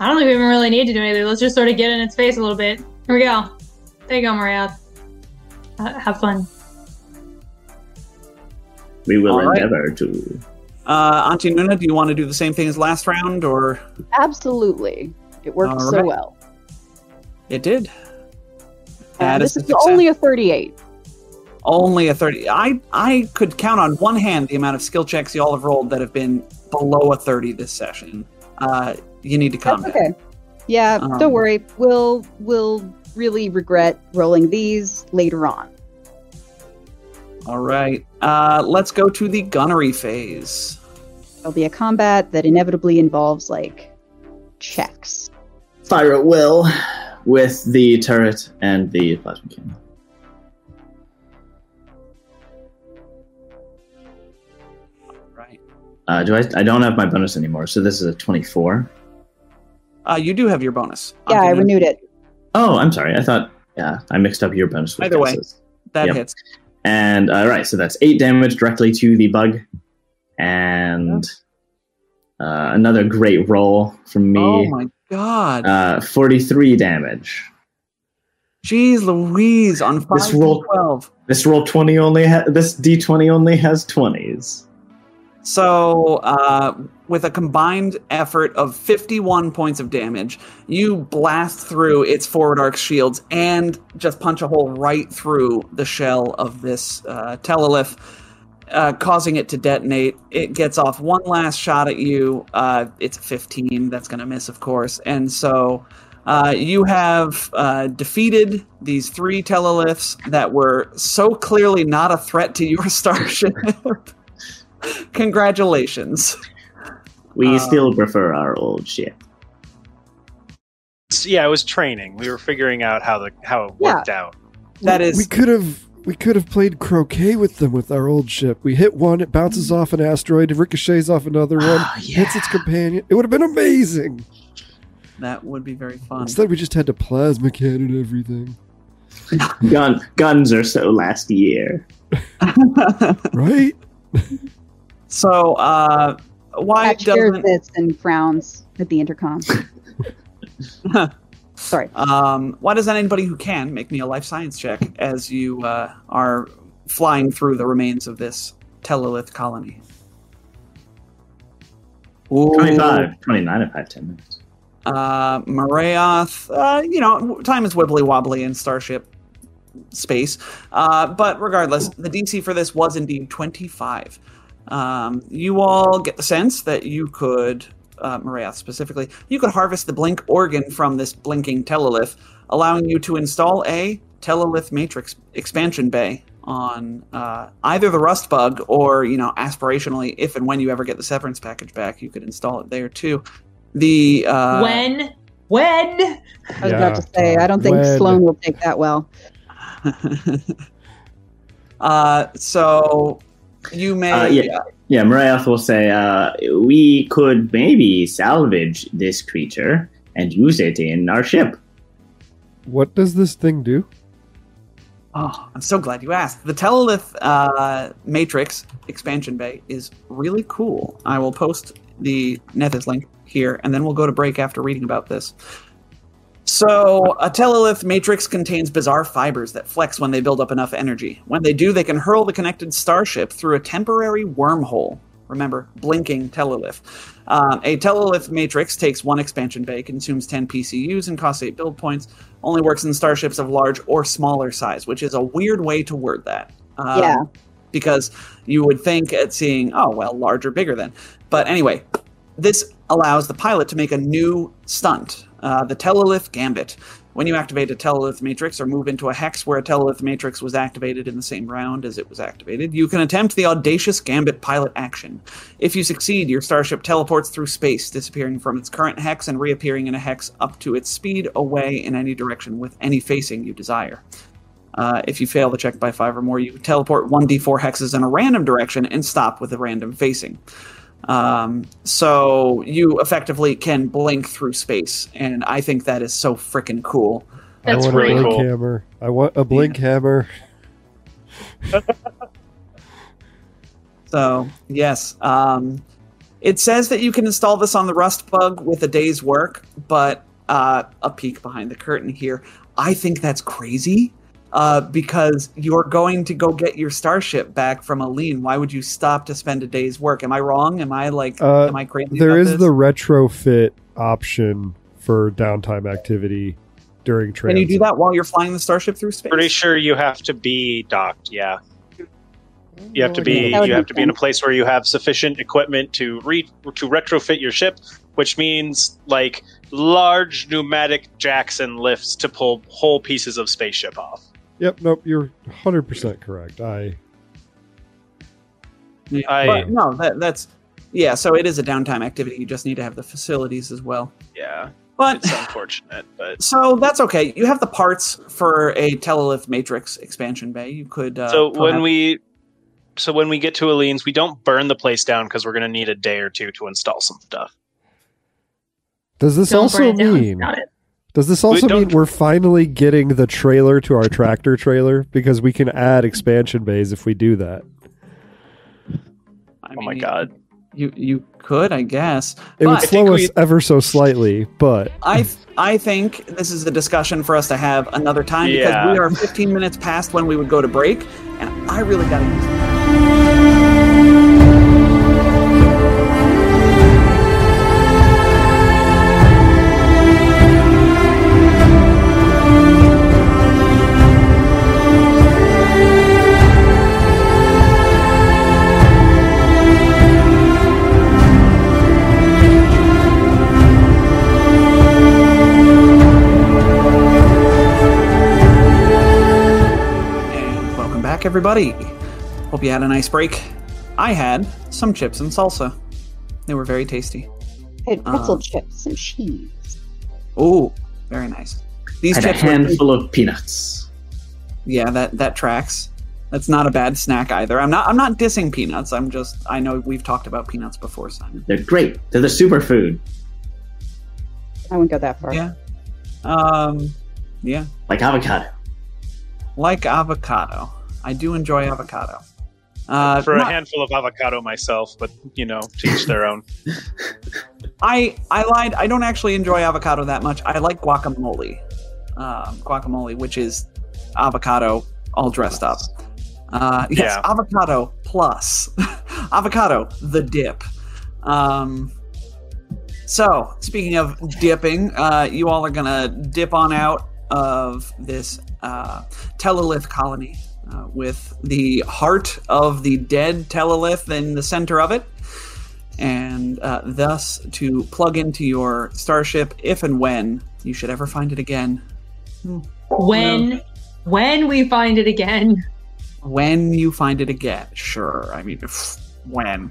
I don't think we even really need to do anything. Let's just sort of get in its face a little bit. Here we go. There you go, Maria. Uh, have fun. We will All right. endeavor to. Uh, Auntie Nuna, do you want to do the same thing as last round, or absolutely, it worked All so well. it did? And this is is success. only a 38. Only a 30. I I could count on one hand the amount of skill checks y'all have rolled that have been below a 30 this session. Uh, you need to calm That's okay. Yeah, Um, don't worry. We'll we'll really regret rolling these later on. All right. Uh, let's go to the gunnery phase. There'll be a combat that inevitably involves like checks. Fire at will with the turret and the plasma cannon. Uh, do I? I don't have my bonus anymore, so this is a twenty-four. Uh, you do have your bonus. Yeah, I renewed it. Oh, I'm sorry. I thought. Yeah, I mixed up your bonus. With Either way. guesses. That Yep. hits. And all right, so that's eight damage directly to the bug, and uh, another great roll from me. Oh my god. uh, Forty-three damage. Jeez Louise on 5 This roll- 12. This roll twenty only. Ha- this D twenty only has twenties. So, uh, with a combined effort of 51 points of damage, you blast through its forward arc shields and just punch a hole right through the shell of this uh, telelith, uh, causing it to detonate. It gets off one last shot at you. Uh, it's a 15. That's going to miss, of course. And so. Uh, you have uh, defeated these three teleliths that were so clearly not a threat to your starship. Congratulations. We Uh, still prefer our old ship. Yeah, it was training. We were figuring out how the how it worked out. That We- is- We could have. We could have played croquet with them with our old ship. We hit one, it bounces off an asteroid, it ricochets off another one, Ah, hits its companion. It would have been amazing. That would be very fun. Instead, we just had to plasma cannon everything, Gun guns are so last year. right? so, uh, why Patch hears doesn't this and frowns at the intercom. Sorry. um, why doesn't anybody who can make me a life science check as you uh, are flying through the remains of this telelith colony? Ooh. 25, 29 if I have 10 minutes. uh, Morayoth, uh, you know, time is wibbly wobbly in Starship space. Uh, but regardless, the DC for this was indeed 25. Um, you all get the sense that you could, uh, Morayoth specifically, you could harvest the blink organ from this blinking telelith, allowing you to install a telelith matrix expansion bay on uh, either the rust bug or you know aspirationally if and when you ever get the severance package back you could install it there too the uh, when? When? I was Yeah, about to say, I don't think when- Sloan will take that well. uh, so you may. Uh, yeah. Yeah, Marath will say, uh, we could maybe salvage this creature and use it in our ship. What does this thing do? Oh, I'm so glad you asked. The Telelith uh, Matrix expansion bay is really cool. I will post the Nethys link here, and then we'll go to break after reading about this. So, a Telelith matrix contains bizarre fibers that flex when they build up enough energy. When they do, they can hurl the connected starship through a temporary wormhole. Remember, blinking Telelith. Um, a Telelith matrix takes one expansion bay, consumes 10 PCUs, and costs 8 build points. Only works in starships of large or smaller size, which is a weird way to word that. Um, Yeah. Because you would think at seeing, oh, well, larger, bigger than. But anyway, this allows the pilot to make a new stunt, uh, the Telelith Gambit. When you activate a Telelith matrix or move into a hex where a Telelith matrix was activated in the same round as it was activated, you can attempt the audacious Gambit pilot action. If you succeed, your starship teleports through space, disappearing from its current hex and reappearing in a hex up to its speed away in any direction with any facing you desire. Uh, if you fail the check by five or more, you teleport 1d4 hexes in a random direction and stop with a random facing. Um, so you effectively can blink through space, and I think that is so freaking cool. That's I want really a blink cool. hammer. I want a blink hammer. So yes, um, it says that you can install this on the Rust bug with a day's work, but uh, a peek behind the curtain here. I think that's crazy. Uh, because you're going to go get your starship back from Aline. Why would you stop to spend a day's work? Am I wrong? Am I like, Uh, am I crazy? There about is this? the retrofit option for downtime activity during training. Can you do that while you're flying the starship through space? Pretty sure you have to be docked. Yeah, you have to be you have to be in a place where you have sufficient equipment to re to retrofit your ship, which means like large pneumatic jacks and lifts to pull whole pieces of spaceship off. Yep, nope, you're 100% correct. I I- but no, that, that's yeah. So it is a downtime activity. You just need to have the facilities as well. Yeah, But it's unfortunate, but so that's okay. You have the parts for a Telelith Matrix expansion bay. You could. Uh, so when perhaps- we so when we get to Aline's, we don't burn the place down because we're going to need a day or two to install some stuff. Does this Don't also mean? down. Mean Got it. Does this also mean we're finally getting the trailer to our tractor trailer because we can add expansion bays if we do that? I Oh my god! you you could, I guess. It would But- slow think us ever so slightly, but I I think this is a discussion for us to have another time Yeah. because we are 15 minutes past when we would go to break, and I really got to. Back, everybody. Hope you had a nice break. I had some chips and salsa. They were very tasty. I had pretzel Uh, chips and cheese. Oh, very nice. These And a chips were handful of peanuts. yeah that that tracks that's not a bad snack either i'm not i'm not dissing peanuts i'm just i know we've talked about peanuts before simon They're great. They're the superfood, I wouldn't go that far. Yeah. um yeah like avocado. like avocado i do enjoy avocado. Uh For not- a handful of avocado myself, but you know, to each their own. i i lied. I don't actually enjoy avocado that much. I like guacamole um guacamole which is avocado all dressed up. Uh yes Yeah. avocado plus. Avocado the dip. Um so speaking of dipping uh you all are gonna dip on out of this uh telelith colony uh, with the heart of the dead telelith in the center of it and uh, thus to plug into your starship if and when you should ever find it again. When when we find it again. when you find it again sure i mean when.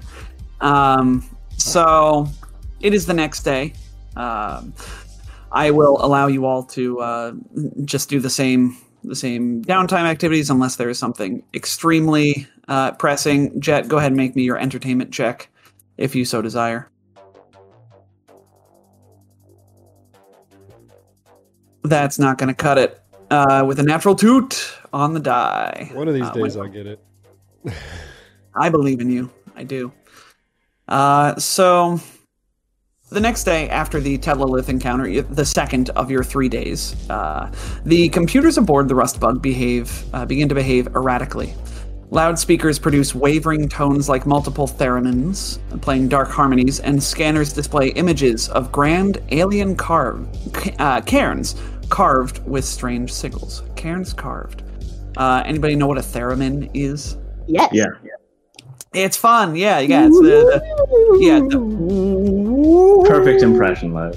Um so it is the next day. Um i will allow you all to uh just do the same the same downtime activities unless there is something extremely uh, pressing. Jet, go ahead and make me your entertainment check, if you so desire. That's not going to cut it. Uh, with a natural toot on the die. One of these Uh, days I'll get it. I believe in you. I do. Uh, so, the next day after the telelith encounter, the second of your three days, uh, the computers aboard the Rustbug behave uh, begin to behave erratically. Loudspeakers produce wavering tones like multiple theremins, playing dark harmonies, and scanners display images of grand alien carve, uh, cairns carved with strange sigils. Cairns carved. Uh, anybody know what a theremin is? Yes. Yeah. It's fun, yeah, yeah. It's the, the yeah, the, Perfect impression, Les.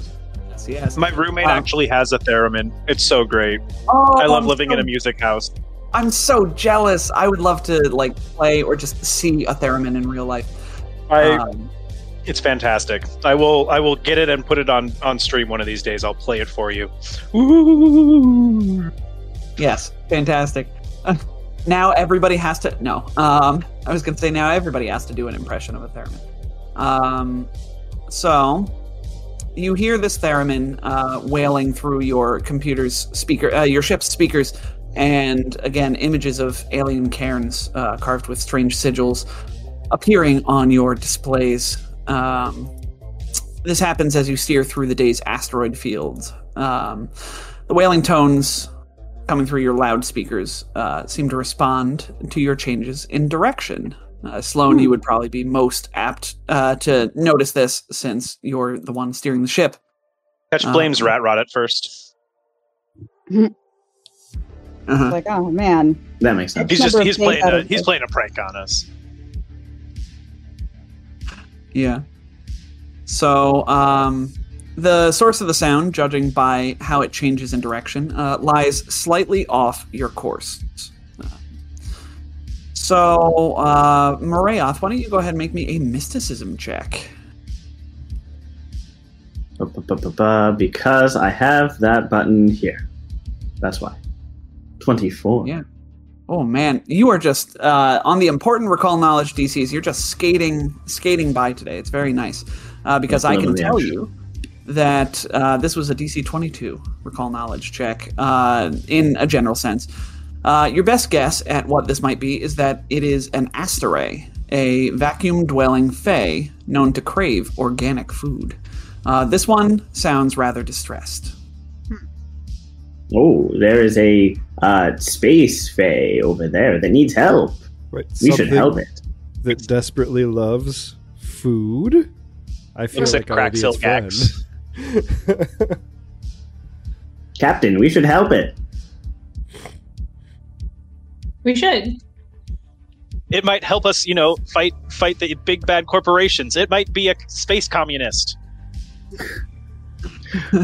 yes, yes. My roommate Um, actually has a theremin. It's so great. Oh, I love I'm living so, in a music house. I'm so jealous. I would love to like play or just see a theremin in real life. I Um, it's fantastic. I will I will get it and put it on on stream one of these days. I'll play it for you. Ooh. yes, fantastic. now everybody has to. No, um, I was gonna say now everybody has to do an impression of a theremin. Um, so you hear this theremin uh, wailing through your computer's speaker, uh, your ship's speakers, and again, images of alien cairns uh, carved with strange sigils appearing on your displays. Um, this happens as you steer through the day's asteroid fields. Um, the wailing tones coming through your loudspeakers uh, seem to respond to your changes in direction. Uh, Sloan, you would probably be most apt uh, to notice this since you're the one steering the ship. Ketch Uh, blames Rat Rod at first. Uh-huh. Like, oh man. That makes sense. He's just he's playing a, he's the- playing a prank on us. Yeah. So, um, the source of the sound, judging by how it changes in direction, uh, lies slightly off your course. So, uh, Morayoth, why don't you go ahead and make me a mysticism check? Because I have that button here. That's why. 24. Yeah. Oh man, you are just uh, on the important recall knowledge DCs. You're just skating, skating by today. It's very nice uh, because I can tell action. you that uh, this was a DC 22 recall knowledge check uh, in a general sense. Uh, your best guess at what this might be is that it is an asteray, a vacuum-dwelling fae known to crave organic food. Uh, this one sounds rather distressed. Oh, there is a uh, space fae over there that needs help. Wait, We should help it. that desperately loves food. I feel Looks like like I would be its Cracksilk friend. Captain, we should help it. We should. It might help us, you know, fight fight the big bad corporations. It might be a space communist.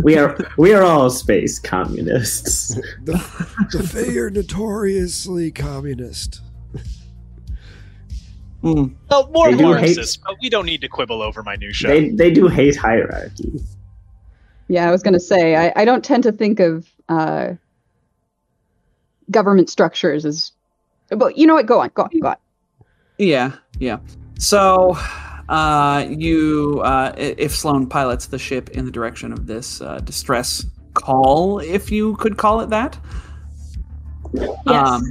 We are we are all space communists. the, the Fae are notoriously communist. Hmm. Well, more They do Marxists, hate- but we don't need to quibble over my minutia. They they do hate hierarchy. Yeah, I was going to say, I, I don't tend to think of uh, government structures as. But you know what? Go on, go on, go on. Yeah, yeah. So, uh, you, uh, if Sloan pilots the ship in the direction of this uh, distress call, if you could call it that, Yes.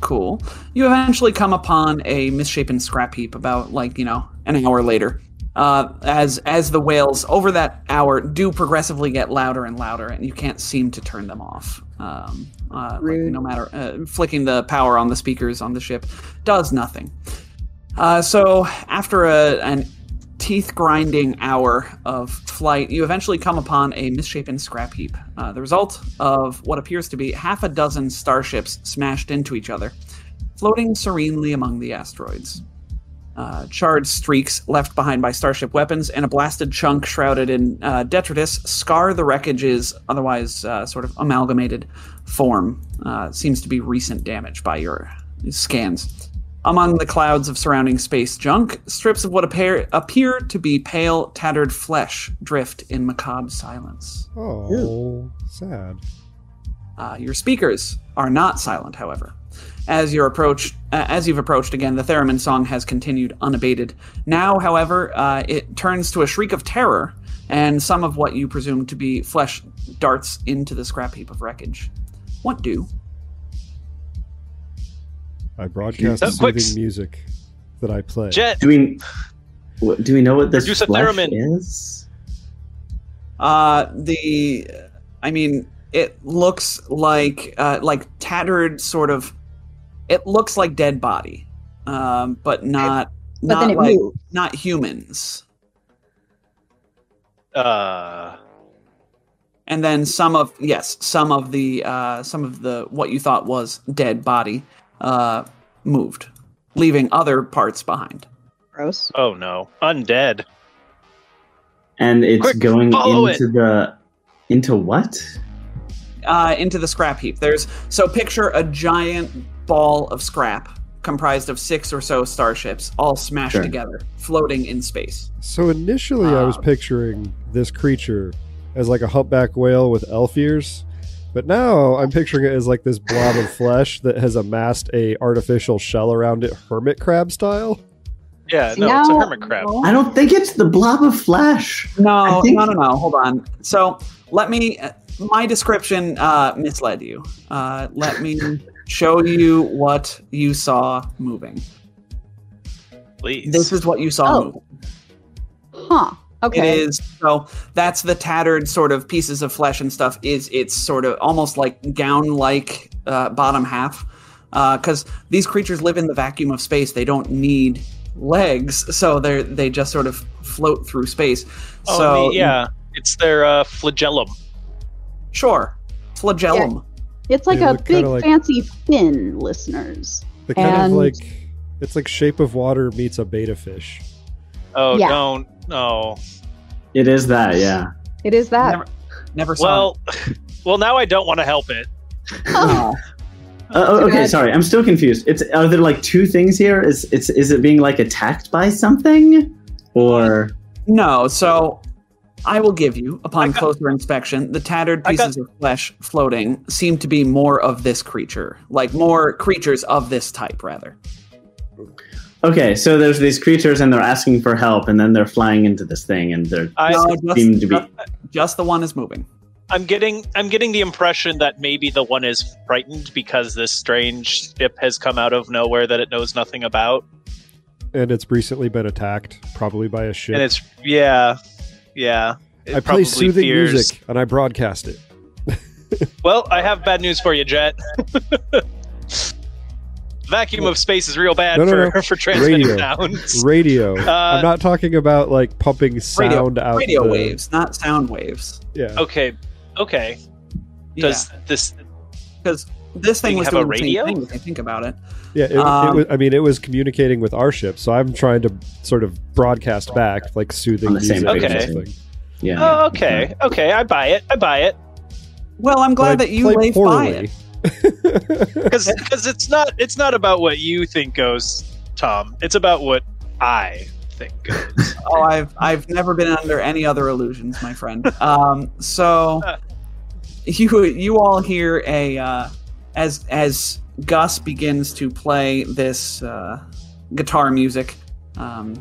cool. You eventually come upon a misshapen scrap heap about like you know an hour later. Uh, as as the wails over that hour do progressively get louder and louder, and you can't seem to turn them off. Um, uh, like, no matter uh, flicking the power on the speakers on the ship does nothing. Uh, so after a, an teeth grinding hour of flight, you eventually come upon a misshapen scrap heap. Uh, the result of what appears to be half a dozen starships smashed into each other, floating serenely among the asteroids. Uh, charred streaks left behind by starship weapons and a blasted chunk shrouded in uh, detritus scar the wreckage's otherwise uh, sort of amalgamated form. Uh, seems to be recent damage by your scans. Among the clouds of surrounding space junk, strips of what appear, appear to be pale, tattered flesh drift in macabre silence. Oh, sad. Uh, your speakers are not silent, however. As you approach, uh, as you've approached again, the theremin song has continued unabated. Now, however, uh, it turns to a shriek of terror, and some of what you presume to be flesh darts into the scrap heap of wreckage. What do? I broadcast quick. soothing music that I play. Jet, Do we do we know what this Produce a flesh theremin. is? Uh, the, I mean, it looks like uh, like tattered sort of. It looks like dead body, um, but not But not then it like moved. not humans. uh, And then some of yes, some of the uh, some of the what you thought was dead body uh, moved, leaving other parts behind. Gross. oh no, undead. And it's Quick, going follow into the into what? uh, into the scrap heap. There's so picture a giant ball of scrap comprised of six or so starships, all smashed Sure. together, floating in space. So initially, I was Um, picturing this creature as like a humpback whale with elf ears, but now I'm picturing it as like this blob of flesh that has amassed a artificial shell around it, hermit crab style. Yeah, See, no, it's a hermit crab. I don't think it's the blob of flesh. No, think- no, no, no. Hold on. So let me. My description uh, misled you. Uh, let me show you what you saw moving. Please. This is what you saw Oh. moving. Huh. Okay. It is so that's the tattered sort of pieces of flesh and stuff. Is it's sort of almost like gown-like uh, bottom half, because these creatures live in the vacuum of space. They don't need legs, so they they just sort of float through space. oh, so I yeah, it's their uh, flagellum. sure, flagellum. It's like They a big like- fancy fin, listeners. The kind And- of like it's like shape of water meets a betta fish. Oh, Yeah. don't. No. It is that, yeah. It is that. Never, never saw. Well, well, now I don't want to help it. it. Oh, Uh, oh, okay, bad. sorry. I'm still confused. It's are there like two things here? Is it's is it being like attacked by something, or No, so I will give you, upon got- closer inspection, the tattered I got- pieces of flesh floating seem to be more of this creature, like more creatures of this type, rather. okay? So there's these creatures and they're asking for help, and then they're flying into this thing, and they're I, No, just, seem to be- just, just the one is moving. I'm getting I'm getting the impression that maybe the one is frightened because this strange ship has come out of nowhere that it knows nothing about. And it's recently been attacked, probably by a ship. And it's yeah. Yeah. I play soothing fears- music and I broadcast it. Well, I have bad news for you, Jet. Vacuum of space is real bad No, no, for, no. for transmitting Radio. sounds. Radio. Uh, I'm not talking about like pumping sound out. Radio the- waves, not sound waves. Yeah. Okay. Okay. Does this because this thing was have a doing the radio? same thing. If you think about it, Yeah, it, Um, it was, I mean, it was communicating with our ship, so I'm trying to sort of broadcast back, like soothing the same music or page. yeah. Oh, okay. Okay, I buy it. I buy it. well, I'm glad that you play lay by it. Because it's not it's not about what you think goes, Tom. It's about what I think goes. Oh, I've I've never been under any other illusions, my friend. Um, so you you all hear a uh, as as Gus begins to play this uh, guitar music. Um,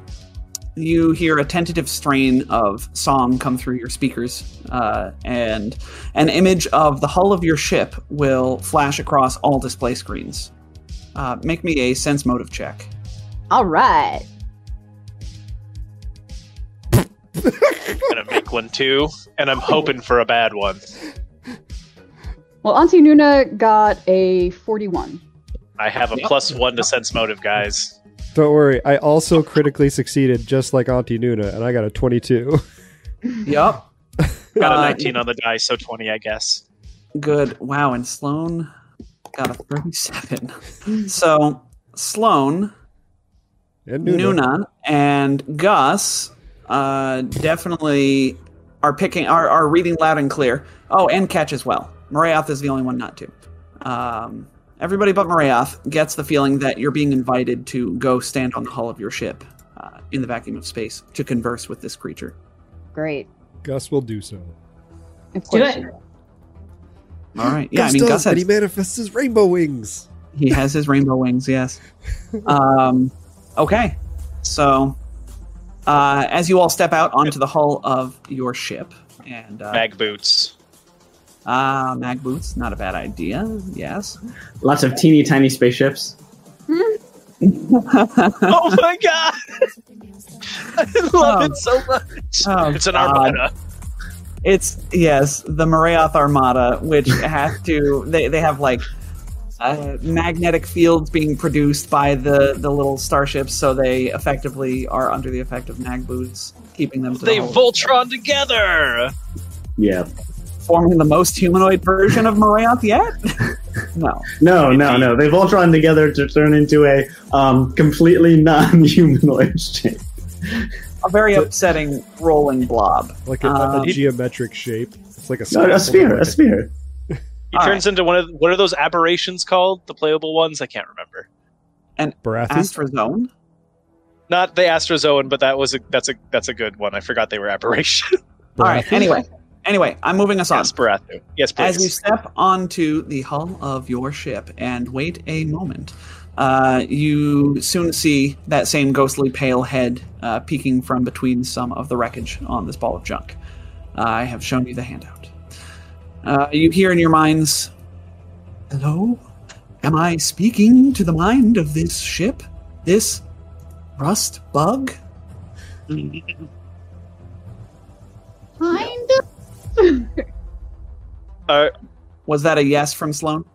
you hear a tentative strain of song come through your speakers, uh, and an image of the hull of your ship will flash across all display screens. Uh, make me a sense motive check. all right. I'm gonna make one too, and I'm hoping for a bad one. Well, Auntie Nuna got a 41. I have a Yep. plus one to sense motive, guys. Don't worry, I also critically succeeded, just like Auntie Nuna, and I got a 22. Yep. Got a Uh, 19 on the die, so 20, I guess. Good. Wow, and Sloan got a 37. so Sloan, And Nuna. Nuna, and Gus uh, definitely are picking are, are reading loud and clear. Oh, and Ketch as well. Morayoth is the only one not to. Um, everybody but Morayoth gets the feeling that you're being invited to go stand on the hull of your ship uh, in the vacuum of space to converse with this creature. Great. Gus will do so. Of Do it. All right. Yeah, Gus I mean, does, Gus and has he manifests his rainbow wings. he has his rainbow wings. Yes. Um, okay, so uh, as you all step out onto the hull of your ship, and uh, Mag boots. Uh, mag boots, not a bad idea. Yes. Lots of teeny tiny spaceships. oh my god! I love Oh. it so much. Oh, it's an God. armada. It's yes, the Morayoth Armada, which has to they they have like uh, magnetic fields being produced by the the little starships, so they effectively are under the effect of mag boots, keeping them to They the Voltron together. Yeah. Forming the most humanoid version of Morayoth yet. no, No, no, no. They Voltron together to turn into a um, completely non-humanoid shape. a very upsetting rolling blob. Like a, Um, a geometric shape. It's like a, No, a sphere, a sphere. He All turns into one of what are those aberrations called? The playable ones? I can't remember. Barathi? Astrazoan. Not the Astrazoan, but that was a that's a that's a good one. I forgot they were aberration. All right. Anyway, anyway, I'm moving us on. yes, Barathu. Yes, please. As you step onto the hull of your ship and wait a moment, uh, you soon see that same ghostly pale head uh, peeking from between some of the wreckage on this ball of junk. I have shown you the handout. Uh, you hear in your minds, Hello? Am I speaking to the mind of this ship? This rust bug? Kind Uh, Was that a yes from Sloan?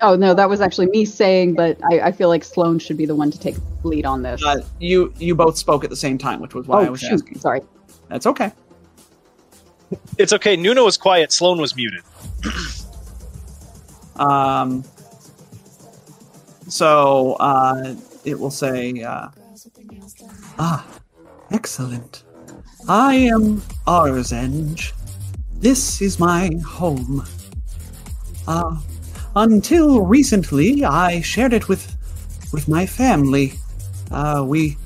Oh no, that was actually me saying, but I, I feel like Sloan should be the one to take lead on this. Uh, you you both spoke at the same time, which was why I oh was shoot, asking. sorry. That's okay. it's okay. Nuno was quiet. Sloan was muted. Um, so uh, it will say, uh, Ah, excellent. I am Arzenge. This is my home. Uh, until recently, I shared it with with my family. Uh, we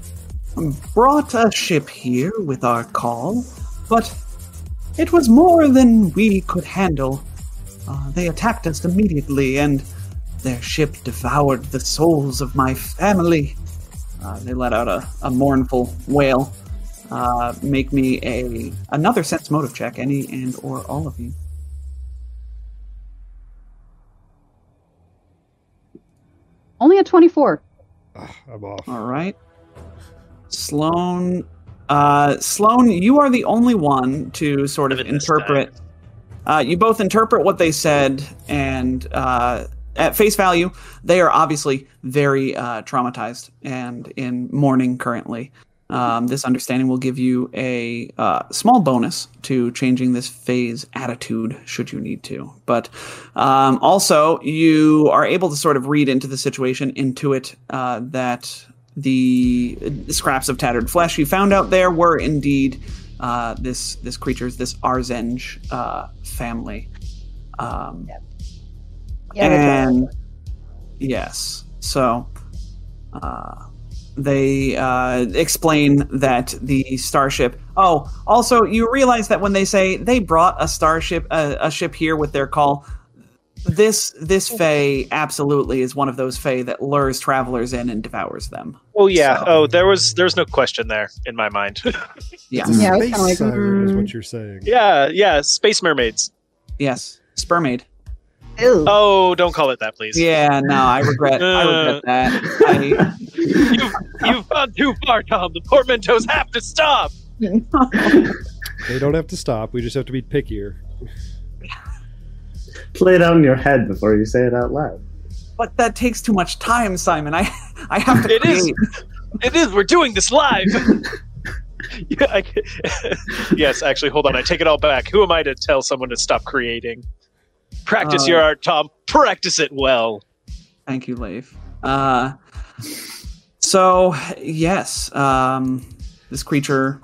brought a ship here with our call, but it was more than we could handle. Uh, they attacked us immediately, and their ship devoured the souls of my family. Uh, they let out a, a mournful wail. Uh, make me a another sense motive check, any and or all of you. Only a twenty-four. Ah, I'm off. All right, Sloan. Uh, Sloan, you are the only one to sort of Live in this interpret. Uh, you both interpret what they said, and uh, at face value, they are obviously very uh, traumatized and in mourning currently. Um, this understanding will give you a uh, small bonus to changing this phase attitude should you need to. But um, also, you are able to sort of read into the situation, intuit uh, that the scraps of tattered flesh you found out there were indeed uh, this this creature's this Arzenge uh, family. Um, Yeah, and yes, so uh, they uh, explain that the starship. Oh, also, you realize that when they say they brought a starship, a, a ship here with their call, this this Fey absolutely is one of those Fey that lures travelers in and devours them. Oh yeah. So- Oh, there was there's no question there in my mind. Yeah. Yeah, Space kinda like, siren is mm. what you're saying. yeah, yeah. Space mermaids. Yes. Spermaid. Ew. Oh, don't call it that, please. Yeah. No, I regret. I regret that. I, You've, you've gone too far, Tom. The portmanteaus have to stop. They don't have to stop. We just have to be pickier. Play it out in your head before you say it out loud. but that takes too much time, Simon. I I have to It is. create. It is. We're doing this live. yeah, I, yes, actually, hold on. I take it all back. Who am I to tell someone to stop creating? Practice Uh, your art, Tom. Practice it well. Thank you, Leif. Uh, so yes, um, this creature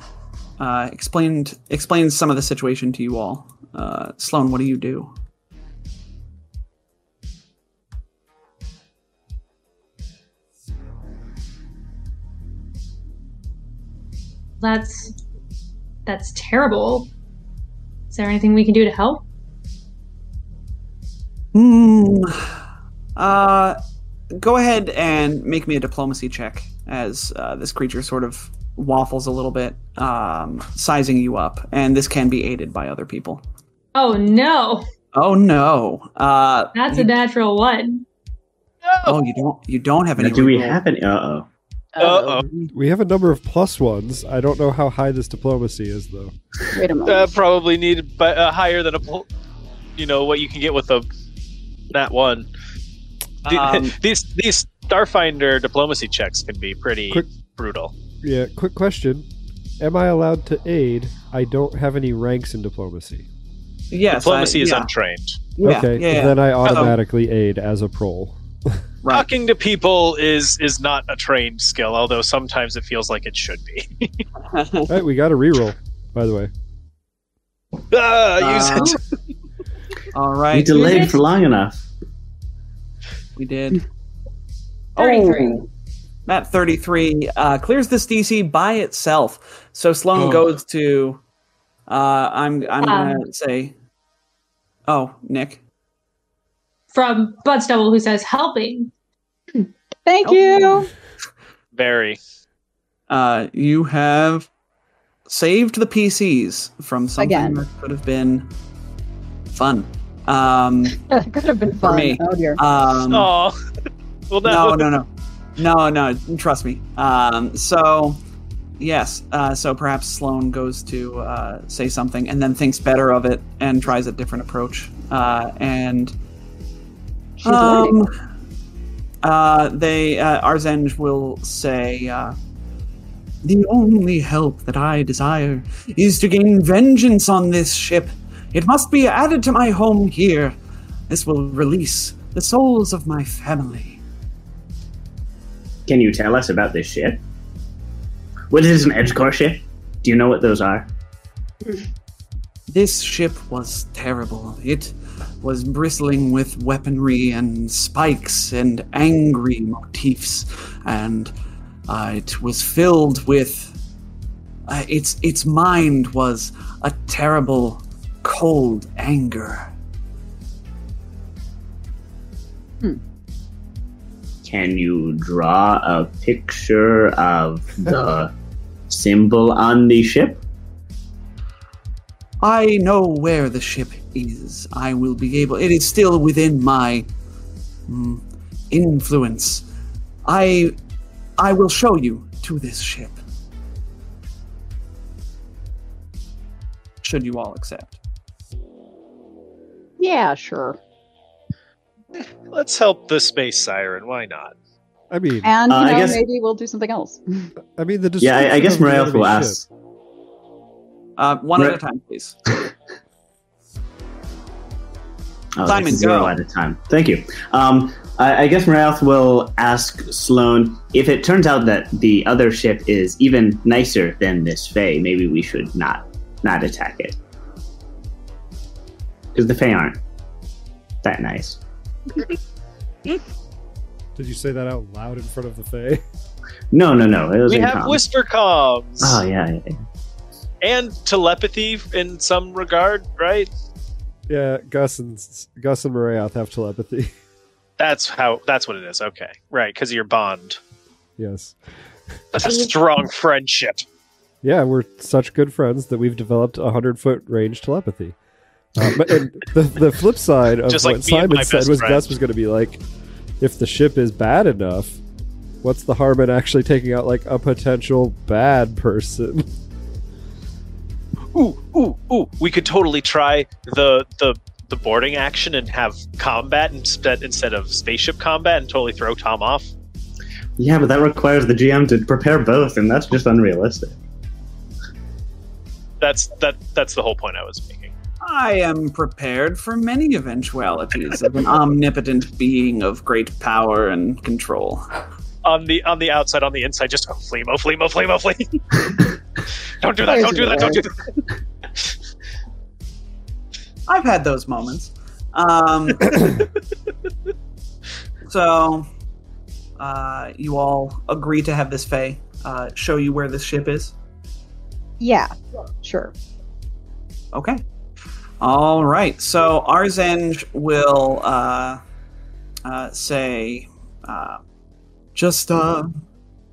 uh, explained explains some of the situation to you all. Uh, Sloan, what do you do? That's that's terrible. Is there anything we can do to help? Hmm. Uh, Uh, go ahead and make me a diplomacy check as uh, this creature sort of waffles a little bit, um, sizing you up, and this can be aided by other people. Oh no, Oh no! Uh, that's you, a natural one. oh you don't you don't have any. do we have any? Uh oh. Uh-oh. We have a number of plus ones. I don't know how high this diplomacy is, though. Wait a moment. Uh, probably need but uh, higher than a, you know, what you can get with a nat one. The- Um, these these Starfinder diplomacy checks can be pretty Quick- brutal. Yeah, quick question. Am I allowed to aid? I don't have any ranks in diplomacy. yes, Diplomacy I, is yeah, untrained. yeah, okay, yeah, yeah. then I automatically aid as a prole. right. Talking to people is is not a trained skill, although sometimes it feels like it should be. All right, we got a reroll, by the way. ah, use Uh, it. All We delayed for long enough. We did. 33. Oh, Map 33 uh, clears this DC by itself. So Sloan Oh. goes to. Uh, I'm I'm Um. gonna say. Oh, Nick. From Budstubble, who says helping. Thank Oh. you. Very. Uh, you have saved the PCs from something Again. that could have been fun. Um, That could have been For fun. me. Oh dear. um, Oh, well, no, no, no, no, no, no. Trust me. Um, so, yes. Uh, so perhaps Sloan goes to uh, say something and then thinks better of it and tries a different approach. Uh, and She's um, uh, they uh, Arzenge will say, uh, "The only help that I desire is to gain vengeance on this ship. It must be added to my home here. This will release the souls of my family." Can you tell us about this ship? What is an edge core ship? Do you know what those are? This ship was terrible. It was bristling with weaponry and spikes and angry motifs, and uh, it was filled with. Uh, its its mind was a terrible, cold anger. Can you draw a picture of the symbol on the ship? I know where the ship is. I will be able. It is still within my mm, influence. I, I will show you to this ship. Should you all accept? Yeah, sure. Let's help the space siren. Why not? I mean, And you Uh, I know, guess- maybe we'll do something else. I mean the Yeah, I, I guess of the Morath will enemy ask. Uh, one at a time, please. Oh, Simon, zero go. at a time. Thank you. Um, I, I guess Morath will ask Sloan if it turns out that the other ship is even nicer than this Fae. Maybe we should not not attack it because the Fae aren't that nice. Did you say that out loud in front of the Fae? No, no, no. It was We have common. whisper comms Oh yeah, yeah, yeah. and telepathy in some regard, right? yeah, Gus and Gus and Morayoth have telepathy. That's how. That's what it is. Okay, right? Because of your bond. yes. That's a strong friendship. Yeah, we're such good friends that we've developed a hundred foot range telepathy. Uh, but and the the flip side of Just what like me and my Simon said was friend. Gus was going to be like, if the ship is bad enough, what's the harm in actually taking out like a potential bad person? Ooh, ooh, ooh! We could totally try the the the boarding action and have combat instead instead of spaceship combat, and totally throw Tom off. Yeah, but that requires the GM to prepare both, and that's just unrealistic. That's that. That's the whole point I was making. I am prepared for many eventualities of an omnipotent being of great power and control. On the on the outside, on the inside, just oh, flee, oh, flee, oh, flee, oh, flee. don't do that! Don't do that! Don't do that! I've had those moments. Um, so, uh, you all agree to have this Fae uh, show you where this ship is? Yeah, sure. Okay. All right. So Arzenge will uh, uh, say, uh, "Just uh,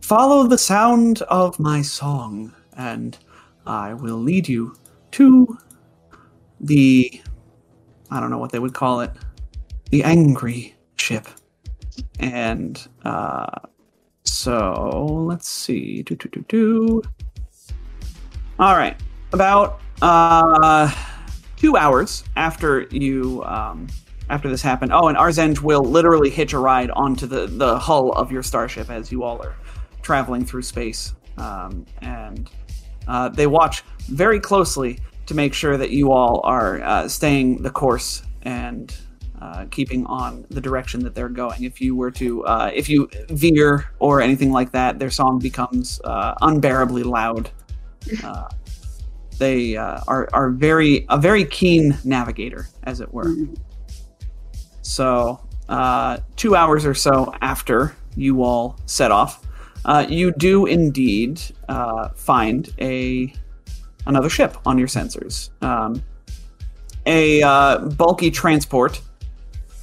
follow the sound of my song, and I will lead you to the I don't know what they would call it, the angry ship." And uh, so let's see. Do, do, do, do. All right. About uh, two hours after you um, after this happened. Oh, and Arzenge will literally hitch a ride onto the the hull of your starship as you all are traveling through space, um, and uh, they watch very closely to make sure that you all are uh, staying the course and uh, keeping on the direction that they're going. If you were to, uh, if you veer or anything like that, their song becomes uh, unbearably loud. They uh, are are very a very keen navigator, as it were. So, uh, two hours or so after you all set off, uh, you do indeed uh, find a another ship on your sensors. Um, a uh, bulky transport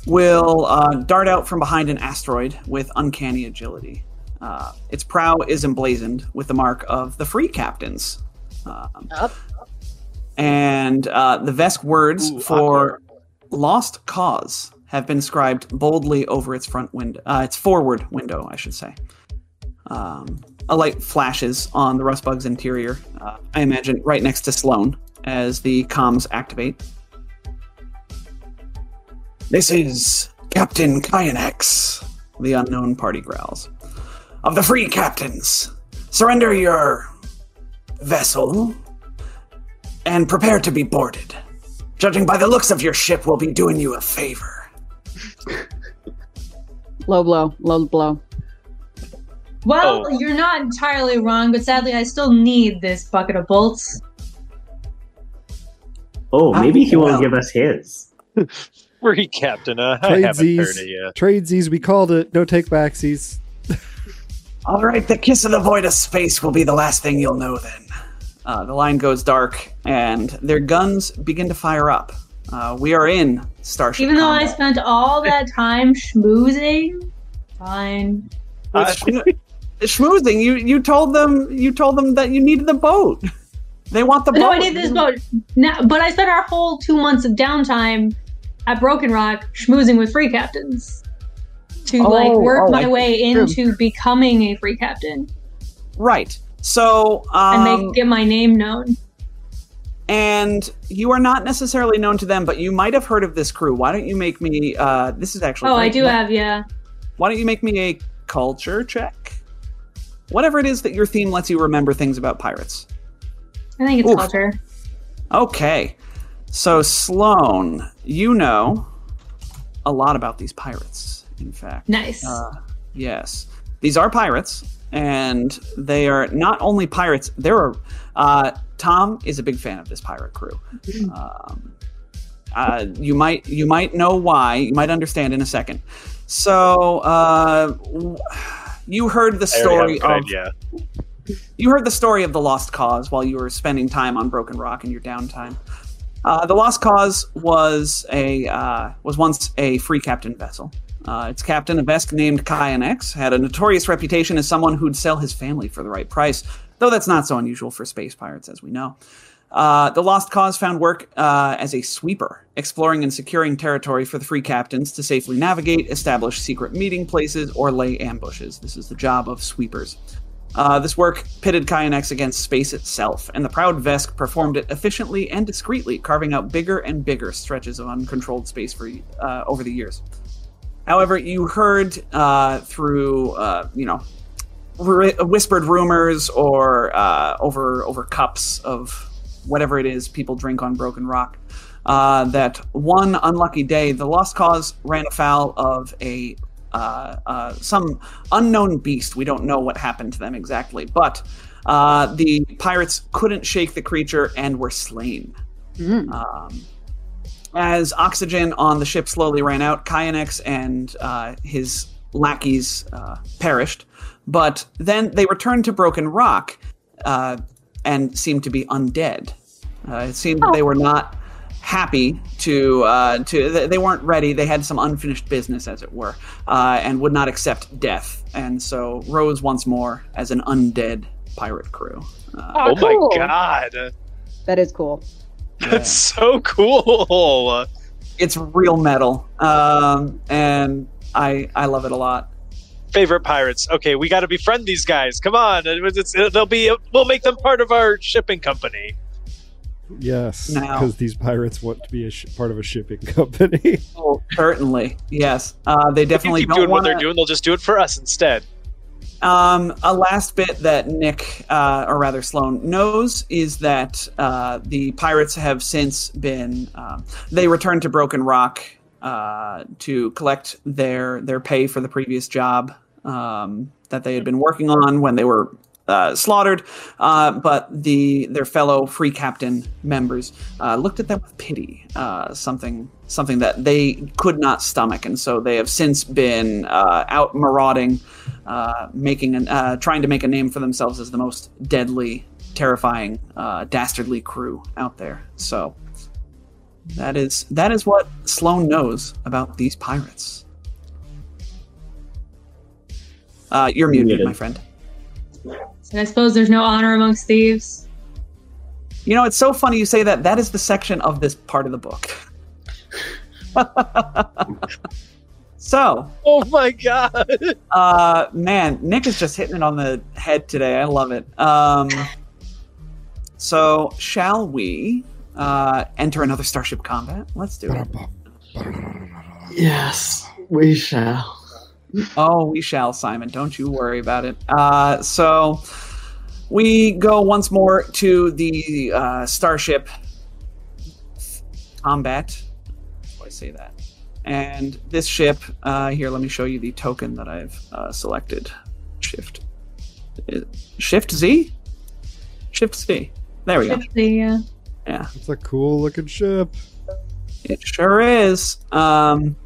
will uh, dart out from behind an asteroid with uncanny agility. Uh, its prow is emblazoned with the mark of the Free Captains. Um. And uh, the Vesk words Ooh, for Lost Cause have been scribed boldly over its front window, uh, its forward window, I should say. Um, a light flashes on the Rustbug's interior. Uh, I imagine right next to Sloan as the comms activate. This is Captain Kyanex, the unknown party growls. Of the free captains, surrender your vessel and prepare to be boarded. Judging by the looks of your ship, we'll be doing you a favor. Low blow, low blow. Well, Oh. you're not entirely wrong, but sadly, I still need this bucket of bolts. Oh, maybe he will well. give us his. Where he captain. Uh, I haven't Tradesies. heard it yet. Tradesies, we called it. No take backsies. All right, the kiss of the void of space will be the last thing you'll know then. Uh, the line goes dark, and their guns begin to fire up. Uh, we are in Starship. Even though I spent all that time schmoozing, fine. Well, schmo- schmoozing, you you told them you told them that you needed the boat. They want the boat. No, I need this boat now, but I spent our whole two months of downtime at Broken Rock schmoozing with free captains to like Oh, work oh, my I- way into becoming a free captain Right. So, and um, make get my name known. and you are not necessarily known to them, but you might have heard of this crew. Why don't you make me? Uh, this is actually. Oh, I do Why- have yeah. Why don't you make me a culture check? Whatever it is that your theme lets you remember things about pirates. I think it's Oof. culture. Okay. So, Sloan, you know a lot about these pirates, in fact. Nice. Uh, yes. These are pirates, and they are not only pirates, there are. Uh, Tom is a big fan of this pirate crew. Um, uh, you might you might know why. You might understand in a second. So uh, you heard the story of good idea. you heard the story of the Lost Cause while you were spending time on Broken Rock in your downtime. Uh, the Lost Cause was a uh, was once a free captain vessel. Uh, its captain, a Vesk named Kyanex, had a notorious reputation as someone who'd sell his family for the right price, though that's not so unusual for space pirates, as we know. Uh, the Lost Cause found work uh, as a sweeper, exploring and securing territory for the free captains to safely navigate, establish secret meeting places, or lay ambushes. This is the job of sweepers. Uh, this work pitted Kyanex against space itself, and the proud Vesk performed it efficiently and discreetly, carving out bigger and bigger stretches of uncontrolled space for uh, over the years. However, you heard uh, through uh, you know r- whispered rumors or uh, over over cups of whatever it is people drink on Broken Rock uh, that one unlucky day the Lost Cause ran afoul of a uh, uh, some unknown beast. We don't know what happened to them exactly, but uh, the pirates couldn't shake the creature and were slain. Mm. Um, as oxygen on the ship slowly ran out, Kyanex and uh, his lackeys uh, perished, but then they returned to Broken Rock uh, and seemed to be undead. Uh, it seemed that they were not happy to uh, to th- they weren't ready. They had some unfinished business, as it were, uh, and would not accept death, and so rose once more as an undead pirate crew. Uh, Oh, cool. my god. That is cool. That's so cool. it's real metal, um, and I I love it a lot. Favorite pirates. Okay, we got to befriend these guys. Come on. It it's- they'll be we'll make them part of our shipping company. Yes, Now- because these pirates want to be a sh- part of a shipping company. Oh, certainly, yes. Uh, they If you definitely keep don't doing what they're doing, they'll just do it for us instead. Um, a last bit that Nick, uh, or rather Sloan, knows is that uh, the pirates have since been. Um, they returned to Broken Rock uh, to collect their their pay for the previous job um, that they had been working on when they were uh, slaughtered. Uh, but the their fellow free captain members uh, looked at them with pity, uh, something something that they could not stomach, and so they have since been uh, out marauding uh, making an, uh, trying to make a name for themselves as the most deadly, terrifying, uh, dastardly crew out there. So that is that is what Sloan knows about these pirates. Uh, you're muted, Muted. my friend. And I suppose there's no honor amongst thieves. You know, it's so funny you say that. That is the section of this part of the book. so, Oh my god. Uh, man, Nick is just hitting it on the head today. I love it. Um, so shall we uh, enter another Starship Combat? Let's do it. Yes, we shall. Oh, we shall, Simon. Don't you worry about it. Uh, so we go once more to the uh, Starship Combat. How do I say that? And this ship, uh, here, let me show you the token that I've uh, selected. Shift. Uh, Shift Z? Shift Z. There we go. It's the, uh, Yeah. It's a cool looking ship. It sure is. Um,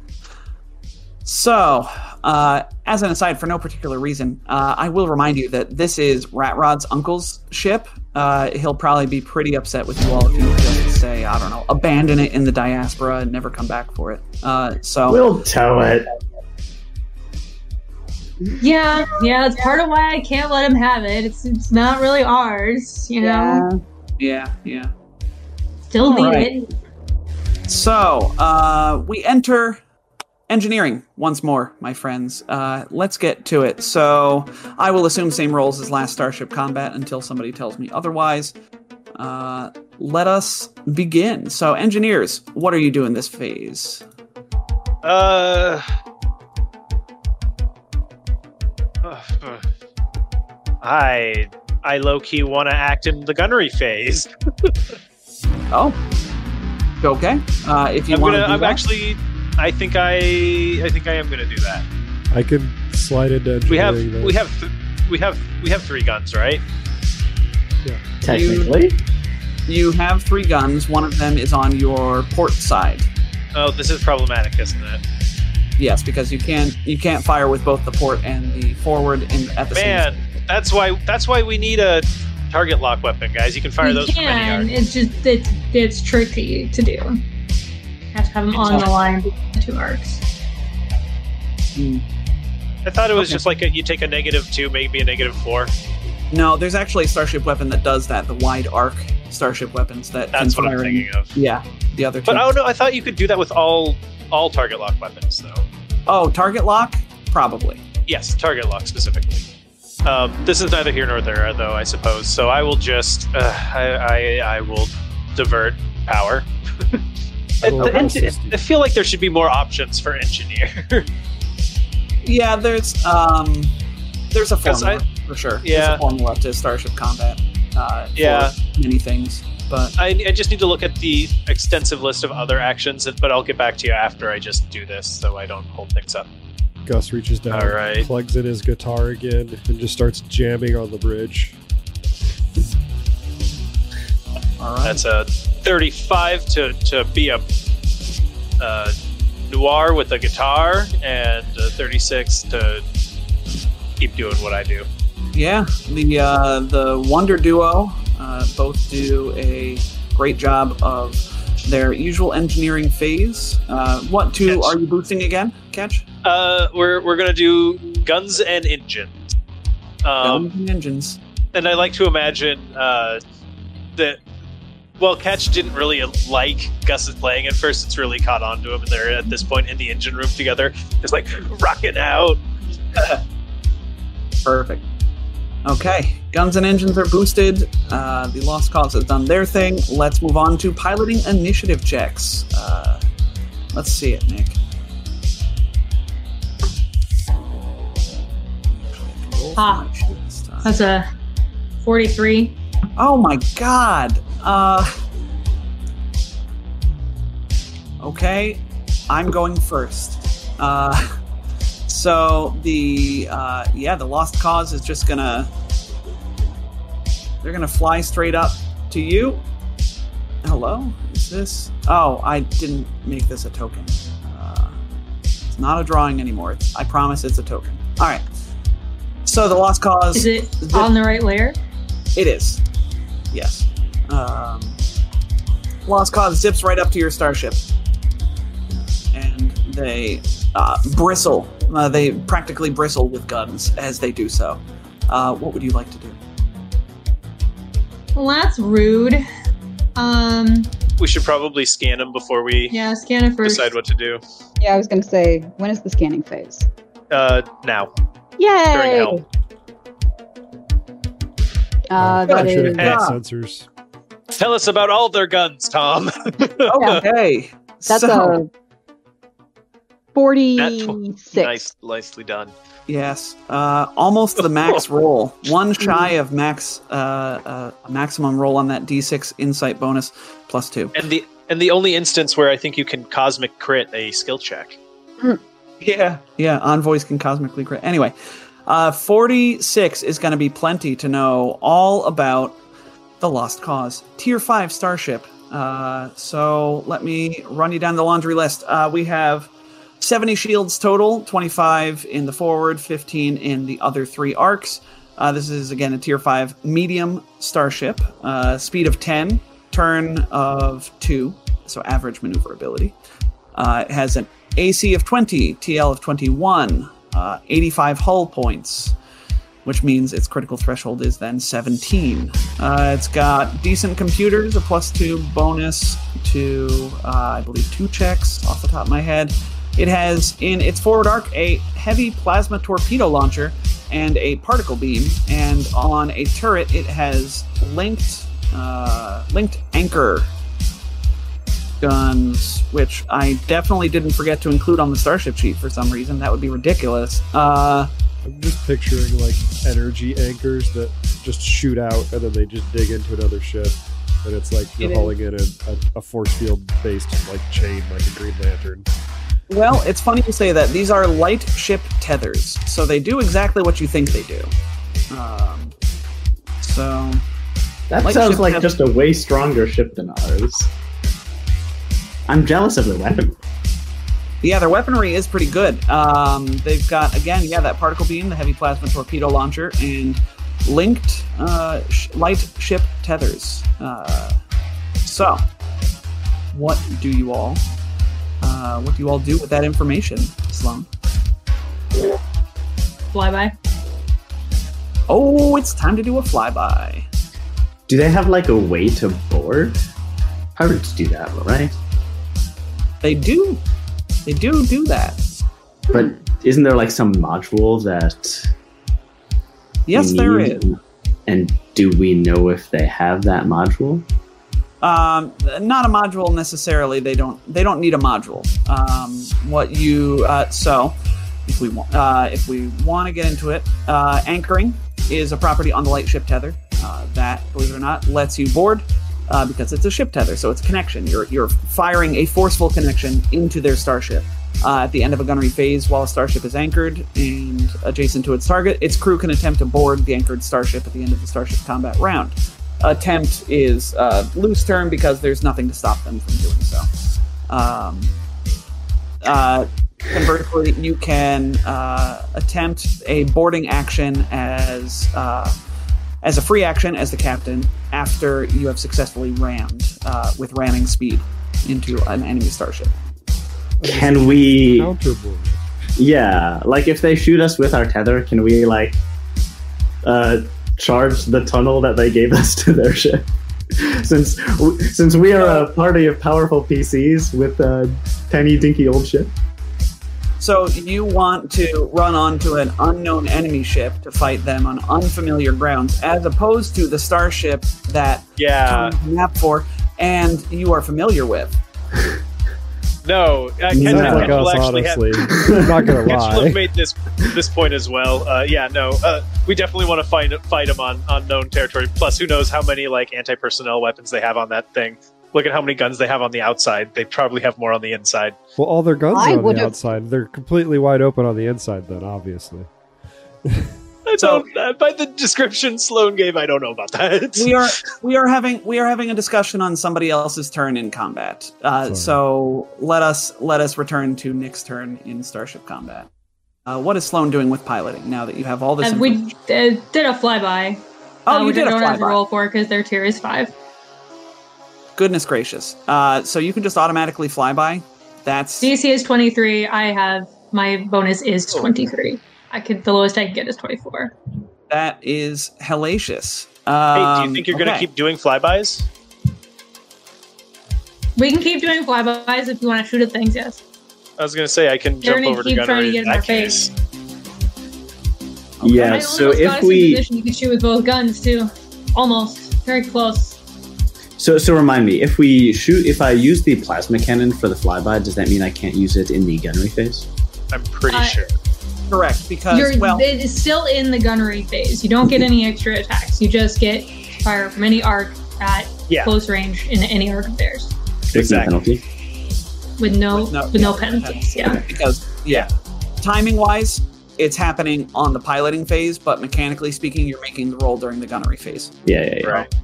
so, uh, as an aside, for no particular reason, uh, I will remind you that this is Rat Rod's uncle's ship. Uh, he'll probably be pretty upset with you all if you just say, I don't know, abandon it in the diaspora and never come back for it. Uh, so, We'll tow it. yeah, yeah, it's part of why I can't let him have it. It's it's not really ours, you know. Yeah. yeah, yeah. Still need Alright. it. So, uh, we enter engineering once more, my friends. Uh, let's get to it. So, I will assume same roles as last Starship Combat until somebody tells me otherwise. Uh, let us begin. So, engineers, what are you doing this phase? Uh. I I low key want to act in the gunnery phase. Oh, okay. Uh, if you I'm want to, I'm actually. I think I. I think I am gonna do that. I can slide into We have. engineering. then. We have. Th- we have. We have three guns, right? Yeah. Technically, You have three guns. One of them is on your port side. Oh, this is problematic, isn't it? Yes, because you can't you can't fire with both the port and the forward in, at the same Man, that's why. That's why we need a target lock weapon, guys. You can fire you those from any can. yard. It's just it's it's tricky to do. Have to have them on the line between the two arcs. I thought it was Okay. just like a, you take a negative two, maybe a negative four. No, there's actually a starship weapon that does that. The wide arc starship weapons that That's what I'm fire in- thinking of. Yeah, the other two. But oh no, I thought you could do that with all all target lock weapons, though. oh, target lock, probably. Yes, target lock specifically. Um, this is neither here nor there, though. I suppose. So I will just. Uh, I, I I will divert power. I And- will and- assist you. I feel like there should be more options for engineer. Yeah, there's um, there's a 'Cause formula for sure. there's Yeah. a formula to starship combat. Uh, Yeah. many things, but I, I just need to look at the extensive list of other actions, but I'll get back to you after I just do this, so I don't hold things up. Gus reaches down, All right. plugs in his guitar again, and just starts jamming on the bridge. All right. That's a 35 to, to be a uh, nuar with a guitar, and a 36 to keep doing what I do. Yeah, the uh, the Wonder Duo uh, both do a great job of their usual engineering phase. Uh, what two Ketch. are you boosting again? Ketch? Uh, we're we're gonna do guns and engines. Um, Guns and engines. and I like to imagine uh, that. Well, Ketch didn't really like Gus's playing at first. It's really caught on to him, and they're at this point in the engine room together. It's like rocking out. Perfect. Okay, guns and engines are boosted. Uh, the Lost Cause has done their thing. Let's move on to piloting initiative checks. Uh, let's see it, Nick. Ah. That's a 43. Oh my god. Uh Okay, I'm going first. Uh so the uh yeah, the lost cause is just gonna they're gonna fly straight up to you. Hello? Is this Oh, I didn't make this a token. Uh, it's not a drawing anymore. It's, I promise it's a token. Alright. So the lost cause Is it on the right layer? it is. Yes. Um, Lost Cause zips right up to your starship. And they uh, bristle. Uh, they practically bristle with guns as they do so. Uh, what would you like to do? Well, that's rude. Um, We should probably scan them before we yeah, scan it first. decide what to do. Yeah, I was gonna say, when is the scanning phase? Uh, now. Yay! During help. Uh, I that should is have Ah. sensors. Tell us about all their guns, Tom. Okay. that's so, a forty-six. nice, nicely done. Yes. Uh, almost the max roll. One shy of max uh, uh, maximum roll on that D6 insight bonus plus two. And the and the only instance where I think you can cosmic crit a skill check. Yeah, yeah. Envoys can cosmically crit. Anyway, uh, forty-six is going to be plenty to know all about the Lost Cause Tier Five starship. Uh, so let me run you down the laundry list. Uh, we have seventy shields total, twenty-five in the forward, fifteen in the other three arcs. Uh, this is again a Tier Five medium starship. Uh, speed of ten, turn of two, so average maneuverability. Uh, it has an AC of 20, TL of 21, uh, 85 hull points, which means its critical threshold is then 17. Uh, it's got decent computers, a plus two bonus to, uh, I believe, two checks off the top of my head. It has in its forward arc a heavy plasma torpedo launcher and a particle beam, and on a turret it has linked uh, linked anchor guns, which I definitely didn't forget to include on the starship sheet for some reason. That would be ridiculous. Uh, I'm just picturing like energy anchors that just shoot out and then they just dig into another ship. And it's like you're It is. hauling in a, a, a force field based like chain like a Green Lantern. well, it's funny you say that. These are light ship tethers, so they do exactly what you think they do. Um, so That sounds like have- just a way stronger ship than ours. I'm jealous of the weapon. Yeah, their weaponry is pretty good. Um, they've got again, yeah, that particle beam, the heavy plasma torpedo launcher, and linked uh, sh- light ship tethers. Uh, so, what do you all? Uh, what do you all do with that information, Sloan? Flyby. Oh, it's time to do a flyby. Do they have like a way to board? Pirates do that, right? They do, they do do that. But isn't there like some module that Yes, there is. And do we know if they have that module? Um, not a module necessarily. They don't. They don't need a module. Um, what you uh, so if we want uh, if we want to get into it, uh, anchoring is a property on the lightship tether uh, that, believe it or not, lets you board uh, because it's a ship tether. So it's a connection. You're you're firing a forceful connection into their starship. Uh, at the end of a gunnery phase, while a starship is anchored and adjacent to its target, its crew can attempt to board the anchored starship at the end of the starship combat round attempt is uh, loose term because there's nothing to stop them from doing so. Um, uh, conversely, you can uh, attempt a boarding action as uh, as a free action as the captain after you have successfully rammed uh, with ramming speed. into an enemy starship. Can we? Counterboard. Yeah, like if they shoot us with our tether, can we like uh, charge the tunnel that they gave us to their ship? since since we are a party of powerful PCs with a tiny dinky old ship. So you want to run onto an unknown enemy ship to fight them on unfamiliar grounds, as opposed to the starship that Yeah. you map for and you are familiar with. No. Uh, Ken, No. Ken like us, actually have honestly. I'm not gonna lie. will have made this this point as well. Uh, yeah, no, uh, we definitely want to fight fight them on unknown territory. Plus, who knows how many like anti personnel weapons they have on that thing? Look at how many guns they have on the outside. They probably have more on the inside. Well, all their guns I are on would've- the outside. They're completely wide open on the inside. Then, obviously. I So- don't. Uh, by the description Sloan gave, I don't know about that. we are we are having we are having a discussion on somebody else's turn in combat. Uh, so let us let us return to Nick's turn in Starship Combat. Uh, what is Sloan doing with piloting now that you have all this? And we information? uh, did a flyby. oh, uh, you which did I a don't have to flyby. roll for because their tier is five. Goodness gracious! Uh, so you can just automatically fly by. That's DC is 23. I have my bonus is Oh. 23. I could the lowest I can get is 24. that is hellacious. hey, Um, do you think you're going to keep doing flybys? We can keep doing flybys if you want to shoot at things. Yes. I was going to say I can You're jump gonna over to keep trying to gunnery get in in our that case. face. Yeah, I so got if us we position, you can shoot with both guns too. Almost. Very close. So so remind me if we shoot if I use the plasma cannon for the flyby, does that mean I can't use it in the gunnery phase? I'm pretty Uh, sure. correct because You're well, it is still in the gunnery phase. You don't get any extra attacks. You just get fire from any arc at Yeah. close range in any arc of theirs There's no Exactly. penalty. with no With no- with no yeah, penalties. Yeah. because yeah, timing wise, it's happening on the piloting phase, but mechanically speaking, you're making the roll during the gunnery phase. Yeah, yeah, yeah. Right.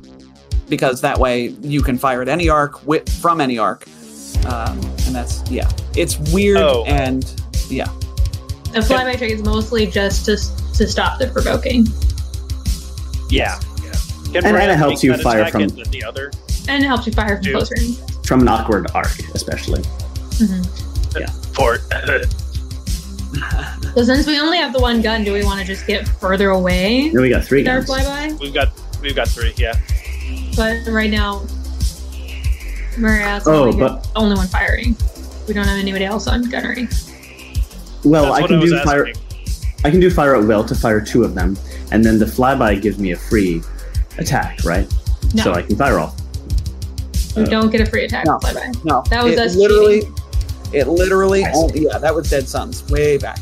Because that way you can fire at any arc with, from any arc um, and that's yeah it's weird Oh. and yeah The flyby trick is mostly just to to stop the provoking, Yeah. yeah. And- and it helps you fire from- and the other. and it helps you fire from Dude. close range. From an awkward arc, especially. Yeah, Port. So since we only have the one gun, do we want to just get further away Then we got three with our flyby? we've got we've got three. Yeah. But right now, Maria's Oh, only, but- the only one firing. We don't have anybody else on gunnery. Well, That's I can I was do fire. I can do fire at will to fire two of them, and then the flyby gives me a free attack, right? No, So I can fire all. we oh. don't get a free attack No. flyby. no That was it us literally it literally I only, yeah that was dead sons way back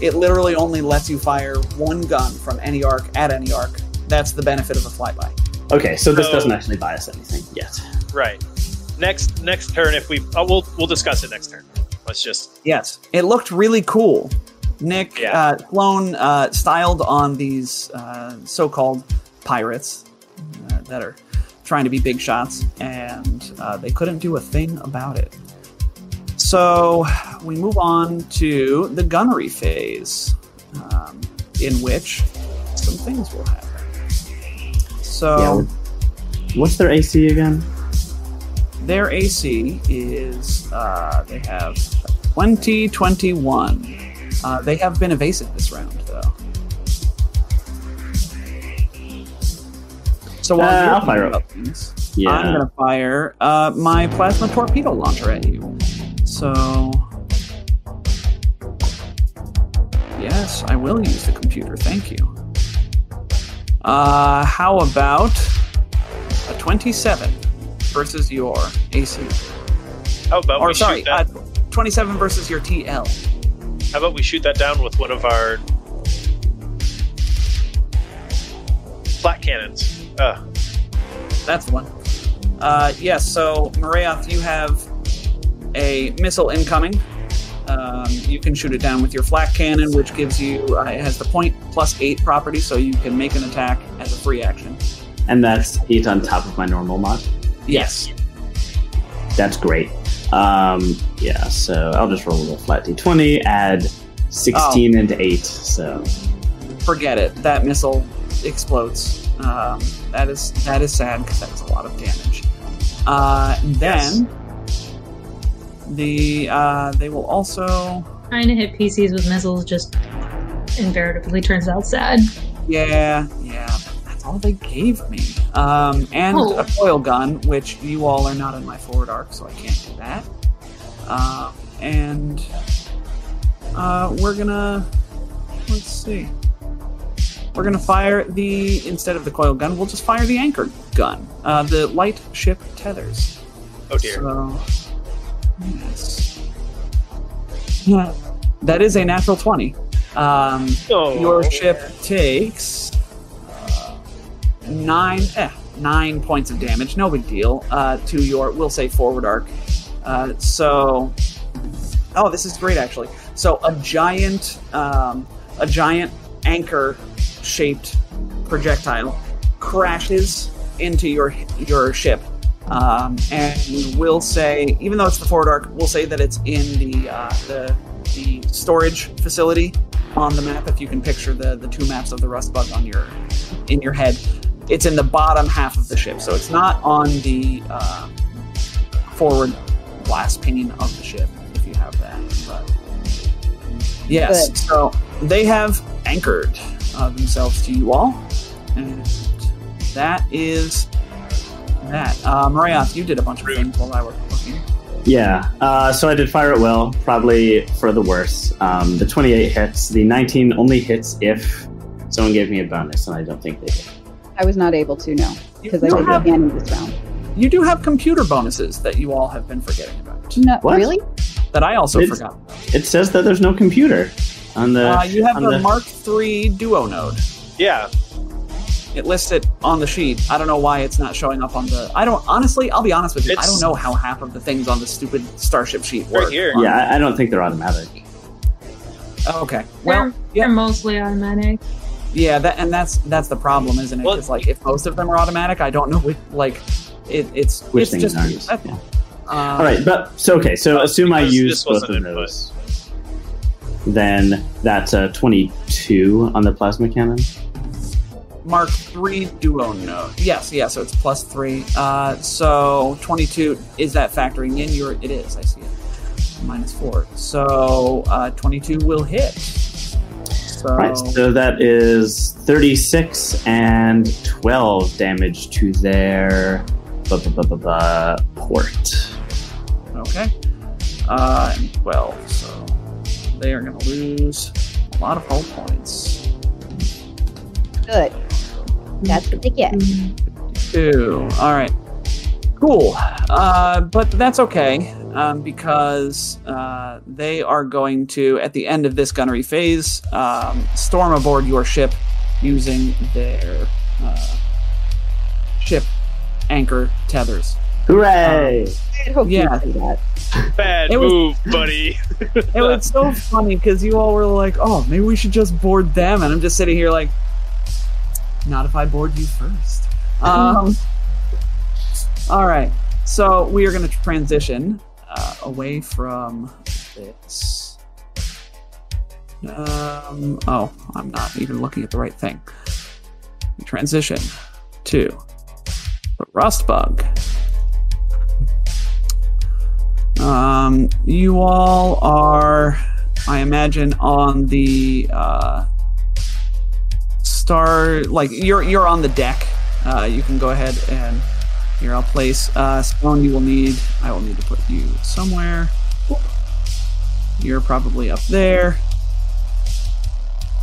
it literally only lets you fire one gun from any arc at any arc that's the benefit of a flyby Okay, so this So- doesn't actually buy us anything yet. Right. Next next turn, if we oh, we'll we'll discuss it next turn. Let's just Yes, it looked really cool. Nick Yeah. uh, Sloan uh, styled on these uh, so-called pirates uh, that are trying to be big shots, and uh, they couldn't do a thing about it. So we move on to the gunnery phase, um, in which some things will happen. So What's their AC again? their AC is uh, they have 2021. Uh, they have been evasive this round, though. So while Uh, you're I'll fire up. Things, yeah. I'm gonna fire uh, my plasma torpedo launcher at you. So yes, I will use the computer. Thank you. Uh, how about a 27 versus your AC? how about or we sorry, shoot that? uh, 27 versus your TL. how about we shoot that down with one of our flak cannons? Uh, That's the one. Uh, yes, so Morayoth, you have a missile incoming. Um, you can shoot it down with your flak cannon, which gives you uh, it has the point plus eight property, so you can make an attack as a free action. And that's eight on top of my normal mod. Yes. That's great. Um, yeah, so I'll just roll a flat d20, add 16 Oh. into 8. So Forget it. That missile explodes. Um, that is that is sad because that was a lot of damage. Uh, then the uh, they will also Trying to hit PCs with missiles just invariably turns out sad. yeah yeah that's all they gave me um, and Oh. a coil gun which you all are not in my forward arc so I can't do that um, and uh, we're gonna let's see we're gonna fire the instead of the coil gun we'll just fire the anchor gun uh, the light ship tethers Oh dear. So, yes. Yeah, that is a natural 20. Um, Oh. your ship takes uh, nine, eh, nine points of damage. No big deal. Uh, to your, we'll say forward arc. Uh, so, oh, this is great actually. So a giant, um, a giant anchor-shaped projectile crashes into your your ship, um, and we'll say, even though it's the forward arc, we'll say that it's in the uh, the the storage facility on the map. If you can picture the the two maps of the rust bug on your in your head, it's in the bottom half of the ship, so it's not on the uh, forward glass pane of the ship. If you have that, but yes, Good. so they have anchored uh, themselves to you all, and that is that. Uh, Morayoth, you did a bunch of things while I was looking. Yeah, uh, so I did fire it well, probably for the worse. Um, the 28 hits. The 19 only hits if someone gave me a bonus, and I don't think they did. I was not able to, no, because I do didn't have, have this round. you do have computer bonuses that you all have been forgetting about. No, What? really? That I also It's- forgot. It says that there's no computer on the. Uh, you have on the, the- Mark III Duo node. Yeah. It lists it on the sheet. I don't know why it's not showing up on the. I don't honestly. I'll be honest with you. I don't know how half of the things on the stupid Starship sheet Right work. here. Yeah, I, I don't think they're automatic. Okay. Well, they're, yeah. they're mostly automatic. Yeah, that and that's that's the problem, isn't it? Well- Because like if most of them are automatic, I don't know which like it, it's Which it's things just aren't, that- yeah. um, All right, but so okay. So Uh, assume I use both of those. Then that's a 22 on the plasma cannon. Mark three Duo node. Yes, yeah. So it's plus three. Uh, so twenty two is that factoring in your? It is. I see it. Minus four. So uh, twenty two will hit. So, Right, so that is 36 and 12 damage to their bu- bu- bu- bu- bu- port. okay. Uh, and twelve. So they are going to lose a lot of hull points. Good. That's what they get. Two. All right. Cool. Uh, but that's okay um, because uh, they are going to, at the end of this gunnery phase, um, storm aboard your ship using their uh, ship anchor tethers. Hooray! I hope Yeah. you do that. Bad It was- move, buddy. It was so funny because you all were like, "Oh, maybe we should just board them," and I'm just sitting here like, "Not if I board you first. Um, all right, so we are going to transition uh, away from this. Um, oh, I'm not even looking at the right thing. Transition to the rust bug. Um, you all are, I imagine, on the uh, star. Like you're you're on the deck. Uh, you can go ahead and here I'll place uh, stone. You will need. I will need to put you somewhere. You're probably up there.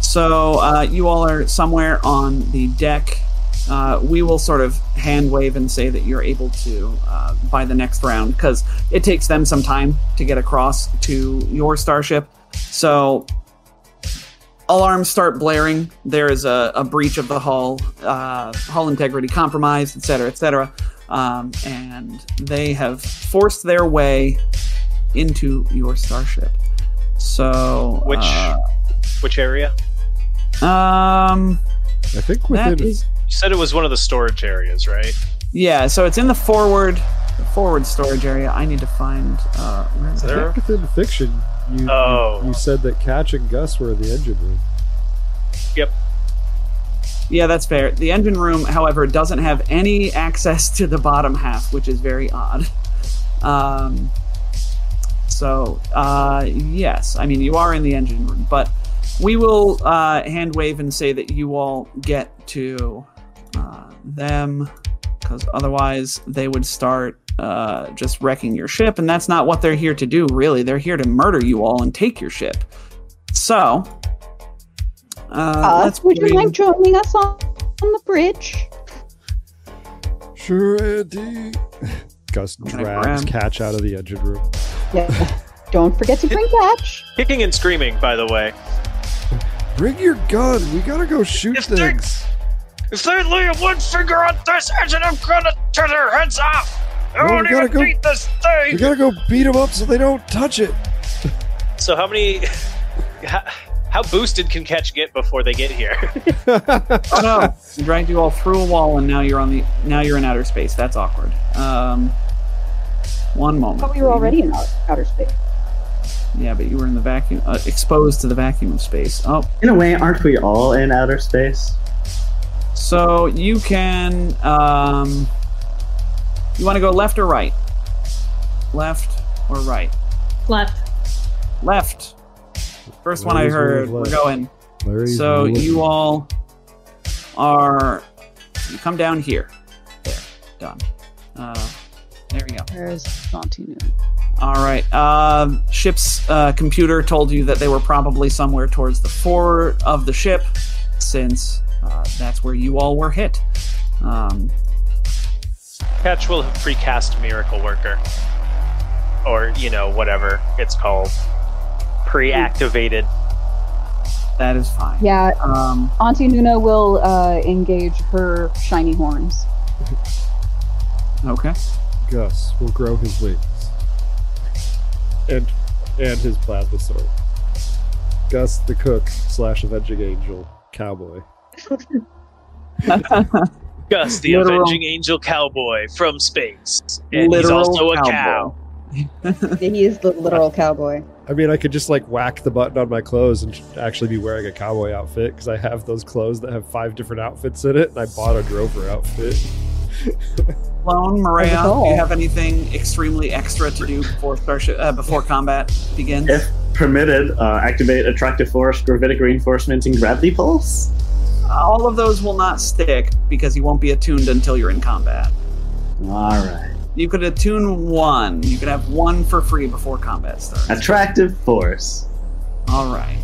So uh, you all are somewhere on the deck. Uh, we will sort of hand wave and say that you're able to uh, by the next round because it takes them some time to get across to your starship. So alarms start blaring. There is a, a breach of the hull, uh, hull integrity compromised, etc., etc. Um, and they have forced their way into your starship. So Which- uh, Which area? um, I think that within is You said it was one of the storage areas, right? yeah. So it's in the forward the forward storage area. I need to find uh, where is Is it? there- I think within fiction, you, Oh. you you said that Ketch and Gus were in the engine room. Yep. Yeah, that's fair. The engine room, however, doesn't have any access to the bottom half, which is very odd. Um, So, uh, yes, I mean, you are in the engine room, but we will uh, hand wave and say that you all get to uh, them, because otherwise they would start uh, just wrecking your ship, and that's not what they're here to do, really. They're here to murder you all and take your ship. So, uh, Uh, let's would you mind joining us on, on the bridge? Sure, Andy. Gus drags grab- Ketch out of the engine room. Yeah. Don't forget to bring Ketch. Kicking and screaming, by the way. Bring your gun. We gotta go shoot If they're- things. If they lay one finger on this engine, I'm gonna tear their heads off. I No, we gotta even go- beat this We thing. gotta go beat them up so they don't touch it. So how many? How, how boosted can Ketch get before they get here? Oh no! We dragged you all through a wall, and now you're on the now you're in outer space. That's awkward. Um, one moment. But we were already in out- outer space. Yeah, but you were in the vacuum, uh, exposed to the vacuum of space. Oh, In a way, aren't we all in outer space? so you can. Um, you want to go left or right? Left or right? Left. Left. First one I heard. We're going. Larry's So you all are. You come down here. There. Done. Uh, there we go. Where's Santinu? All right. Um, ship's uh, computer told you that they were probably somewhere towards the fore of the ship, since uh, that's where you all were hit. Um, Ketch will have precast Miracle Worker, or you know whatever it's called, pre-activated. that is fine. Yeah, Um, Auntie Nuna will uh, engage her shiny horns. okay. Gus will grow his wings. And and his plasma sword. Gus the cook slash avenging angel cowboy. Gus, the Literal- avenging angel cowboy from space, and Literal he's also a cowboy. cow. he is the literal cowboy. I mean, I could just like whack the button on my clothes and actually be wearing a cowboy outfit because I have those clothes that have five different outfits in it, and I bought a drover outfit. Lone Maria, do you have anything extremely extra to do before starship uh, before combat begins? If permitted, uh, activate attractive force, gravitic reinforcement, and gravity pulse. All of those will not stick because you won't be attuned until you're in combat. All right. You could attune one. You could have one for free before combat starts. Attractive force. All right.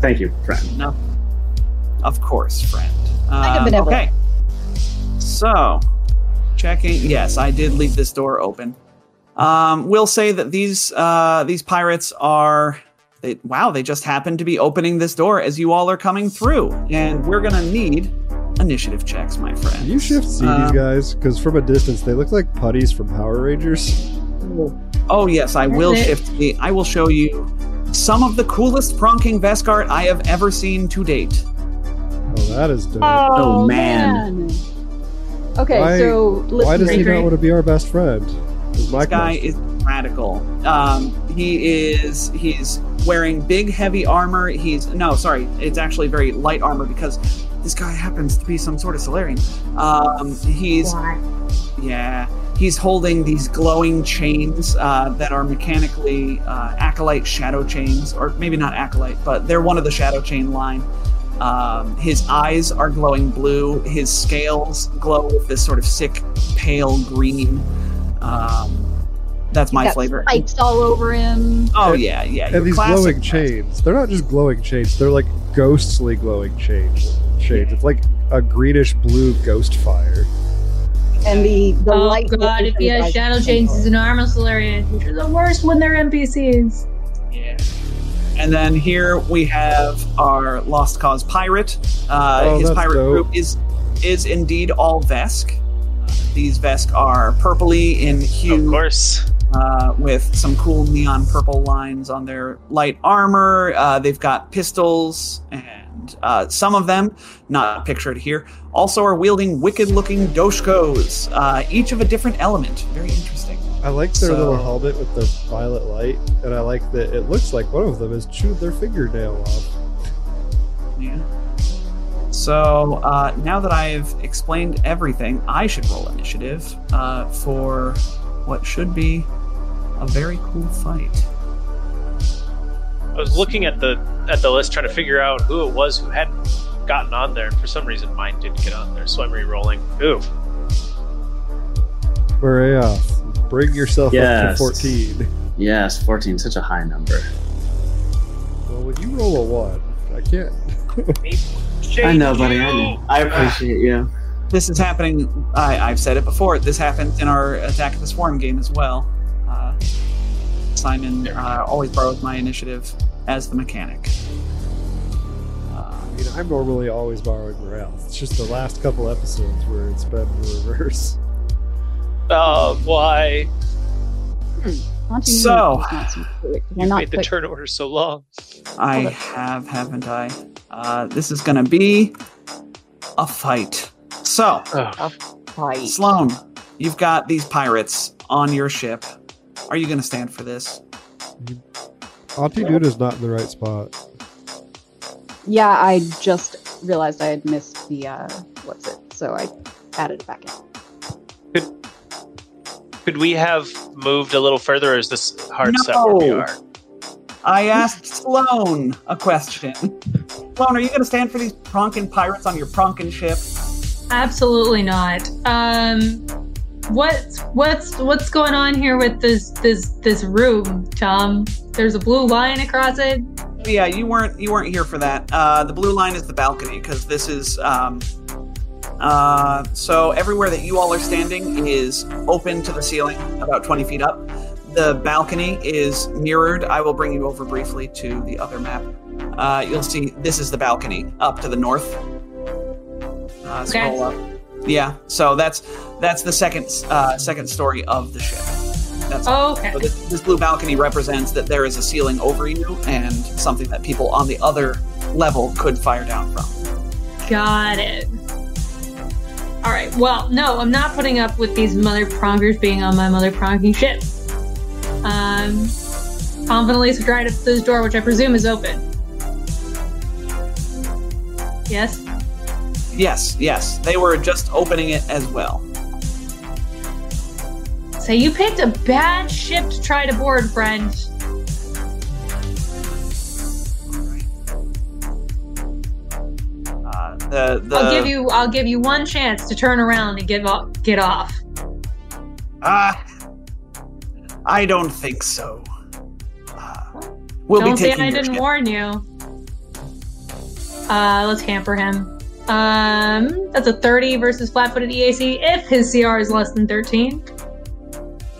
Thank you, friend. No. Of course, friend. Um, been okay. So, checking. Yes, I did leave this door open. Um, we'll say that these uh, these pirates are. They, wow, they just happen to be opening this door as you all are coming through, and we're gonna need initiative checks, my friend. Can you shift see Um, these guys? Because from a distance, they look like putties from Power Rangers. Oh yes, I will shift the. I will show you some of the coolest pronking Veskart I have ever seen to date. Oh, that is dope. Oh, man. Okay, Why- so listen. Why does he not want to be our best friend? My This guy question. is radical. Um, he is he's wearing big heavy armor. He's no, sorry, it's actually very light armor because this guy happens to be some sort of Solarian. Um, he's yeah, he's holding these glowing chains uh, that are mechanically uh, acolyte shadow chains, or maybe not acolyte, but they're one of the shadow chain line. Um, his eyes are glowing blue. His scales glow with this sort of sick, pale green. Um, that's my Got flavor. Spikes all over him. Oh yeah, yeah. and these glowing chains. They're not just glowing chains. They're like ghostly glowing chains. Shades. It's like a greenish blue ghost fire. And the, the Oh light. god, if he has shadow chains, he's an armor Solarian, which are the worst when they're NPCs. Yeah. And then here we have our Lost Cause pirate. Uh, Oh, his that's pirate dope. group is is indeed all Vesk. Uh, these Vesk are purpley in hue. Of course. Uh, with some cool neon purple lines on their light armor. Uh, they've got pistols, and uh, some of them, not pictured here, also are wielding wicked-looking doshkos, uh, each of a different element. Very interesting. I like their So- little helmet with the violet light, and I like that it looks like one of them has chewed their fingernail off. Yeah. So uh, now that I've explained everything, I should roll initiative uh, for what should be a very cool fight. I was looking at the at the list trying to figure out who it was who hadn't gotten on there, and for some reason mine didn't get on there, so I'm re-rolling. Ooh, Maria, bring yourself up to 14. Yes, 14, such a high number. Well, when you roll a 1, I can't. I know, buddy. I know. I appreciate you. This is happening. I, I've said it before. This happened in our Attack of the Swarm game as well. Uh, Simon uh, always borrows my initiative as the mechanic. Uh, I mean, I'm normally always borrowing morale. It's just the last couple episodes where it's been the reverse. uh, why? So- you to do it, 'cause You I'm not made the turn order so long. I have, haven't I? Uh, this is going to be a fight. So, Oh, Sloan, you've got these pirates on your ship. Are you going to stand for this? Auntie Dude is not in the right spot. Yeah, I just realized I had missed the uh what's it, so I added it back in. could we have moved a little further? Or is this hard set where we are? I asked Sloan a question. Sloan, are you going to stand for these Pronkin pirates on your Pronkin ship? Absolutely not. Um, what's what's what's going on here with this this this room, Tom? There's a blue line across it. Yeah, you weren't you weren't here for that. Uh, the blue line is the balcony because this is um, uh, so everywhere that you all are standing is open to the ceiling, about twenty feet up. The balcony is mirrored. I will bring you over briefly to the other map. Uh, you'll see this is the balcony up to the north. Uh, scroll up. Yeah, so that's that's the second uh, second story of the ship. That's Oh, okay. so this, this blue balcony represents that there is a ceiling over you and something that people on the other level could fire down from. Got it. All right. Well, no, I'm not putting up with these mother prongers being on my mother pronking ship. Um, confidently stride up to this door, which I presume is open. Yes. Yes, yes, they were just opening it as well. So you picked a bad ship to try to board, friend. Uh, the the I'll give you. I'll give you one chance to turn around and get off. Get off. Ah, I don't think so. Uh, we'll Don't be say I didn't ship. warn you. Uh, let's hamper him. Um, that's a 30 versus flat-footed EAC if his CR is less than 13.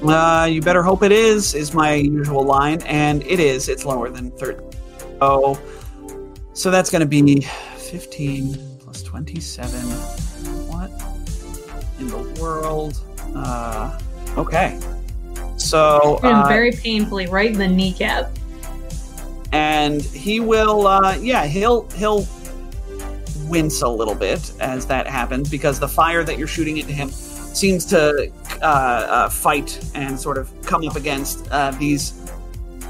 Uh, you better hope it is, is my usual line, and it is. It's lower than 30. Oh, so that's going to be 15 plus 27. What in the world? Uh, okay. So, uh, very painfully right in the kneecap. and he will, uh, yeah, he'll he'll wince a little bit as that happens because the fire that you're shooting into him seems to uh, uh, fight and sort of come up against uh, these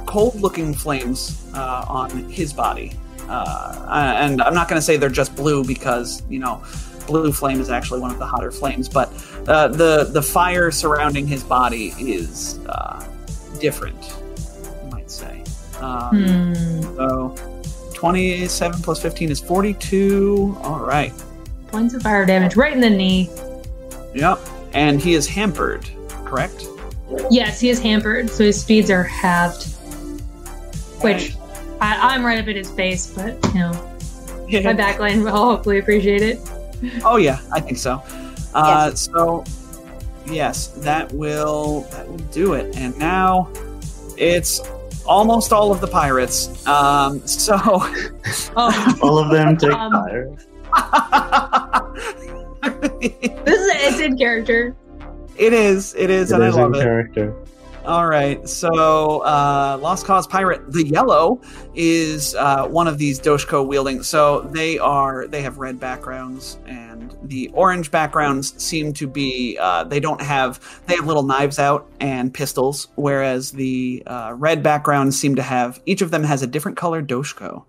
cold-looking flames uh, on his body. Uh, and I'm not going to say they're just blue because you know, blue flame is actually one of the hotter flames, but uh, the the fire surrounding his body is uh, different, you might say. Um, Hmm. So 27 plus 15 is 42. All right. Points of fire damage right in the knee. Yep. And he is hampered, correct? Yes, he is hampered, so his speeds are halved. Which I, I'm right up at his face, but you know, my backline will hopefully appreciate it. Oh yeah, I think so. Uh, So yes, that will that will do it. And now it's almost all of the pirates. Um, so Oh, All of them take Um, fire. this is it's in character. it is, it is, It and is I love in it. character. All right, so uh, Lost Cause Pirate, the yellow is uh, one of these Doshko wielding. So they are they have red backgrounds, and the orange backgrounds seem to be uh, they don't have they have little knives out and pistols, whereas the uh, red backgrounds seem to have each of them has a different color Doshko.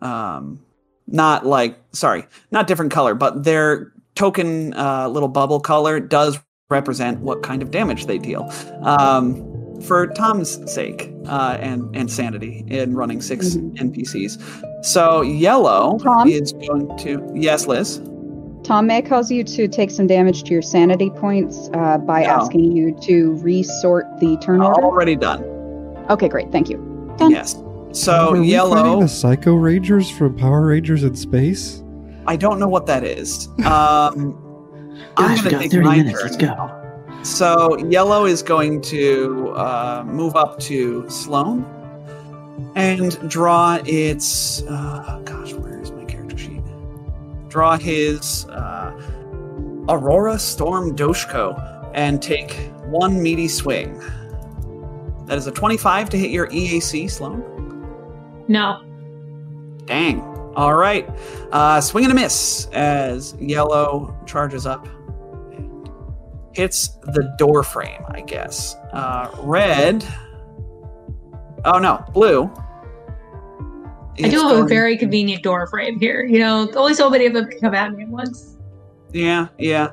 Um, not like sorry, not different color, but their token uh, little bubble color does represent what kind of damage they deal. Um, for Tom's sake uh, and and sanity in running 6 NPCs. So yellow Tom? is going to yes, Liz. Tom, may I cause you to take some damage to your sanity points uh, by No. asking you to resort the turn order? Already done. Okay, great. Thank you. Yes. So Are we yellow. the Psycho Rangers from Power Rangers in space. I don't know what that is. Um, I'm Guys, we going to got take 30 my minutes. turn. Let's go. So yellow is going to uh, move up to Sloan and draw its. Uh, gosh, where is my character sheet? Draw his uh, Aurora Storm Doshko and take one meaty swing. That is a 25 to hit your EAC, Sloan. No. Dang. All right. Uh, swing and a miss as yellow charges up hits the door frame, I guess. Uh, red. Oh, no. Blue. I do have a very convenient door frame here. You know, only so many of them can come at me at once. Yeah, yeah.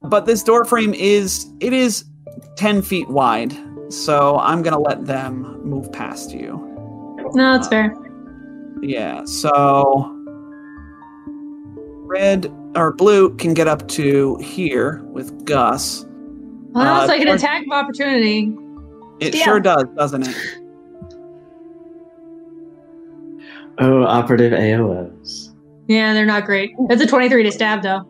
But this door frame is it is ten feet wide, so I'm gonna let them move past you. No, that's fair. Yeah, so red or blue can get up to here with Gus. Well, that Uh, like an or- attack of opportunity. It Yeah. sure does, doesn't it? Oh, operative AOS. Yeah, they're not great. That's a 23 to stab, though.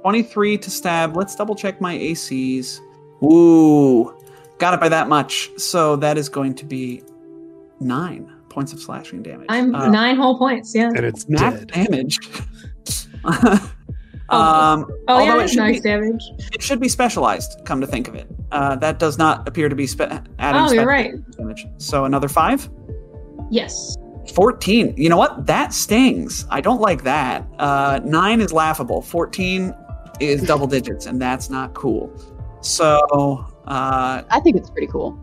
23 to stab. Let's double check my ACs. Ooh, got it by that much. So that is going to be nine points of slashing damage. I'm Uh, nine whole points. Yeah. And it's max dead. damage. um, Oh, although yeah, it that's should, nice be, damage. it should be specialized. Come to think of it, uh, that does not appear to be spe- adding. Oh, you're right. Damage. So another five. Yes. 14. You know what? That stings. I don't like that. Uh, 9 is laughable. 14 is double digits, and that's not cool. So, uh, I think it's pretty cool.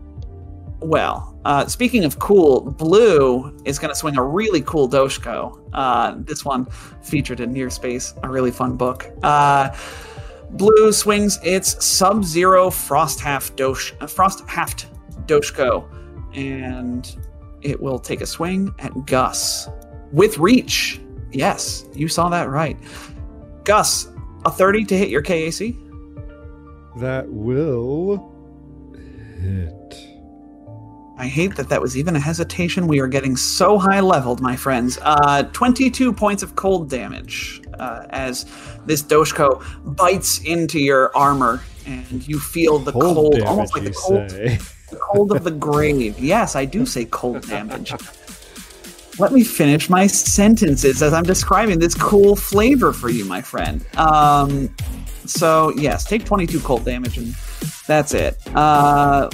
well, uh, speaking of cool, Blue is going to swing a really cool Doshko. Uh, this one featured in Near Space, a really fun book. Uh, Blue swings its Sub Zero Frost Half Dosh, uh, Frost Haft Doshko, and it will take a swing at Gus with reach. Yes, you saw that right. Gus, a 30 to hit your KAC. That will hit. I hate that that was even a hesitation. We are getting so high leveled, my friends. Uh, 22 points of cold damage uh, as this Doshko bites into your armor, and you feel the Cold, cold, damage, almost like the cold, the cold of the grave. Yes, I do say cold damage. Let me finish my sentences as I'm describing this cool flavor for you, my friend. Um, so yes, take 22 cold damage, and that's it. Uh,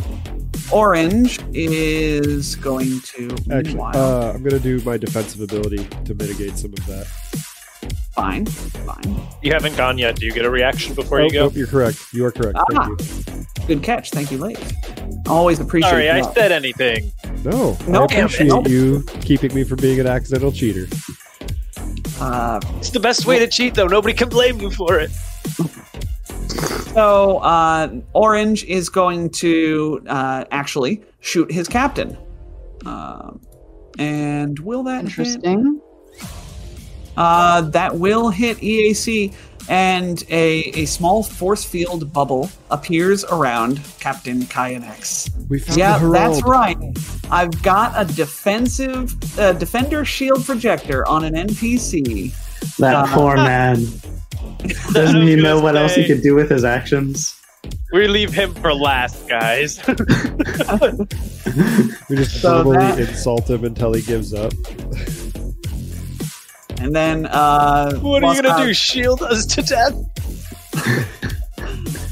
Orange is going to. Actually, uh, I'm gonna do my defensive ability to mitigate some of that. fine, fine. You haven't gone yet. Do you get a reaction before oh, you go? nope, you're correct. You are correct. Ah. Thank you. Good catch. Thank you, Lake. Always appreciate. It. Sorry, I your- said anything. No, No, I appreciate no. you keeping me from being an accidental cheater. Uh, It's the best way to cheat, though. Nobody can blame you for it. So uh, Orange is going to uh, actually shoot his captain. Um and will that hit? Interesting. Uh, that will hit EAC, and a, a small force field bubble appears around Captain Kyanex. We found Yeah, the that's right. I've got a defensive uh, defender shield projector on an NPC. That Uh, poor man. Doesn't he know what else he say. could do with his actions? We leave him for last, guys. We just So verbally that- insult him until he gives up. And then uh, what are you gonna Moscow- do? Shield us to death?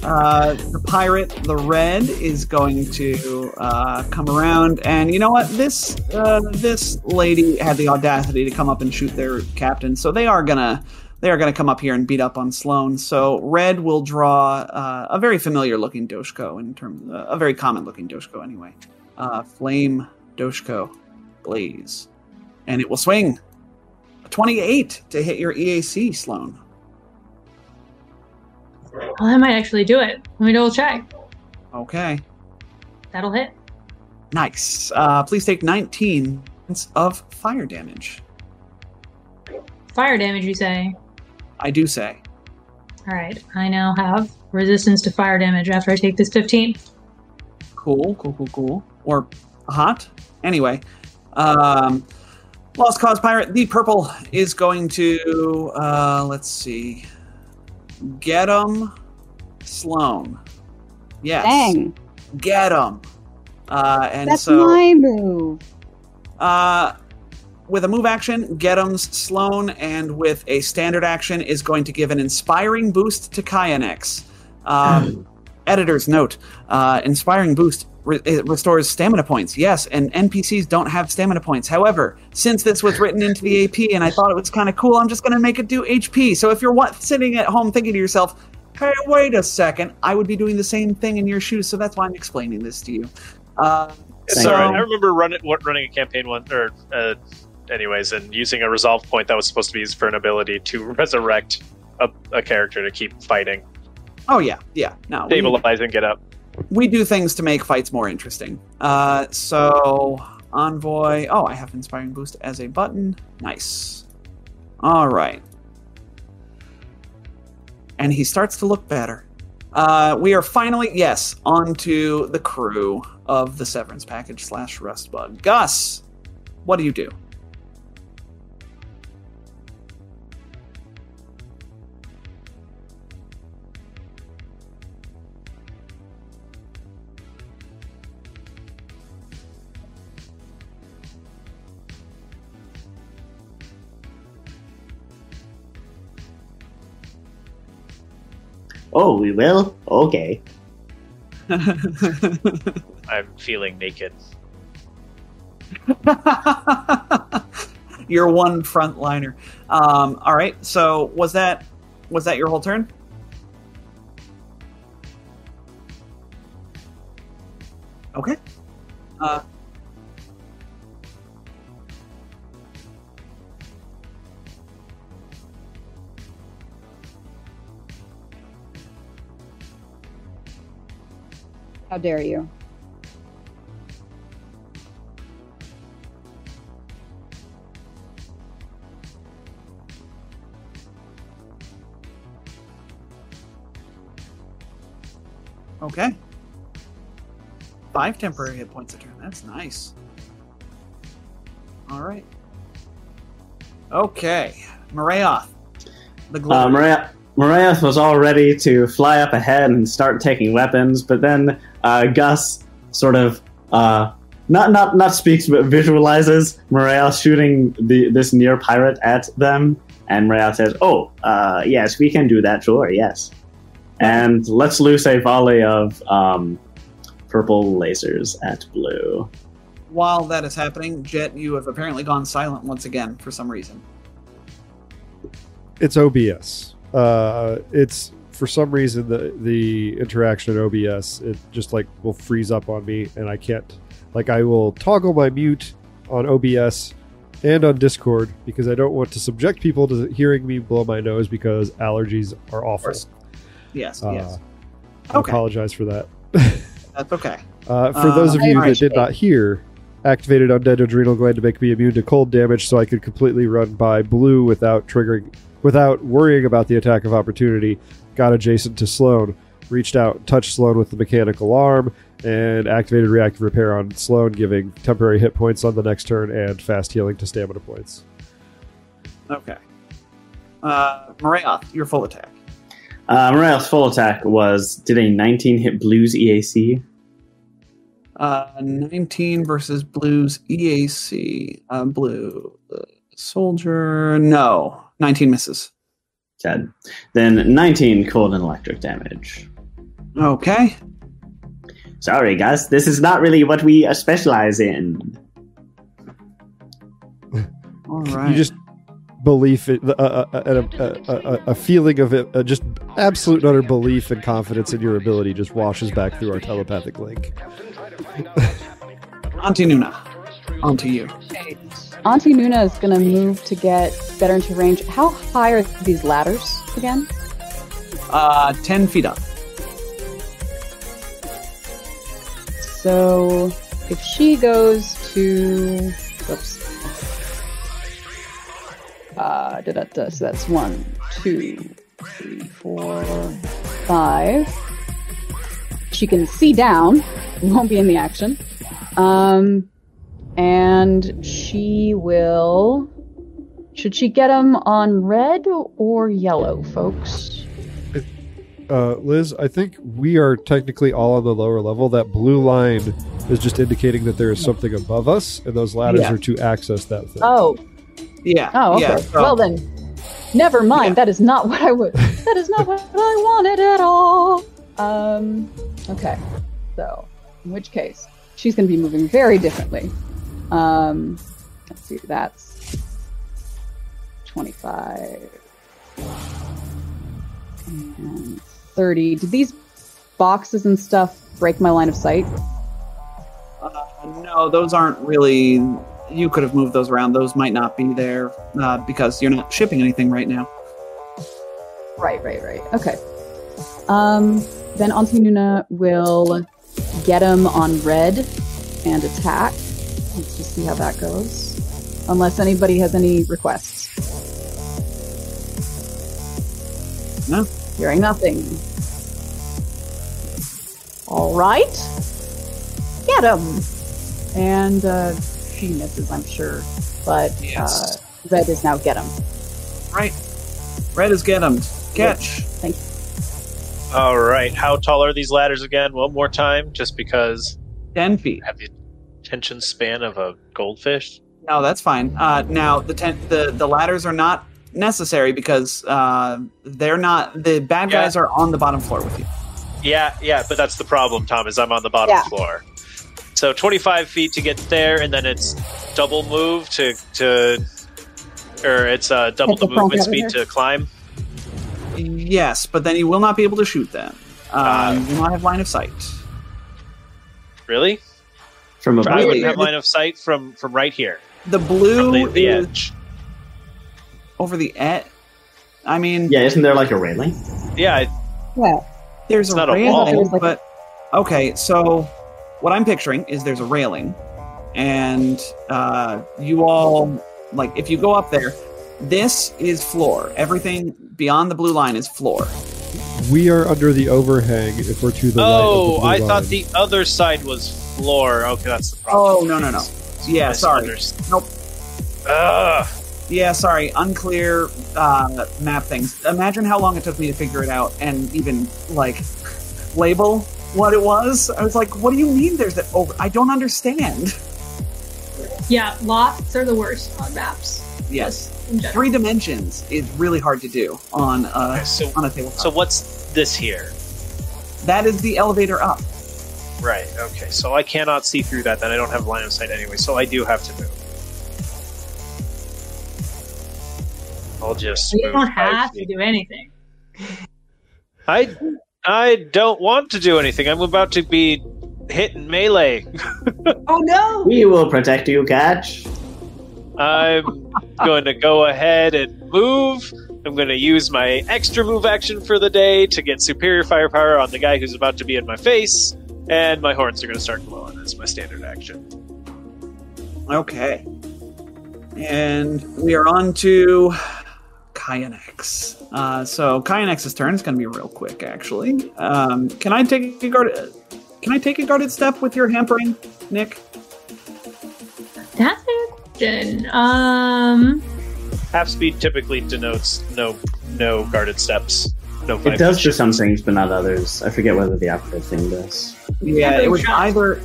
Uh, the pirate, the red, is going to uh, come around, and you know what? This uh, this lady had the audacity to come up and shoot their captain, so they are gonna they are gonna come up here and beat up on Sloan. So red will draw uh, a very familiar looking Doshko in terms uh, a very common looking Doshko anyway. Uh, flame Doshko, blaze, and it will swing. A Twenty eight to hit your EAC, Sloane. Well, that might actually do it. Let me double check. Okay. That'll hit. Nice. Uh, please take 19 of fire damage. Fire damage, you say? I do say. All right. I now have resistance to fire damage after I take this 15. Cool, cool, cool, cool. Or hot. Anyway, um, Lost Cause Pirate, the purple is going to, uh, let's see, get him, Sloan. Yes. Dang. Get him. Uh, and That's so, my move. uh, with a move action, get Get'em's Sloan, and with a standard action, is going to give an inspiring boost to Kyanex. Um, editor's note: uh, Inspiring boost re- it restores stamina points. Yes, and NPCs don't have stamina points. However, since this was written into the AP, and I thought it was kind of cool, I'm just going to make it do HP. So if you're wa- sitting at home thinking to yourself, "Hey, wait a second," I would be doing the same thing in your shoes. So that's why I'm explaining this to you. Uh, It's so. I remember running running a campaign one or uh, anyways, and using a resolve point that was supposed to be used for an ability to resurrect a, a character to keep fighting, oh yeah, yeah. No, we- stabilize and get up. we do things to make fights more interesting. Uh, so envoy. Oh, I have inspiring boost as a button. Nice. All right. And he starts to look better. Uh, we are finally yes onto the crew of the severance package slash rust bug. Gus, what do you do? Oh, we will? Okay. I'm feeling naked. You're one frontliner. Um, all right. So was that was that your whole turn? Okay. Uh, How dare you? okay. Five temporary hit points a turn. That's nice. All right. Okay. Morayoth. The Uh, glory. Maria, Marias was all ready to fly up ahead and start taking weapons, but then uh, Gus sort of uh, not not not speaks but visualizes Mariah shooting the this near pirate at them, and Mariah says, "Oh, uh, yes, we can do that. Sure, yes." And let's loose a volley of um, purple lasers at blue. While that is happening, Jet, you have apparently gone silent once again for some reason. It's OBS. Uh, it's for some reason the the interaction in OBS it just like will freeze up on me and I can't like I will toggle my mute on OBS and on Discord because I don't want to subject people to hearing me blow my nose because allergies are awful. Yes, Uh, yes. I Okay. apologize for that. That's okay. Uh, for Uh, those of I you that did not hear, activated undead adrenal gland to make me immune to cold damage, so I could completely run by blue without triggering, without worrying about the attack of opportunity. Got adjacent to Sloan, reached out, touched Sloan with the mechanical arm, and activated reactive repair on Sloan, giving temporary hit points on the next turn and fast healing to stamina points. Okay. Uh, Morayoth, your full attack. Uh, Mariah's full attack was did a 19 hit blues EAC. Uh, 19 versus Blues EAC. Uh, blue. Uh, soldier. No. 19 misses. Dead. Then 19 cold and electric damage. Okay. Sorry, Gus, this is not really what we uh, specialize in. All right. You just belief, it, uh, uh, uh, a, a, a, a feeling of it, uh, just absolute utter belief and confidence in your ability just washes back through our telepathic link. Auntie Nuna. Onto you. Auntie Nuna is going to move to get better into range. How high are these ladders again? Uh, 10 feet up. So if she goes to, whoops. Uh, da, da, da, so that's one, two, three, four, five. She can see down. Won't be in the action. Um, and she will. Should she get them on red or yellow, folks? Uh, Liz, I think we are technically all on the lower level. That blue line is just indicating that there is something above us, and those ladders Yeah. are to access that thing. Oh, Yeah. oh, okay. Yeah, so- well then, never mind. That is not what I would. That is not what I wanted at all. Um. Okay. So, in which case, she's going to be moving very differently. Um. Let's see. That's twenty-five and thirty. Did these boxes and stuff break my line of sight? Uh, no, those aren't really. You could have moved those around. Those might not be there uh, because you're not shipping anything right now. Right, right, right. Okay. Um, then Auntie Nuna will get him on red and attack. Let's just see how that goes. Unless anybody has any requests. No. Hearing nothing. All right. Get him. And uh, she misses, I'm sure. But Yes. uh, red is now get him. Right. Red is get 'em. Ketch. Thank you. All right. How tall are these ladders again? One more time, just because Ten feet. Have the attention span of a goldfish. No, that's fine. Uh, now the ten, the the ladders are not necessary because uh, they're not. The bad Yeah. guys are on the bottom floor with you. Yeah, yeah, but that's the problem, Tom. Is I'm on the bottom Yeah. floor. So 25 feet to get there, and then it's double move to to, or it's uh, double the the movement speed to climb. Yes, but then you will not be able to shoot them. Um, Ah. you will not have line of sight. Really? From I above. wouldn't have line of sight from from right here, The from blue the, the is edge. over the edge. I mean, Yeah, isn't there like a railing? Yeah, I- Yeah. there's It's a not a railing, wall. A- but okay. So what I'm picturing is there's a railing, and uh, you all like if you go up there, this is floor. Everything beyond the blue line is floor. We are under the overhang if we're to the right. Oh, of the blue I thought the other side was floor. Okay, that's the problem. Oh no no no. Yeah, sorry. Nope. Ugh. Yeah, sorry. Unclear uh, map things. Imagine how long it took me to figure it out and even like label what it was. I was like, "What do you mean? There's that over? I don't understand." Yeah, lots are the worst on maps. Yes, in three dimensions is really hard to do on uh, Okay, so on a tabletop. so what's this here? that is the elevator up. Right. Okay. So I cannot see through that. Then I don't have line of sight anyway. So I do have to move. I'll just. You move don't five have to do anything. I I don't want to do anything. I'm about to be hit in melee. Oh no! We will protect you, Ketch. I'm going to go ahead and move. I'm going to use my extra move action for the day to get superior firepower on the guy who's about to be in my face, and my horns are going to start glowing. That's my standard action. Okay, and we are on to Kyanex. Uh, so Kyanex's turn is going to be real quick, actually. Um, can I take a guard? Can I take a guarded step with your hampering, Nick? That's a question. Um, Half speed typically denotes no no guarded steps. No It does feet for some things, but not others. I forget whether the active thing does. Yeah, it was either.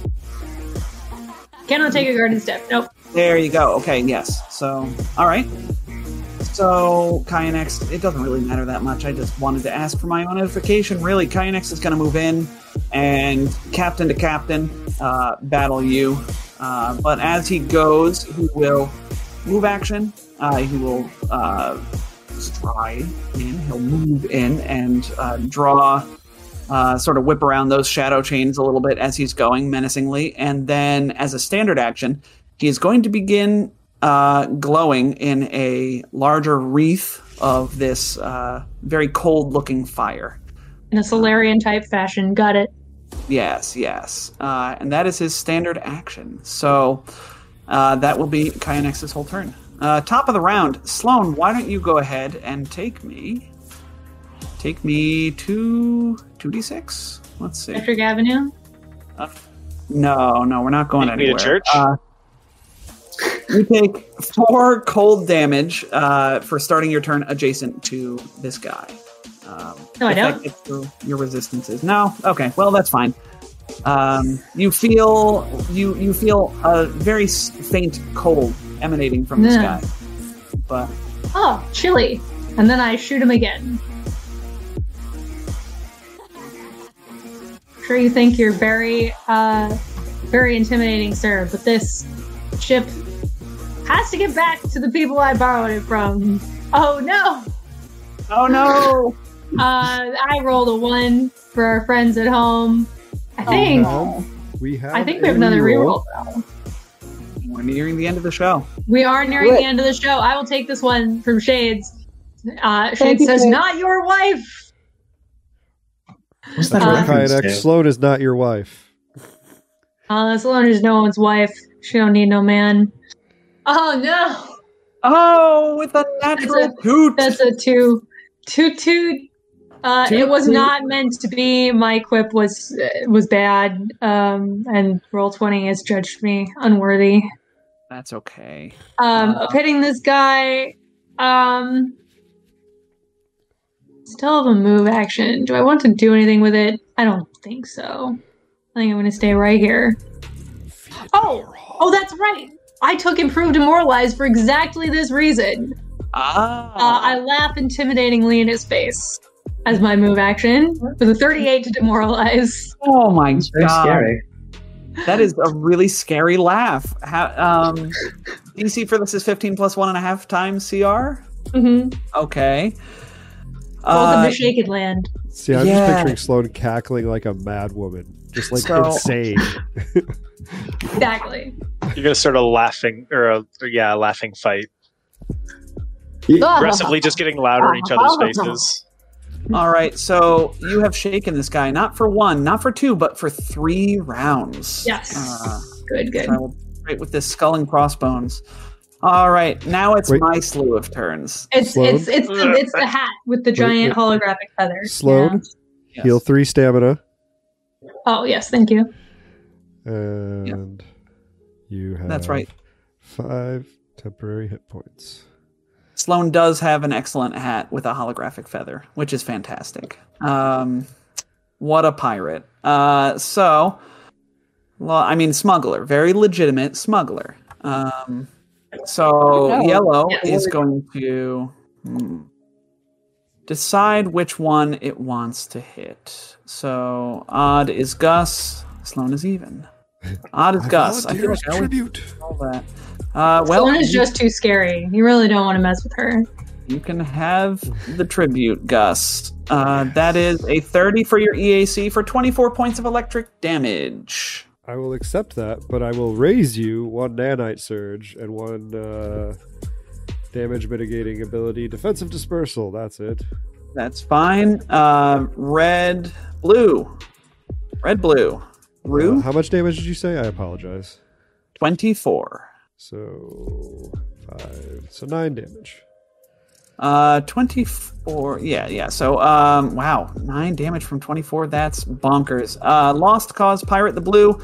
cannot take a garden step. Nope. There you go. Okay, yes. So, all right. So, Kyanex, it doesn't really matter that much. I just wanted to ask for my own edification. Really, Kyanex is going to move in and captain to captain uh, battle you. Uh, but as he goes, he will move action. Uh, he will uh, stride in. He'll move in and uh, draw, uh, sort of whip around those shadow chains a little bit as he's going menacingly. And then, as a standard action, he is going to begin uh, glowing in a larger wreath of this uh, very cold looking fire. In a Solarian type fashion. Got it. Yes, yes. Uh, and that is his standard action. So uh, that will be Kyanex's whole turn. Uh, top of the round, Sloan, why don't you go ahead and take me? Take me to 2d6? Let's see. Electric Avenue. No, no, we're not going Take me to anywhere. church? Uh, you take four cold damage uh, for starting your turn adjacent to this guy. Um, No, I if don't. gets through your resistances. No, okay, well that's fine. Um, you feel you you feel a very faint cold emanating from this Yeah. guy, but Oh, chilly. And then I shoot him again. Sure, you think you're very, uh, very intimidating, sir, but this ship has to get back to the people I borrowed it from. Oh no! oh no! Uh, I rolled a one for our friends at home. I think. Um, we have. I think we have another reroll. reroll though. We're nearing the end of the show. We are nearing Good. the end of the show. I will take this one from Shades. Uh, Shades you, says, Shades. "Not your wife." What's that Uh, a reference Sloan is not your wife. Uh, Sloan is no one's wife. She don't need no man. Oh no, Oh, with a natural That's toot. that's a two, two, two. Uh, Toot it was toot. not meant to be. My quip was uh, was bad, um, and roll twenty has judged me unworthy. That's okay. Um, Uh, pitting this guy. Um, still have a move action. Do I want to do anything with it? I don't think so. I think I'm going to stay right here. Oh, oh, that's right. I took improved demoralize for exactly this reason. Ah, Uh, I laugh intimidatingly in his face as my move action with a 38 to demoralize. oh my It's very god, scary. That is a really scary laugh. How, um, DC for this is fifteen plus one and a half times CR. Mm-hmm. Okay. Welcome Uh, to Shaken Land. See, I'm Yeah. just picturing Sloan cackling like a mad woman, just like So- insane. Exactly. You're gonna start a laughing or a yeah, a laughing fight. Aggressively just getting louder in each other's faces. All right, so you have shaken this guy not for one, not for two, but for three rounds. Yes. Uh, Good, good. I will right with this skull and crossbones. All right, now it's Wait. my slew of turns. It's Sloan? it's it's the, it's the hat with the giant holographic feather. Sloan? Yeah. Heal three stamina, Oh yes, thank you. and you have That's right. five temporary hit points. Sloan does have an excellent hat with a holographic feather, which is fantastic. Um, what a pirate. Uh, so, well, I mean, smuggler, very legitimate smuggler. Um, so, No. yellow Yes. is going to hmm, decide which one it wants to hit. So, odd is Gus, Sloan is even. Odd is Gus. I feel like I always tribute. call that. Uh, well, Sloan is just too scary. You really don't want to mess with her. You can have the tribute, Gus. Uh, that is a 30 for your EAC for 24 points of electric damage. I will accept that, but I will raise you one nanite surge and one uh, damage mitigating ability, defensive dispersal. That's it. That's fine. Uh, red, blue. Red, blue. Rue, Uh, how much damage did you say? I apologize. 24. So five. So nine damage. Uh, 24. Yeah, yeah. So, um, wow. Nine damage from 24. That's bonkers. Uh, Lost Cause Pirate the Blue.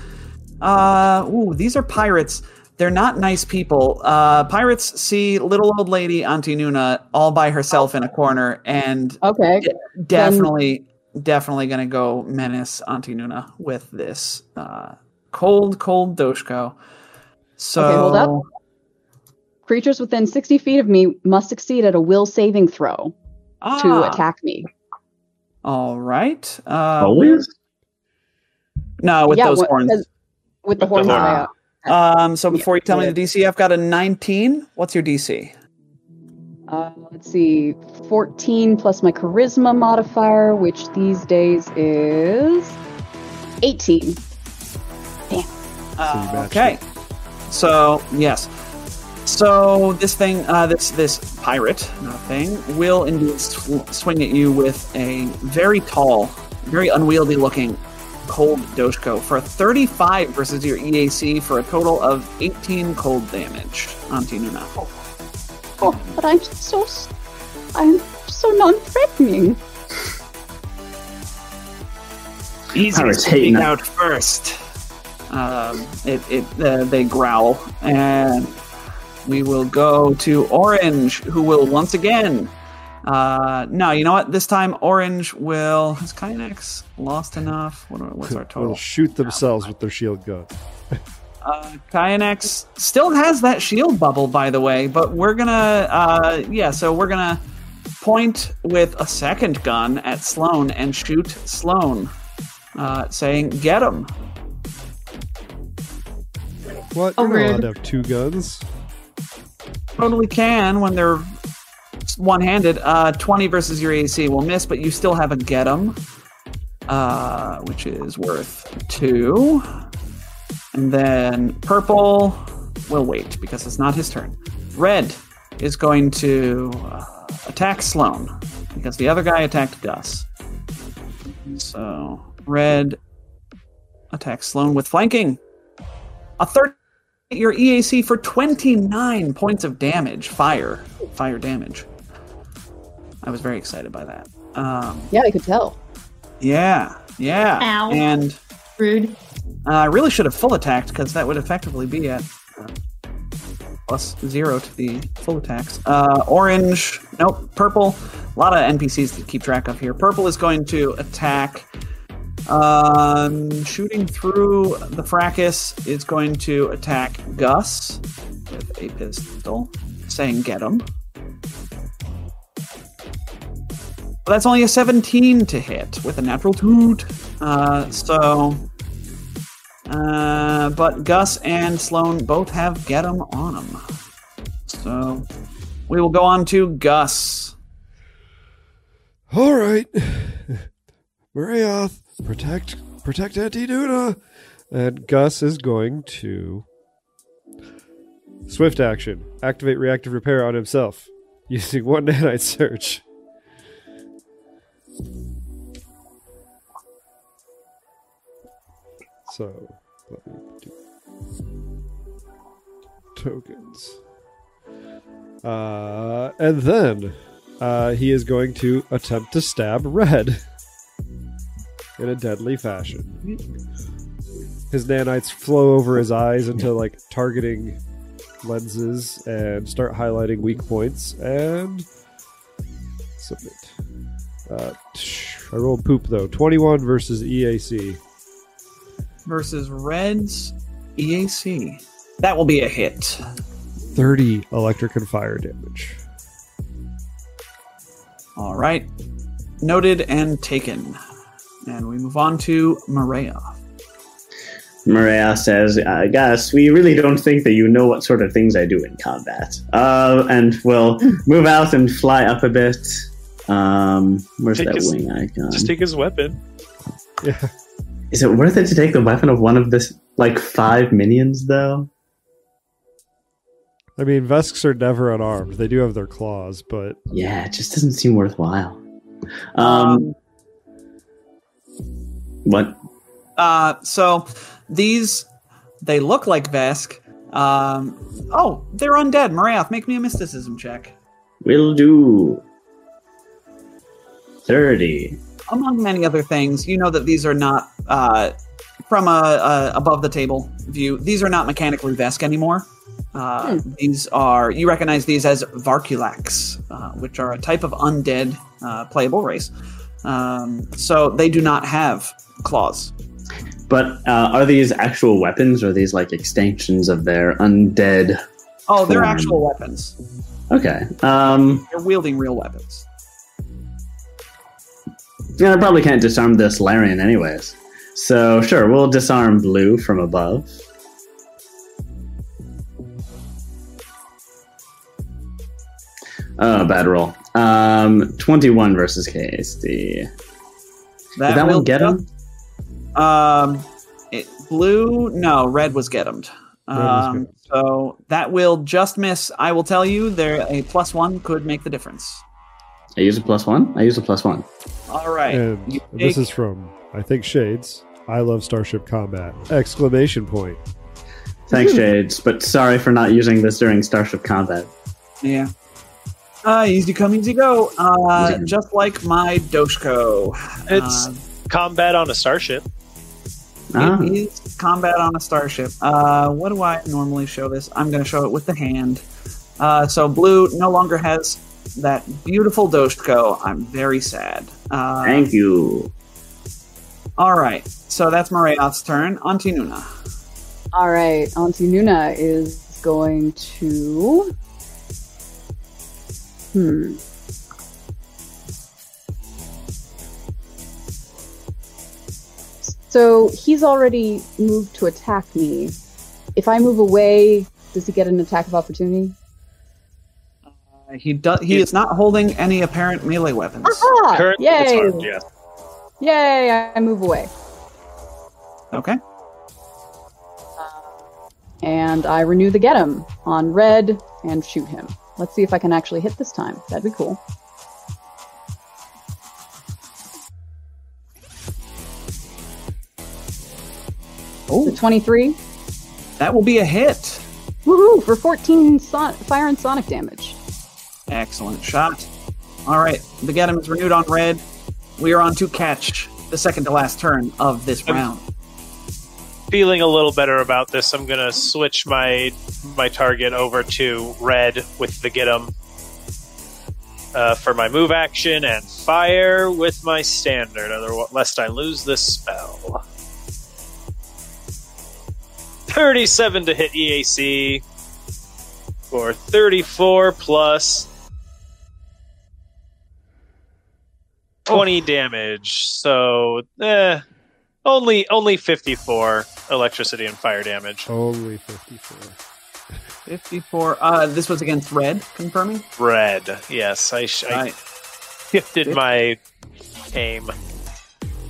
Uh, ooh, these are pirates. They're not nice people. Uh, pirates see little old lady Auntie Nuna all by herself in a corner and Okay. definitely, definitely gonna go menace Auntie Nuna with this, uh, cold, cold Doshko. So, Okay, hold up. Creatures within 60 feet of me must succeed at a will saving throw to Ah, attack me. All right. Uh, Always? No, with Yeah, those what- horns. 'cause- With the With horns. the I, horn. Um, so before you tell me the DC, I've got a 19. What's your DC? Uh, let's see, 14 plus my charisma modifier, which these days is 18. you Uh, matched okay. So yes. So this thing, uh, this this pirate, not thing, will indeed sw- swing at you with a very tall, very unwieldy looking cold Doshko for a 35 versus your EAC for a total of 18 cold damage on Nuna. Oh, but I'm so, I'm so non-threatening. Easy Pirates speaking hating it. out first. Um, it, it uh, they growl, and we will go to Orange, who will once again. Uh, no, you know what? This time Orange will. Has Kyanex lost enough? What, what's our Will total? shoot themselves with their shield gun. Uh, Kyanex still has that shield bubble, by the way, but we're gonna, uh, yeah, so we're gonna point with a second gun at Sloan and shoot Sloan, uh, saying, "Get him." What? Oh, You're allowed to have two guns. Totally can when they're one-handed. Uh, Twenty versus your AC will miss, but you still have a get him, uh, which is worth two. And then purple will wait because it's not his turn. Red is going to uh, attack Sloan because the other guy attacked Gus. So red attacks Sloan with flanking. A third your EAC for 29 points of damage. Fire. Fire damage. I was very excited by that. Um, Yeah, I could tell. yeah, yeah. Ow. And Rude. uh, I really should have full attacked because that would effectively be at uh, plus zero to the full attacks. Uh, orange, nope, purple. A lot of NPCs to keep track of here. Purple is going to attack. Um, shooting through the fracas is going to attack Gus with a pistol, saying "Get him." But that's only a 17 to hit with a natural toot. Uh, so uh, but Gus and Sloan both have get 'em on them. So we will go on to Gus. All right, Morayoth, protect, protect Auntie Nuna, and Gus is going to swift action, activate reactive repair on himself using one nanite surge. So let me do tokens. Uh, and then uh, he is going to attempt to stab Red in a deadly fashion. His nanites flow over his eyes into like targeting lenses and start highlighting weak points and submit. Uh, I rolled poop though. 21 versus EAC. versus Red's EAC. That will be a hit. 30 electric and fire damage. All right. Noted and taken. And we move on to Maria. Maria says, uh, Gus, we really don't think that you know what sort of things I do in combat. Uh, and we'll move out and fly up a bit. Um, where's Take that his- wing icon? Just take his weapon. Yeah. Is it worth it to take the weapon of one of this, like, five minions, though? I mean, Vesks are never unarmed. They do have their claws, but Yeah, it just doesn't seem worthwhile. Um, what? Uh, so these they look like Vesk. Um, oh, they're undead. Morayoth, make me a mysticism check. Will do. 30. Among many other things, you know that these are not uh, from a, a above the table view. These are not mechanically Vesk anymore. Uh, These are you recognize these as Varkulax, uh, which are a type of undead uh, playable race. Um, so they do not have claws. But uh, are these actual weapons or are these like extensions of their undead? Oh, they're actual weapons. Okay. Um, They're wielding real weapons. yeah, I probably can't disarm this Larian anyways. So sure, we'll disarm blue from above. Oh, bad roll. Um, 21 versus KSD. That, Did that will one get him? Um, it, blue, no, red was get 'em'd. Um, so that will just miss. I will tell you, there a plus one could make the difference. I use a plus one? I use a plus one. All right, and you this is from I think Shades. I love Starship Combat! Exclamation point. Thanks, Shades. but sorry for not using this during Starship Combat. Yeah. Uh, easy come, easy go. Uh, just like my Doshko. It's Uh, combat on a starship. Ah. It is combat on a starship. Uh, what do I normally show this? I'm going to show it with the hand. Uh, so blue no longer has that beautiful Doshko. I'm very sad. Uh, Thank you. All right. So that's Morayoth's turn. Auntie Nuna. All right, Auntie Nuna is going to. Hmm. So he's already moved to attack me. If I move away, does he get an attack of opportunity? Uh, He does. He is not holding any apparent melee weapons. Aha! Currently, Yay! armed, yes. Yay! I move away. Okay. And I renew the get him on red and shoot him. Let's see if I can actually hit this time. That'd be cool. Oh, The 23. that will be a hit. Woohoo! For 14 son- fire and sonic damage. Excellent shot. All right, the Getum is renewed on red. We are on to Ketch the second to last turn of this round. Feeling a little better about this, I'm gonna switch my my target over to red with the get 'em uh, for my move action and fire with my standard, other lest I lose this spell. Thirty-seven to hit EAC for thirty-four plus twenty damage. So, eh, only only fifty-four electricity and fire damage. Only 54. 54. Uh, this was against red, confirming? Red, yes, I, sh- I Right. shifted my aim.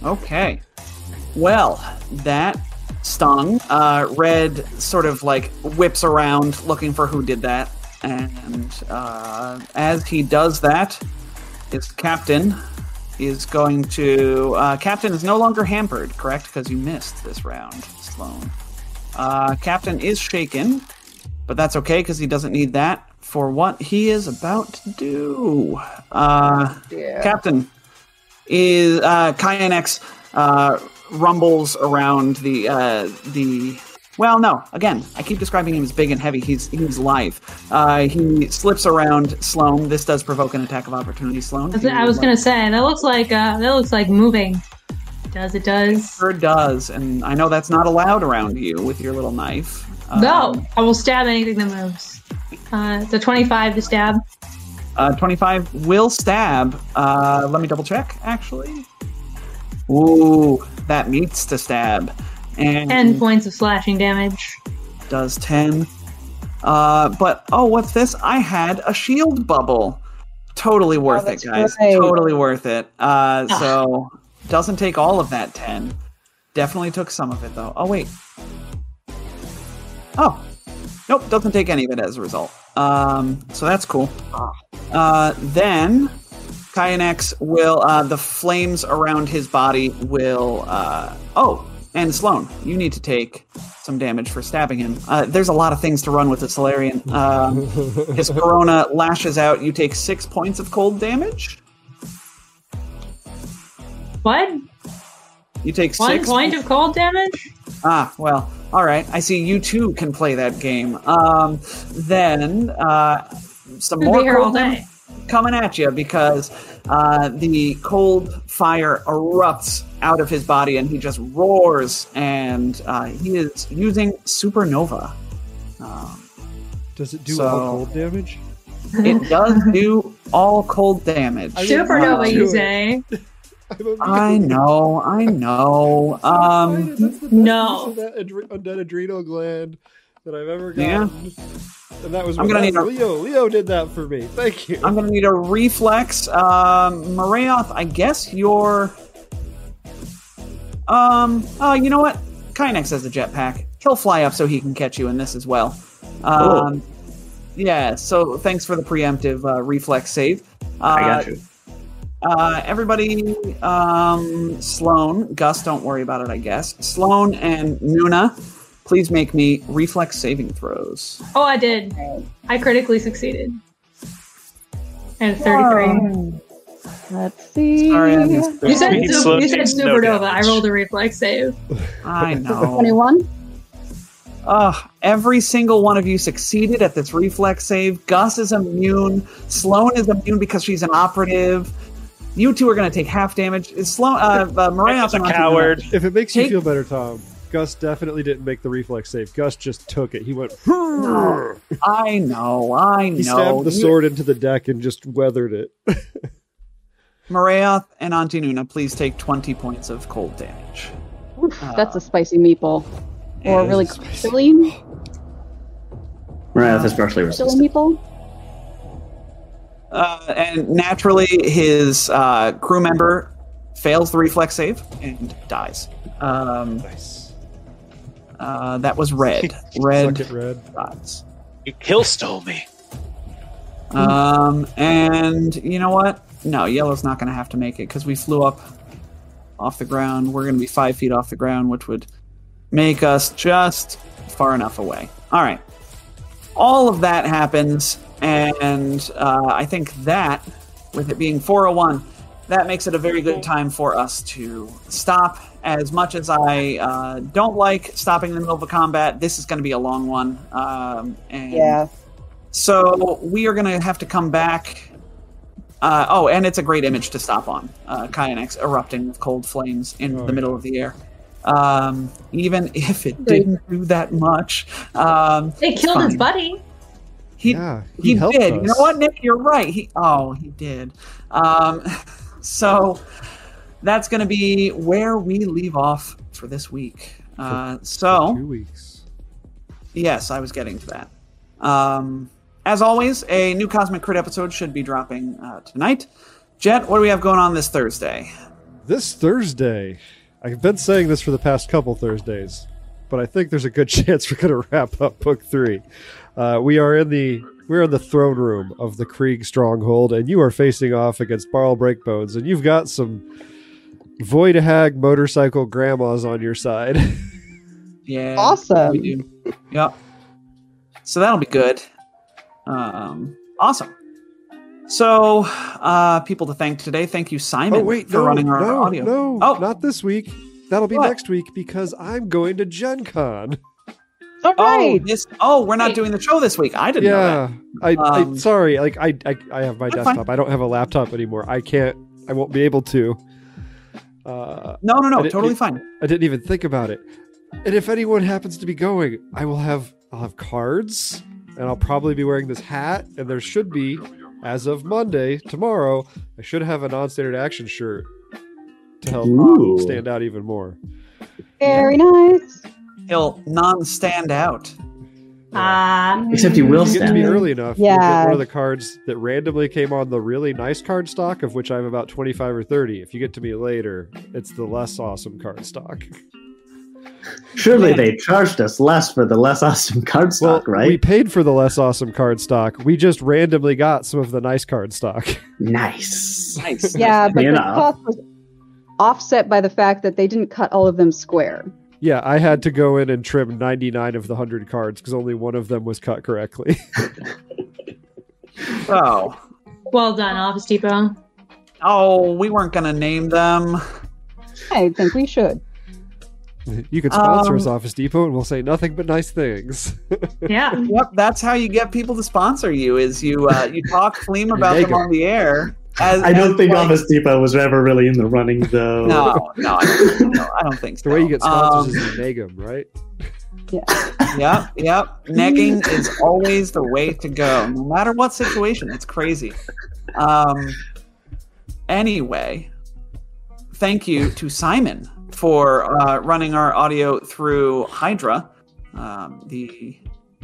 Okay. Well, that stung. Uh, red sort of like whips around looking for who did that. And uh, as he does that, his captain is going to. Uh, captain is no longer hampered, correct? Because you missed this round, Sloan. Uh, captain is shaken, but that's okay because he doesn't need that for what he is about to do. Uh, Yeah. Captain is uh, Kyanex uh, rumbles around the uh, the. Well, no. Again, I keep describing him as big and heavy. He's he's live. Uh, he slips around Sloan. This does provoke an attack of opportunity. Sloan. I was, was gonna say that looks like uh, that looks like moving. Does it does? Sure does, and I know that's not allowed around you with your little knife. Um, no, I will stab anything that moves. Uh, it's a twenty-five to stab. Uh, 25 will stab. Uh, let me double check, actually. Ooh, that meets to stab. And Ten points of slashing damage. does 10. Uh, but, oh, what's this? I had a shield bubble. Totally worth it, guys. right. Totally worth it. Uh, Ah. so, doesn't take all of that 10. Definitely took some of it, though. Oh, wait. Oh. Nope, doesn't take any of it as a result. Um, so that's cool. Uh, then Kyanex will uh, the flames around his body will uh, oh and Sloan you need to take some damage for stabbing him. Uh, there's a lot of things to run with the Solarian. Um, his corona lashes out. You take six points of cold damage. What? You take One six point of cold damage? Ah, well, all right. I see you too can play that game. Um, then uh, some We'll more be here all cold damage coming at you because uh, the cold fire erupts out of his body and he just roars and uh, he is using supernova. Um, Does it do So- all cold damage? it does do all cold damage. Supernova, want you say? I'm know, I know. Um, That's the best no. that adre- undead adrenal gland that I've ever Yeah. And that was I'm gonna need a- Leo. Leo did that for me. Thank you. I'm gonna need a reflex. Um, Morayoth, I guess you're. Um. Oh, you know what? Kyanex has a jetpack. He'll fly up so he can catch you in this as well. Um. Yeah. So thanks for the preemptive uh, reflex save. Uh, I got you. Uh, everybody, um, Sloan, Gus, don't worry about it, I guess. Sloan and Nuna, please make me reflex saving throws. Oh, I did. I critically succeeded. And 33. Let's see. Sorry, I missed You said, Speed su- you said takes no supernova. I rolled a reflex save. I know. 21. Ugh, every single one of you succeeded at this reflex save. Gus is immune. Sloan is immune because she's an operative. You two are going to take half damage. Is Sloan, uh, uh, Mariah a coward. If it makes you feel better, Tom, Gus definitely didn't make the reflex save. Gus just took it. He went. I know, I know. He stabbed the sword into the deck and just weathered it. Morayoth and Auntie Nuna, please take 20 points of cold damage. Oof, that's a spicy meatball. Or It is really a spicy- chili, Morayoth is partially chili resistant. meatball. Uh, and naturally, his uh, crew member fails the reflex save and dies. Um, Nice. Uh, that was red. Suck Red it, red. dies. You kill stole me. Um, and you know what? No, yellow's not going to have to make it because we flew up off the ground. We're going to be five feet off the ground, which would make us just far enough away. All right. All of that happens, and uh, I think that, with it being 401, that makes it a very good time for us to stop. As much as I uh, don't like stopping in the middle of a combat, this is going to be a long one. Um, and Yeah. so we are going to have to come back. Uh, oh, and it's a great image to stop on. Uh, Kyanex erupting with cold flames in Oh, the middle yeah. of the air. Um, even if it didn't do that much, um, They it's killed his buddy. He, Yeah, he, he helped did. You know what, Nick? You're right. He oh, he did. Um, so that's going to be where we leave off for this week. Uh, so Two weeks. Yes, I was getting to that. Um, as always, a new Cosmic Crit episode should be dropping uh, tonight. Jet, what do we have going on this Thursday? This Thursday, I've been saying this for the past couple Thursdays, but I think there's a good chance we're going to wrap up book three. Uh, we are in the we're in the throne room of the Kreeg stronghold, and you are facing off against Barl Breakbones, and you've got some Void Hag motorcycle grandmas on your side. Yeah, Awesome. We do. Yep. So that'll be good. Um, awesome. So, uh, people to thank today. Thank you, Simon, oh wait, for no, running our no, audio. no, Oh. not this week. That'll be What? next week because I'm going to Gen Con. All Oh, this. Oh, we're not Wait. doing the show this week. I didn't know Yeah, I, Um, I sorry. Like I, I, I have my That's fine. desktop. I don't have a laptop anymore. I can't. I won't be able to. Uh. No, no, no. Totally fine. I didn't even think about it. And if anyone happens to be going, I will have. I'll have cards, and I'll probably be wearing this hat. And there should be, as of Monday, tomorrow, I should have a non-standard action shirt to help Ooh. stand out even more. Very nice. He'll non-stand out. Ah. Except you will If you get to me early enough, you'll get Yeah. one of the cards that randomly came on the really nice card stock, of which I have about 25 or 30. If you get to me later, it's the less awesome card stock. Surely they charged us less for the less awesome card stock, well, right? we paid for the less awesome card stock. We just randomly got some of the nice card stock. Nice. Nice. Yeah, but You the know. cost was offset by the fact that they didn't cut all of them square. Yeah, I had to go in and trim 99 of the 100 cards because only one of them was cut correctly. So, Well done, Office Depot. oh, we weren't gonna name them. I think we should. you can sponsor Um, us, Office Depot, and we'll say nothing but nice things. Yeah. Yep, that's how you get people to sponsor you. Is you uh, you talk flame about them Mega. on the air. As, I don't as, think like- Office Depot was ever really in the running, though. No, no, I don't, no, I don't think so. the way you get sponsors Um, is you neg 'em, right? Yeah. Yep, yep. Negging is always the way to go, no matter what situation. It's crazy. Um. Anyway, thank you to Simon for uh, running our audio through Hydra, um, the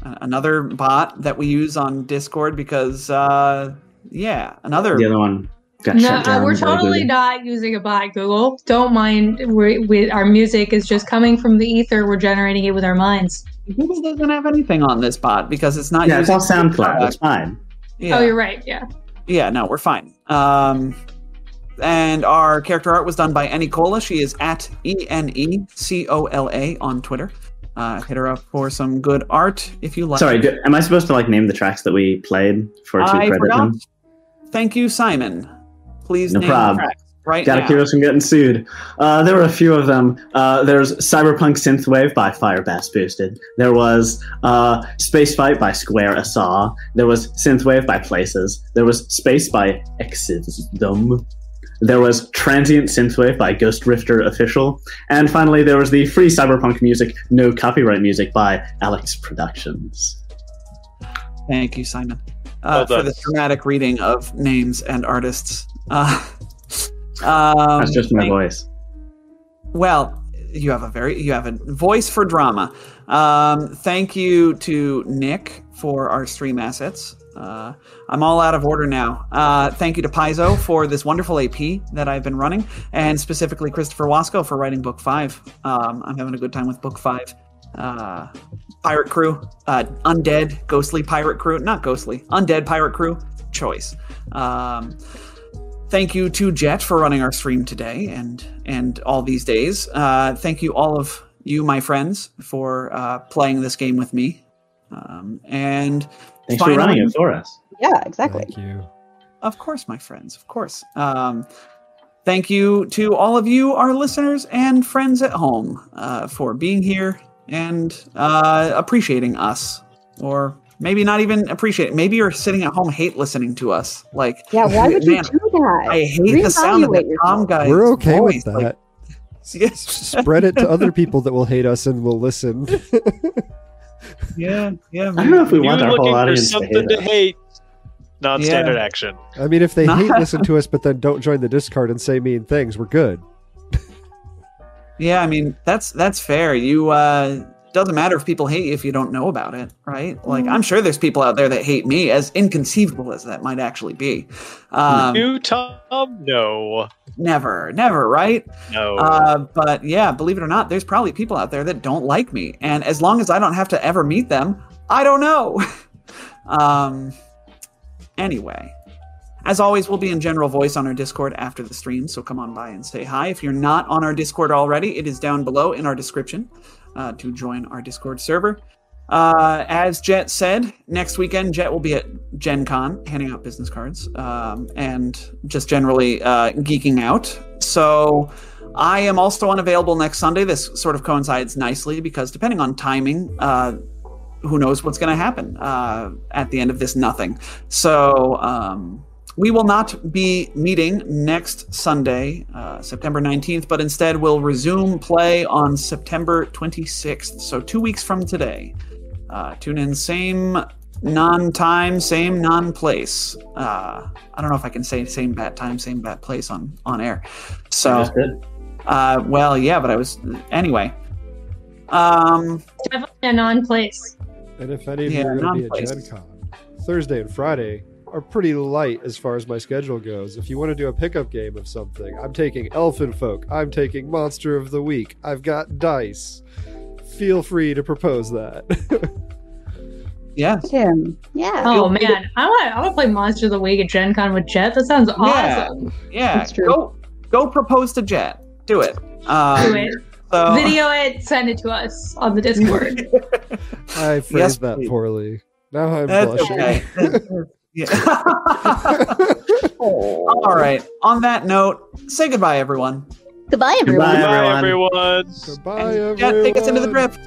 uh, another bot that we use on Discord because, uh, yeah, another. The other one got No, shut uh, we're totally not using a bot, Google. Don't mind. We, we, our music is just coming from the ether. We're generating it with our minds. Google doesn't have anything on this bot because it's not. Yeah, it's all using- SoundCloud. It's fine. Yeah. Oh, you're right. Yeah. Yeah, no, we're fine. Um, and our character art was done by Enecola. She is at E N E C O L A on Twitter. Uh, hit her up for some good art if you like. Sorry, do, am I supposed to like name the tracks that we played for to I credit forgot. them? Thank you, Simon. Please No name prob. the tracks right Gotta now. keep us from getting sued. Uh, there were a few of them. Uh, there's Cyberpunk Synthwave by Firebass Boosted. There was uh, Space Fight by Square a Saw. There was Synthwave by Places. There was Space by Exisdom. There was Transient Synthwave by Ghostrifter Official. And finally, there was the free Cyberpunk music, no copyright music by Alex Productions. Thank you, Simon, Well uh, for the dramatic reading of names and artists. Uh, um, That's just my thank- voice. Well, you have a very you have a voice for drama. Um, thank you to Nick for our stream assets. Uh, I'm all out of order now. Uh, thank you to Paizo for this wonderful AP that I've been running, and specifically Christopher Wasco for writing book five. Um, I'm having a good time with book five. Uh, pirate crew, uh, undead, ghostly pirate crew, not ghostly, undead pirate crew, choice. Um, thank you to Jet for running our stream today and and all these days. Uh, thank you all of you, my friends, for uh, playing this game with me. Um, and Thanks for running it for us. Yeah, exactly. Thank you. of course, my friends, of course. Um, thank you to all of you, our listeners and friends at home, uh, for being here and uh, appreciating us, or maybe not even appreciate. Maybe you're sitting at home, hate listening to us. Like, Yeah, why would you man, do that? I hate the sound of Reevaluate that Tom guy. We're okay with voice. Like, that. yes. Spread it to other people that will hate us and will listen. Yeah, yeah. I don't know if we You want our looking whole for audience to something hate to hate? Non-standard Yeah. action. I mean, if they hate listen to us, but then don't join the Discord and say mean things, we're good. Yeah, I mean that's that's fair. You uh doesn't matter if people hate you if you don't know about it, right? Like I'm sure there's people out there that hate me, as inconceivable as that might actually be. Um, you, Tom? No, never, never, right? no. Uh, but yeah, believe it or not, there's probably people out there that don't like me, and as long as I don't have to ever meet them, I don't know. um. Anyway, as always, we'll be in general voice on our Discord after the stream, so come on by and say hi. If you're not on our Discord already, it is down below in our description uh, to join our Discord server. Uh, as Jet said, next weekend Jet will be at Gen Con handing out business cards um, and just generally uh, geeking out. So I am also unavailable next Sunday. This sort of coincides nicely because depending on timing, uh, who knows what's going to happen uh, at the end of this nothing. So um, we will not be meeting next Sunday, uh, September 19th, but instead we'll resume play on September 26th. So two weeks from today. Uh, tune in, same non time, same non place. Uh, I don't know if I can say same bat time, same bat place on, on air. So, uh, well, yeah, but I was, anyway. Um, Definitely a non-place. And if any of Yeah, you are going to be at non-place. Gen Con, Thursday and Friday are pretty light as far as my schedule goes. If you want to do a pickup game of something, I'm taking Elfin Folk. I'm taking Monster of the Week. I've got dice. Feel free to propose that. yeah. Tim. Yeah. Oh man, I want I want to play Monster of the Week at Gen Con with Jet. That sounds awesome. Yeah. That's true. Go, go propose to Jet. Do it. Um, Do it. So, Video it. Send it to us on the Discord. I phrased Yes, that please. poorly. Now I'm That's blushing. okay. yeah. All right. On that note, say goodbye, everyone. Goodbye, everyone. Goodbye, Bye, everyone. everyone. Goodbye, everyone. Take us into the drift.